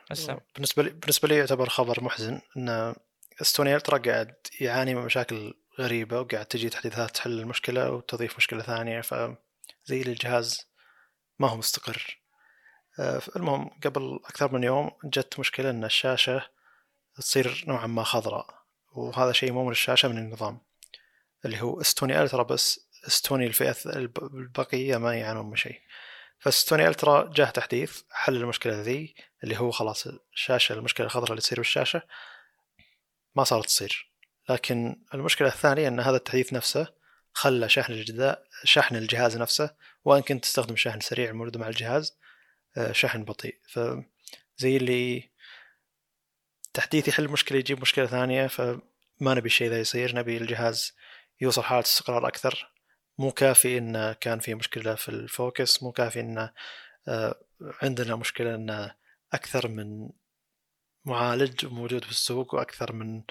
[SPEAKER 2] بالنسبة لي بالنسبة لي يعتبر خبر محزن إن استوني الترا قاعد يعاني من مشاكل غريبة وقاعد تجي تحديثات تحل المشكلة وتضيف مشكلة ثانية فزي الجهاز ما هو مستقر. آه المهم قبل أكثر من يوم جت مشكلة إن الشاشة تصير نوعا ما خضراء. وهذا شيء مو من الشاشة من النظام. اللي هو استوني ألترا بس استوني الفئة البقية ما يعانون من شيء. فستوني ألترا جاه تحديث حل المشكلة ذي اللي هو خلاص الشاشة المشكلة الخضراء اللي تصير بالشاشة ما صارت تصير. لكن المشكلة الثانية أن هذا التحديث نفسه خلى شحن الجداء شحن الجهاز نفسه وإن كنت تستخدم شحن سريع الموجود مع الجهاز آه، شحن بطيء. فزي اللي تحديث يحل مشكلة يجيب مشكلة ثانية فما نبي الشيء ذا يصير. نبي الجهاز يوصل حالة استقرار أكثر. مو كافي إنه كان في مشكلة في ال focus مو كافي إنه آه، عندنا مشكلة إنه أكثر من معالج موجود في السوق وأكثر من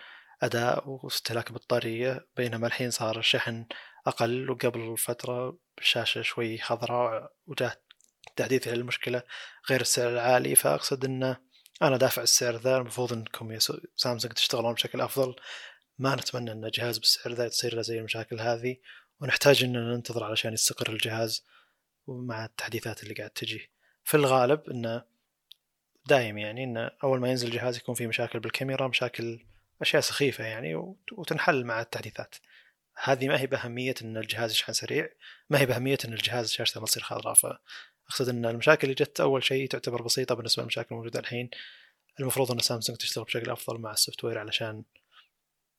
[SPEAKER 2] أداء واستهلاك بطارية. بينما الحين صار الشحن أقل وقبل فترة الشاشة شوي خضراء وجاء تحديث للمشكلة غير السعر العالي. فأقصد إنه أنا دافع السعر ذا المفروض إنكم يا سامسونج تشتغلون بشكل أفضل. ما نتمنى إن جهاز بالسعر ذا تصير له زي المشاكل هذه ونحتاج إننا ننتظر علشان يستقر الجهاز ومع التحديثات اللي قاعد تجي. في الغالب انه دايم يعني انه أول ما ينزل الجهاز يكون في مشاكل بالكاميرا مشاكل أشياء سخيفة يعني وتنحل مع التحديثات. هذه ما هي بأهمية إن الجهاز يشحن سريع ما هي بأهمية إن الجهاز شاشته ما تصير خضراء فاقصد إن المشاكل اللي جت أول شيء تعتبر بسيطة بالنسبة للمشاكل الموجودة الحين. المفروض إن سامسونج تشتغل بشكل أفضل مع ال software علشان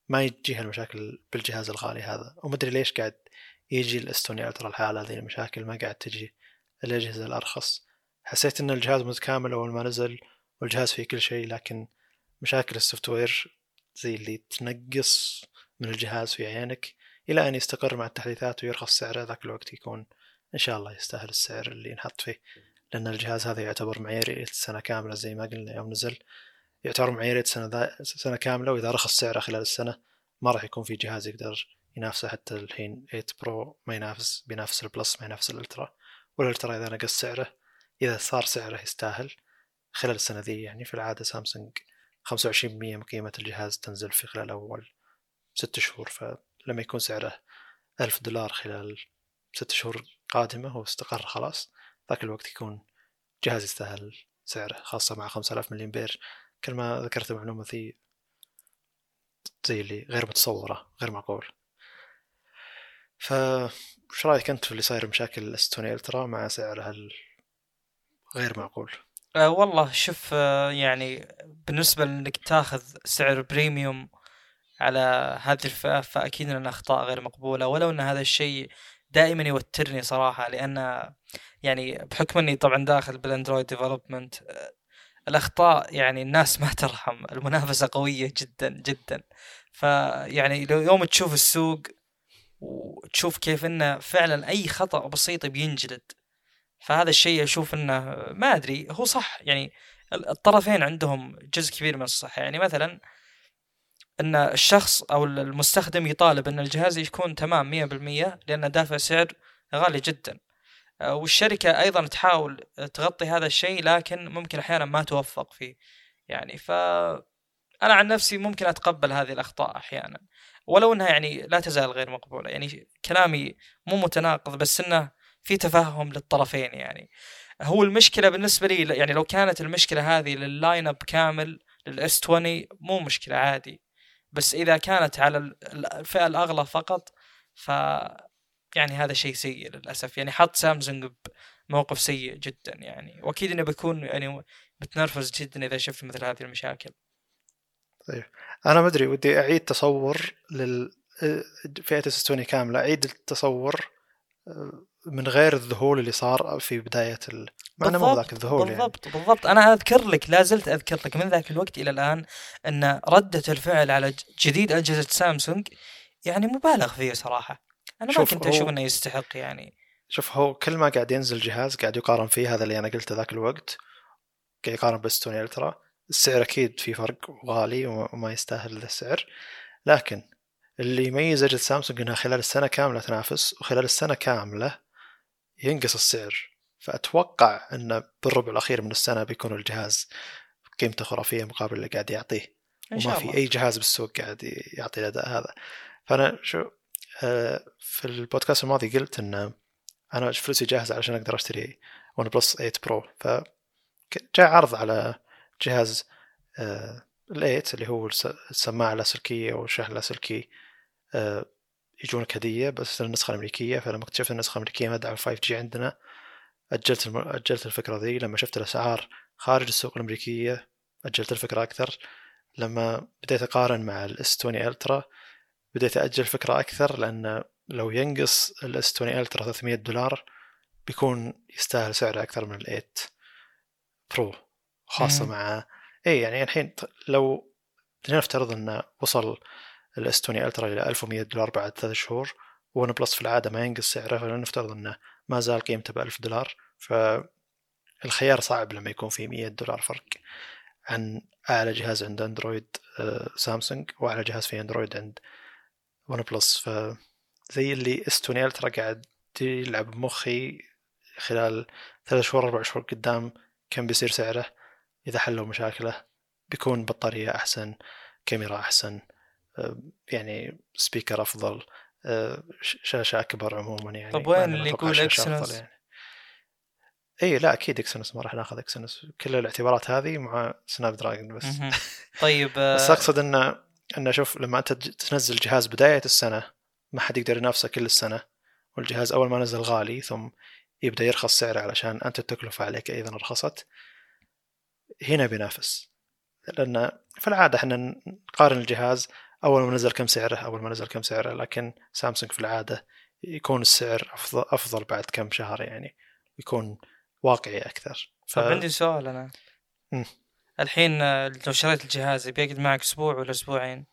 [SPEAKER 2] ما يجيها المشاكل بالجهاز الغالي هذا. ومدري ليش قاعد يجي ال S20 Ultra الحالة هذه المشاكل ما قاعد تجي الأجهزة الأرخص. حسيت إن الجهاز متكامل أول ما نزل والجهاز فيه كل شيء لكن مشاكل ال software زي اللي تنقص من الجهاز في عينك إلى أن يستقر مع التحديثات ويرخص سعره ذاك الوقت يكون إن شاء الله يستاهل السعر اللي ينحط فيه. لأن الجهاز هذا يعتبر معيار ل سنة كاملة زي ما قلنا يوم نزل. يعتبر معيارية سنة, سنة كاملة وإذا رخص سعره خلال السنة ما راح يكون في جهاز يقدر ينافسه حتى الحين 8 Pro ما ينافس بينافس ال Plus ما ينافس ال Ultra وال Ultra إذا نقص سعره إذا صار سعره يستاهل خلال السنة ذي يعني في العادة سامسونج 25% من قيمة الجهاز تنزل في خلال أول ست شهور. فلما يكون سعره ألف دولار خلال ست شهور قادمة واستقر خلاص. ذاك الوقت يكون جهاز يستاهل سعره خاصة مع 5000 ملي أمبير كل ما ذكرت معلومة ذي زي اللي غير متصورة غير معقول. ف وش رأيك أنت في اللي صاير مشاكل الأستوني ألترا مع سعرها غير معقول؟
[SPEAKER 1] أه والله شوف أه يعني بالنسبة لأنك تاخذ سعر premium على هذه الفئة فأكيد أن أخطاء غير مقبولة. ولو أن هذا الشيء دائما يوترني صراحة لأن يعني بحكم أني طبعا داخل بال Android development الأخطاء يعني الناس ما ترحم المنافسة قوية جدا جدا. فيعني لو يوم تشوف السوق وتشوف كيف إنه فعلا أي خطأ بسيط بينجلد فهذا الشيء أشوف إنه ما أدري هو صح. يعني الطرفين عندهم جزء كبير من الصح يعني مثلا أن الشخص أو المستخدم يطالب أن الجهاز يكون تمام 100% لأنه دافع سعر غالي جدا. والشركة أيضا تحاول تغطي هذا الشيء لكن ممكن أحيانا ما توفق فيه. يعني ف أنا عن نفسي ممكن أتقبل هذه الأخطاء أحيانا. ولو إنها يعني لا تزال غير مقبولة. يعني كلامي مو متناقض بس إنه في تفهم للطرفين يعني. هو المشكلة بالنسبة لي يعني لو كانت المشكلة هذه لل line up كامل لل S 20 مو مشكلة عادي. بس إذا كانت على الفئة الأغلى فقط ف يعني هذا شيء سيء للأسف. يعني حط سامسونج بموقف سيء جدا يعني. وأكيد إنه بيكون يعني بتنرفز جدا إذا شفت مثل هذه المشاكل.
[SPEAKER 2] طيب. أنا ما ادري ودي أعيد تصور لل فئة ال S twenty كاملة. أعيد التصور آه، من غير الذهول اللي صار في بداية ال...
[SPEAKER 1] مع انه مو ذاك الذهول يعني. بالضبط يعني. بالضبط. أنا أذكر لك لا زلت أذكر لك من ذاك الوقت إلى الآن أن ردة الفعل على جديد أجهزة سامسونج يعني مبالغ فيه صراحة. أنا ما كنت أشوف إنه يستحق يعني.
[SPEAKER 2] شوف هو كل ما قاعد ينزل جهاز قاعد يقارن فيه هذا اللي أنا قلته ذاك الوقت قاعد يقارن بال S twenty Ultra. السعر أكيد في فرق غالي وما يستاهل ذا السعر. لكن اللي يميز أجهزة سامسونج إنها خلال السنة كاملة تنافس وخلال السنة كاملة ينقص السعر. فأتوقع انه بالربع الأخير من السنة بيكون الجهاز قيمته خرافية مقابل اللي قاعد يعطيه. وما في أي جهاز بالسوق قاعد يعطي الأداء هذا. فأنا شو آه، في البودكاست الماضي قلت أن أنا فلوسي جاهزة عشان أقدر أشتري ون بلس 8 Pro ف جاء عرض على جهاز آه، ال eight اللي هو السماعة اللاسلكيه والشحن اللاسلكي آه، يجونك هدية بس النسخة الأمريكية. فلما اكتشفت النسخة الأمريكية ما تدعم 5G عندنا أجلت الم... أجلت الفكرة ذي لما شفت الأسعار خارج السوق الأمريكية أجلت الفكرة أكثر لما بديت أقارن مع ال S 20 Ultra بديت أجل الفكرة أكثر لأن لو ينقص ال S 20 Ultra 300 دولار بيكون يستاهل سعره أكثر من ال eight Pro خاصة مم. مع اي يعني الحين لو نفترض انه وصل ال S twenty Ultra إلى 1100 دولار بعد ثلاث شهور ون بلس في العادة ما ينقص سعره فلنفترض إنه ما زال قيمته ب 1000 دولار فالخيار صعب لما يكون في 100 دولار فرق عن أعلى جهاز عند أندرويد آه، سامسونج وأعلى جهاز في أندرويد عند ون بلس. فزي اللي S twenty Ultra قاعد يلعب بمخي خلال ثلاث شهور أربع شهور قدام كم بيصير سعره؟ إذا حلوا مشاكله بيكون بطارية أحسن كاميرا أحسن آه، يعني speaker أفضل. آه، شاشة أكبر عموما يعني
[SPEAKER 1] طب وين اللي يقول Exynos؟
[SPEAKER 2] يعني. اي لا أكيد Exynos ما راح ناخذ Exynos كل الاعتبارات هذه مع سناب دراجون بس
[SPEAKER 1] طيب
[SPEAKER 2] بس أقصد انه انه شوف لما أنت تنزل جهاز بداية السنة ما حد يقدر ينافسه كل السنة. والجهاز أول ما نزل غالي ثم يبدأ يرخص سعره علشان أنت التكلفه عليك أيضا رخصت هنا بينافس. لأن في العاده إحنا نقارن الجهاز أول ما نزل كم سعره؟ أول ما نزل كم سعره؟ لكن سامسونج في العادة يكون السعر أفضل أفضل بعد كم شهر يعني يكون واقعي أكثر.
[SPEAKER 1] ف... طيب عندي سؤال أنا. م. الحين آه، لو شريت الجهاز بيقعد معك أسبوع ولا أسبوعين؟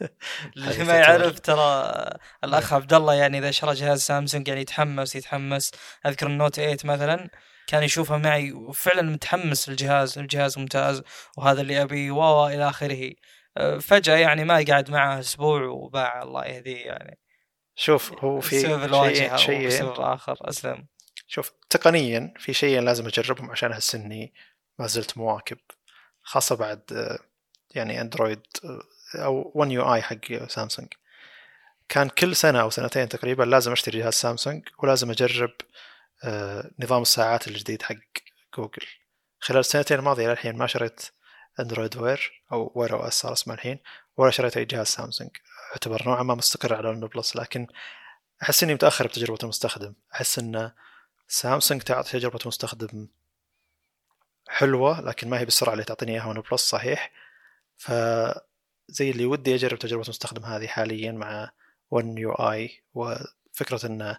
[SPEAKER 1] اللي ما يعرف ترى الأخ عبد الله يعني إذا شرى جهاز سامسونج يعني يتحمس يتحمس. أذكر النوت 8 مثلا كان يشوفها معي وفعلا متحمس للجهاز الجهاز ممتاز وهذا اللي أبي و إلى آخره. فجأة يعني ما قعد معه أسبوع وباع الله يهديه يعني.
[SPEAKER 2] شوف هو في
[SPEAKER 1] شيء شيء الآخر أسلم.
[SPEAKER 2] شوف تقنيا في شيء لازم أجربهم عشان احس اني ما زلت مواكب خاصة بعد يعني أندرويد أو 1 يو اي حق سامسونج. كان كل سنة أو سنتين تقريبا لازم أشتري جهاز سامسونج ولازم أجرب آه، نظام الساعات الجديد حق جوجل. خلال السنتين الماضية للحين ما شريت Android Wear أو Wear OS صار اسمه الحين. ولا شريت أي جهاز سامسونج. أعتبر نوعا ما مستقر على ون بلس لكن أحس إني متأخر بتجربة المستخدم. أحس إن سامسونج تعطي تجربة مستخدم حلوة لكن ما هي بالسرعه اللي تعطيني إياها ون بلس صحيح. ف زي اللي ودي أجرب تجربة المستخدم هذه حاليا مع One UI وفكرة إن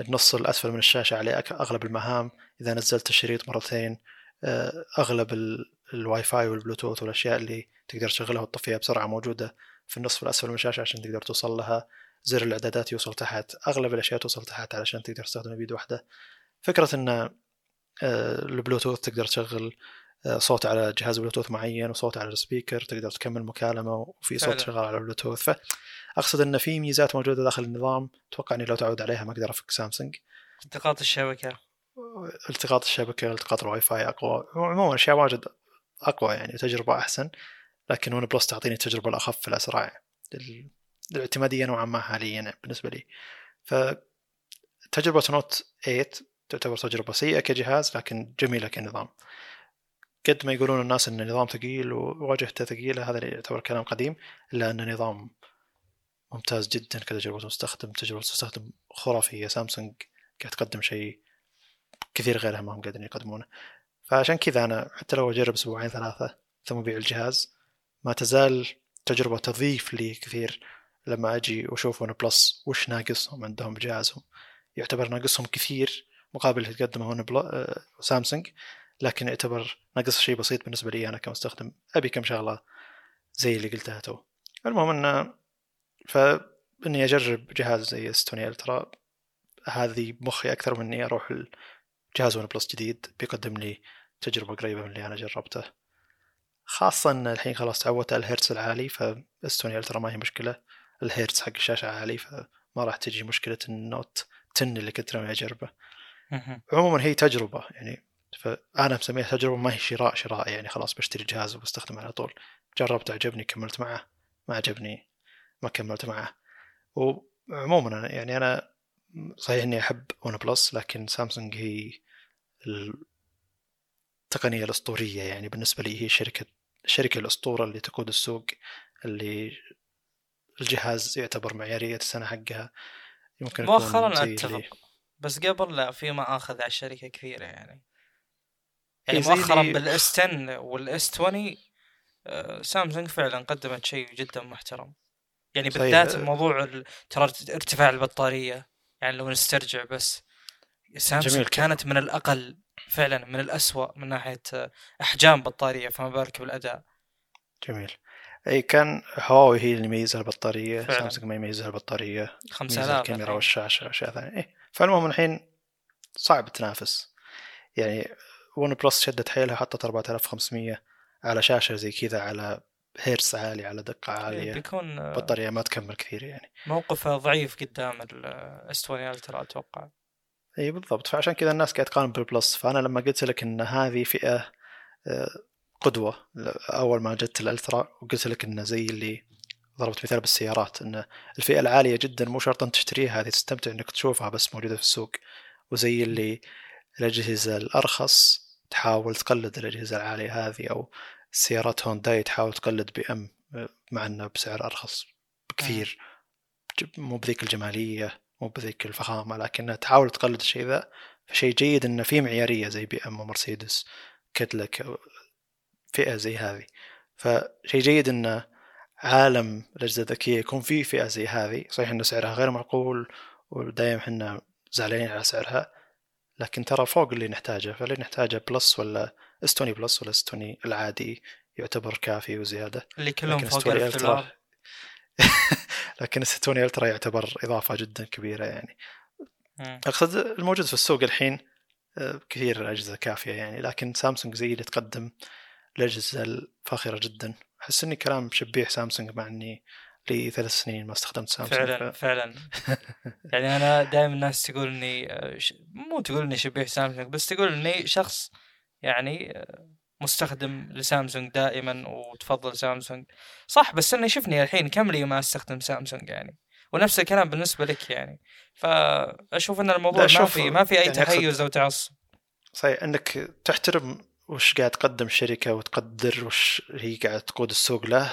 [SPEAKER 2] النص الأسفل من الشاشة عليه أغلب المهام. إذا نزلت الشريط مرتين أغلب الواي فاي والبلوتوث والأشياء اللي تقدر تشغلها وتطفيها بسرعة موجودة في النصف الأسفل من الشاشة عشان تقدر توصل لها زر الإعدادات يوصل تحت أغلب الأشياء توصل تحت علشان تقدر تستخدمها بيد واحدة. فكرة إن آه، البلوتوث تقدر تشغل آه، صوت على جهاز بلوتوث معين وصوت على ال speaker تقدر تكمل مكالمة وفي صوت شغال على البلوتوث. فأقصد إن في ميزات موجودة داخل النظام أتوقع إني لو تعود عليها ما أقدر أفك سامسونج.
[SPEAKER 1] التقاط الشبكة.
[SPEAKER 2] التقاط الشبكة التقاط الواي فاي أقوى. عموما أشياء واجد أقوى يعني تجربة أحسن لكن ون بلس تعطيني التجربة الأخف الأسرع. الاعتمادية نوعا ما حاليا بالنسبة لي. ف تجربه Note 8 تعتبر تجربة سيئة كجهاز لكن جميلة كنظام. قد ما يقولون الناس إن النظام ثقيل وواجهته ثقيلة هذا يعتبر كلام قديم إلا انه نظام ممتاز جدا كتجربة مستخدم. تجربة مستخدم خرافية. سامسونج قاعد تقدم شيء كثير غيرها ما هم قادرين يقدمونه. فعشان كذا أنا حتى لو أجرب أسبوعين ثلاثة ثم ابيع الجهاز ما تزال تجربة تضيف لي كثير لما أجي وأشوف ون بلس وش ناقصهم عندهم بجهازهم. يعتبر ناقصهم كثير مقابل اللي تقدمه ون بلا... سامسونج لكن يعتبر ناقص شيء بسيط بالنسبة لي أنا كمستخدم. أبي كم شغلة زي اللي قلتها تو. المهم انه فاني أجرب جهاز زي S20 Ultra. هذه بمخي أكثر من إني أروح الجهاز OnePlus جديد بيقدم لي تجربة قريبة من اللي أنا جربته. خاصة إن الحين خلاص تعودت على الهيرتز العالي ف S20 Ultra ما هي مشكلة. الهيرتز حق الشاشة عالي فما راح تجي مشكلة ال Note 10 اللي كنت ناوي أجربه. عموما هي تجربة يعني فأنا مسميها تجربة ما هي شراء شراء يعني خلاص بشتري جهاز وبستخدمه على طول. جربت عجبني كملت معه. ما عجبني ما كملت معه. وعموما أنا يعني أنا صحيح إني أحب ون بلس لكن سامسونج هي التقنية الأسطورية يعني بالنسبة لي هي شركة الشركة الأسطورة اللي تقود السوق اللي الجهاز يعتبر معيارية السنة حقها.
[SPEAKER 1] يمكن مؤخرا أتفق. بس قبل لا في ما أخذ على الشركة كثيره يعني. يعني مؤخرا بال S 10 وال S 20 سامسونج فعلا قدمت شيء جدا محترم. يعني بالذات طيب. موضوع ترى ارتفاع البطارية. يعني لو نسترجع بس. سامسونج جميل. كانت من الأقل فعلا من الأسوأ من ناحية أحجام بطارية فما بالك بالأداء.
[SPEAKER 2] جميل. اي كان هواوي هي اللي يميزها البطارية سامسونج ما يميزها البطارية 5000 الكاميرا والشاشة وأشياء ثانية. إيه. فالمهم الحين صعب تنافس. يعني OnePlus شدت حيلها حطت 4500 على شاشة زي كذا على هيرتز عالي على دقة إيه، عالية. بيكون آه، بطارية ما تكمل كثير يعني.
[SPEAKER 1] موقفها ضعيف قدام ال S 20 Ultra أتوقع.
[SPEAKER 2] اي بالضبط. فعشان كذا الناس قاعد تقارن بال Plus. فأنا لما قلت لك إن هذه فئة آه، قدوة أول ما جت ال Ultra وقلت لك انه زي اللي ضربت مثال بالسيارات إن الفئة العالية جدا مو شرط ان تشتريها هذه تستمتع إنك تشوفها بس موجودة في السوق. وزي اللي الأجهزة الأرخص تحاول تقلد الأجهزة العالية هذه أو سيارات هونداي تحاول تقلد BM مع إنه بسعر أرخص بكثير. مو بذيك الجمالية. مو بذيك الفخامة لكنها تحاول تقلد الشيء ذا. فشيء جيد إنه في معيارية زي BM ومرسيدس كادلك فئة زي هذه. فشيء جيد إنه عالم الأجهزة الذكية يكون فيه فئة زي هذه. صحيح انه سعرها غير معقول ودايم إحنا زعلانين على سعرها لكن ترى فوق اللي نحتاجه. فاللي نحتاجه Plus ولا S20 Plus ولا S20 العادي يعتبر كافي وزيادة؟
[SPEAKER 1] اللي كلهم فوق
[SPEAKER 2] S20
[SPEAKER 1] 1000
[SPEAKER 2] Ultra
[SPEAKER 1] دولار.
[SPEAKER 2] لكن ال S20 Ultra يعتبر إضافة جدا كبيرة يعني.
[SPEAKER 1] مم.
[SPEAKER 2] أقصد الموجود في السوق الحين آه، كثير الأجهزة كافية يعني لكن سامسونج زي اللي تقدم الأجهزة الفاخرة جدا. أحس إني كلام شبيح سامسونج مع إني لي ثلاث سنين ما استخدمت سامسونج
[SPEAKER 1] فعلا
[SPEAKER 2] ف...
[SPEAKER 1] فعلا. يعني أنا دائما الناس تقول إني آه، مو تقول إني شبيه سامسونج بس تقول إني شخص يعني آه، مستخدم لسامسونج دائما وتفضل سامسونج. صح بس أنا شفني الحين كم لي ما استخدم سامسونج يعني ونفس الكلام بالنسبة لك يعني. فأشوف إن الموضوع ما في ما في أي
[SPEAKER 2] يعني
[SPEAKER 1] تحيز أو تعصب.
[SPEAKER 2] صحيح إنك تحترم وش قاعد تقدم الشركة وتقدر وش هي قاعد تقود السوق له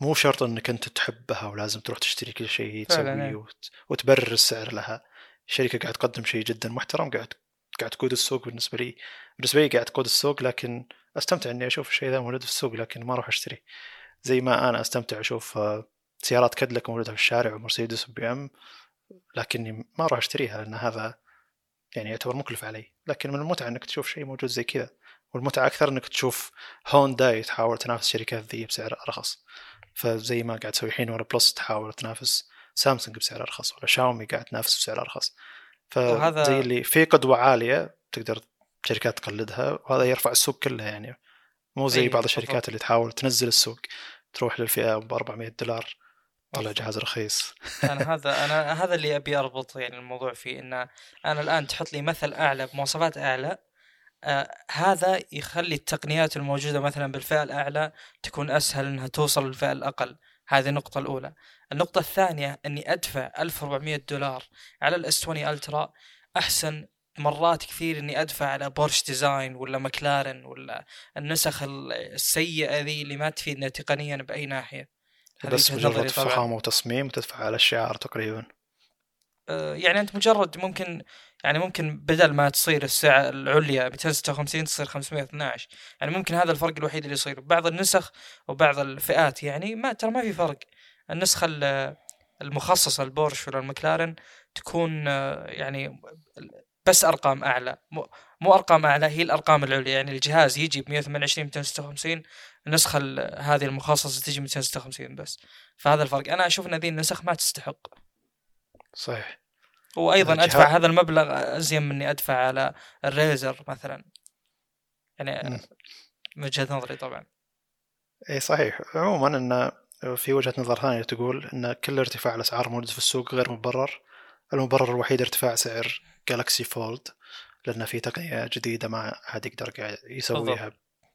[SPEAKER 2] مو شرط إنك أنت تحبها ولازم تروح تشتري كل شيء هي تسويه
[SPEAKER 1] إيه.
[SPEAKER 2] وت... وتبرر السعر لها. الشركة قاعد تقدم شيء جدا محترم قاعد قاعد تقود السوق بالنسبة لي. بالنسبة لي قاعد تقود السوق لكن أستمتع إني أشوف الشيء ذا موجود في السوق لكن ما أروح أشتري. زي ما أنا أستمتع أشوف آه، سيارات كادلك موجوده في الشارع ومرسيدس و BM لكني ما أروح أشتريها لأن هذا يعني يعتبر مكلف علي. لكن من المتعة إنك تشوف شيء موجود زي كذا والمتعة أكثر إنك تشوف هونداي تحاول تنافس شركات ذي بسعر أرخص. فزي ما قاعد تسوي الحين OnePlus تحاول تنافس سامسونج بسعر أرخص ولا شاومي قاعد تنافس بسعر
[SPEAKER 1] أرخص.
[SPEAKER 2] فزي اللي في قدوة عالية تقدر شركات تقلدها وهذا يرفع السوق كله يعني مو زي
[SPEAKER 1] أي،
[SPEAKER 2] بعض. الشركات اللي تحاول تنزل السوق تروح للفئة ب 400 دولار طلع. جهاز رخيص
[SPEAKER 1] أنا هذا أنا هذا اللي أبي أربط يعني الموضوع فيه ان أنا الآن تحط لي مثل أعلى بمواصفات أعلى آه هذا يخلي التقنيات الموجودة مثلا بالفئة الأعلى تكون أسهل إنها توصل للفئة الأقل هذه النقطة الأولى النقطة الثانية أني أدفع 1400 دولار على الإس 20 ألترا أحسن مرات كثير أني أدفع على بورش ديزاين ولا مكلارن ولا النسخ ال- السيئة ذي اللي ما تفيدنا تقنيا بأي ناحية. هذه
[SPEAKER 2] بس مجرد. فخامة وتصميم وتدفع على الشعار تقريبا.
[SPEAKER 1] آه، يعني أنت مجرد ممكن يعني ممكن بدل ما تصير السعة العليا 256 تصير 512 يعني ممكن هذا الفرق الوحيد اللي يصير. بعض النسخ وبعض الفئات. يعني ما ترى ما في فرق. النسخة ال- المخصصة البورش ولا المكلارن تكون آه، يعني بس أرقام أعلى. مو, مو أرقام أعلى هي الأرقام العليا. يعني الجهاز يجي ب 128 256 النسخة ال- هذه المخصصة تجي 256 بس. فهذا الفرق. أنا أشوف إن ذي النسخ ما تستحق.
[SPEAKER 2] صحيح.
[SPEAKER 1] وأيضا
[SPEAKER 2] الجهاز-
[SPEAKER 1] أدفع هذا المبلغ أزين من اني أدفع على الريزر مثلا. يعني. من وجهة نظري طبعا.
[SPEAKER 2] إي صحيح. عموما إن في وجهة نظر ثانية تقول إن كل ارتفاع الأسعار موجود في السوق غير مبرر. المبرر الوحيد ارتفاع سعر. Galaxy Fold لأن في تقنية جديدة ما حد يقدر قاعد يسويها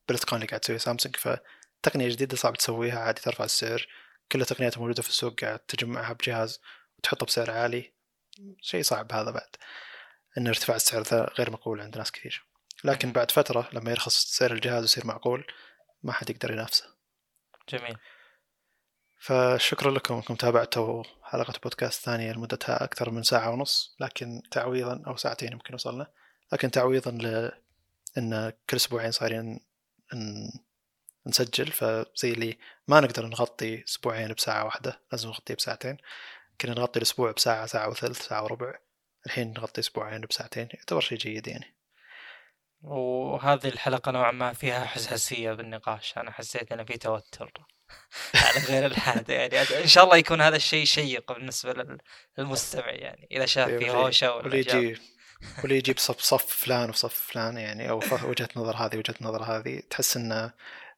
[SPEAKER 2] بالاتقان اللي قاعد تسويه سامسونج. فتقنية جديدة صعب تسويها عادي ترفع السعر. كل التقنيات الموجوده في السوق قاعد تجمعها بجهاز وتحطه بسعر عالي. شيء صعب هذا بعد إن ارتفاع السعر ذا غير مقبول عند ناس كثير. لكن بعد فترة لما يرخص سعر الجهاز ويصير معقول ما حد يقدر ينافسه.
[SPEAKER 1] جميل.
[SPEAKER 2] فشكرا لكم انكم تابعتوا حلقة بودكاست ثانية لمدتها أكثر من ساعة ونص لكن تعويضا أو ساعتين يمكن وصلنا. لكن تعويضا ل إن كل أسبوعين صايرين ن... نسجل فزي اللي ما نقدر نغطي أسبوعين بساعة واحدة لازم نغطيه بساعتين. كنا نغطي الأسبوع بساعة ساعة وثلث ساعة وربع. الحين نغطي أسبوعين بساعتين يعتبر شيء جيد يعني.
[SPEAKER 1] وهذه الحلقة نوعا ما فيها حساسية بالنقاش أنا حسيت ان في توتر. على غير العاده يعني. إن شاء الله يكون هذا الشيء شيق بالنسبة لل- للمستمع يعني إذا شاف في هوشة ولا.
[SPEAKER 2] يجي واللي يجيب صف صف فلان وصف فلان يعني أو وجهة نظر هذه وجهة نظر هذه تحس إن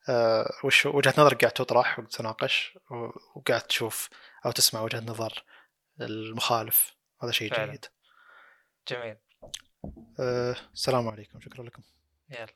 [SPEAKER 2] آه، وش وجهة نظر قاعد تطرح وتناقش وقاعد تشوف أو تسمع وجهة نظر المخالف. هذا شيء
[SPEAKER 1] فعلا.
[SPEAKER 2] جيد.
[SPEAKER 1] جميل.
[SPEAKER 2] آه، السلام عليكم. شكرا لكم.
[SPEAKER 1] يلا.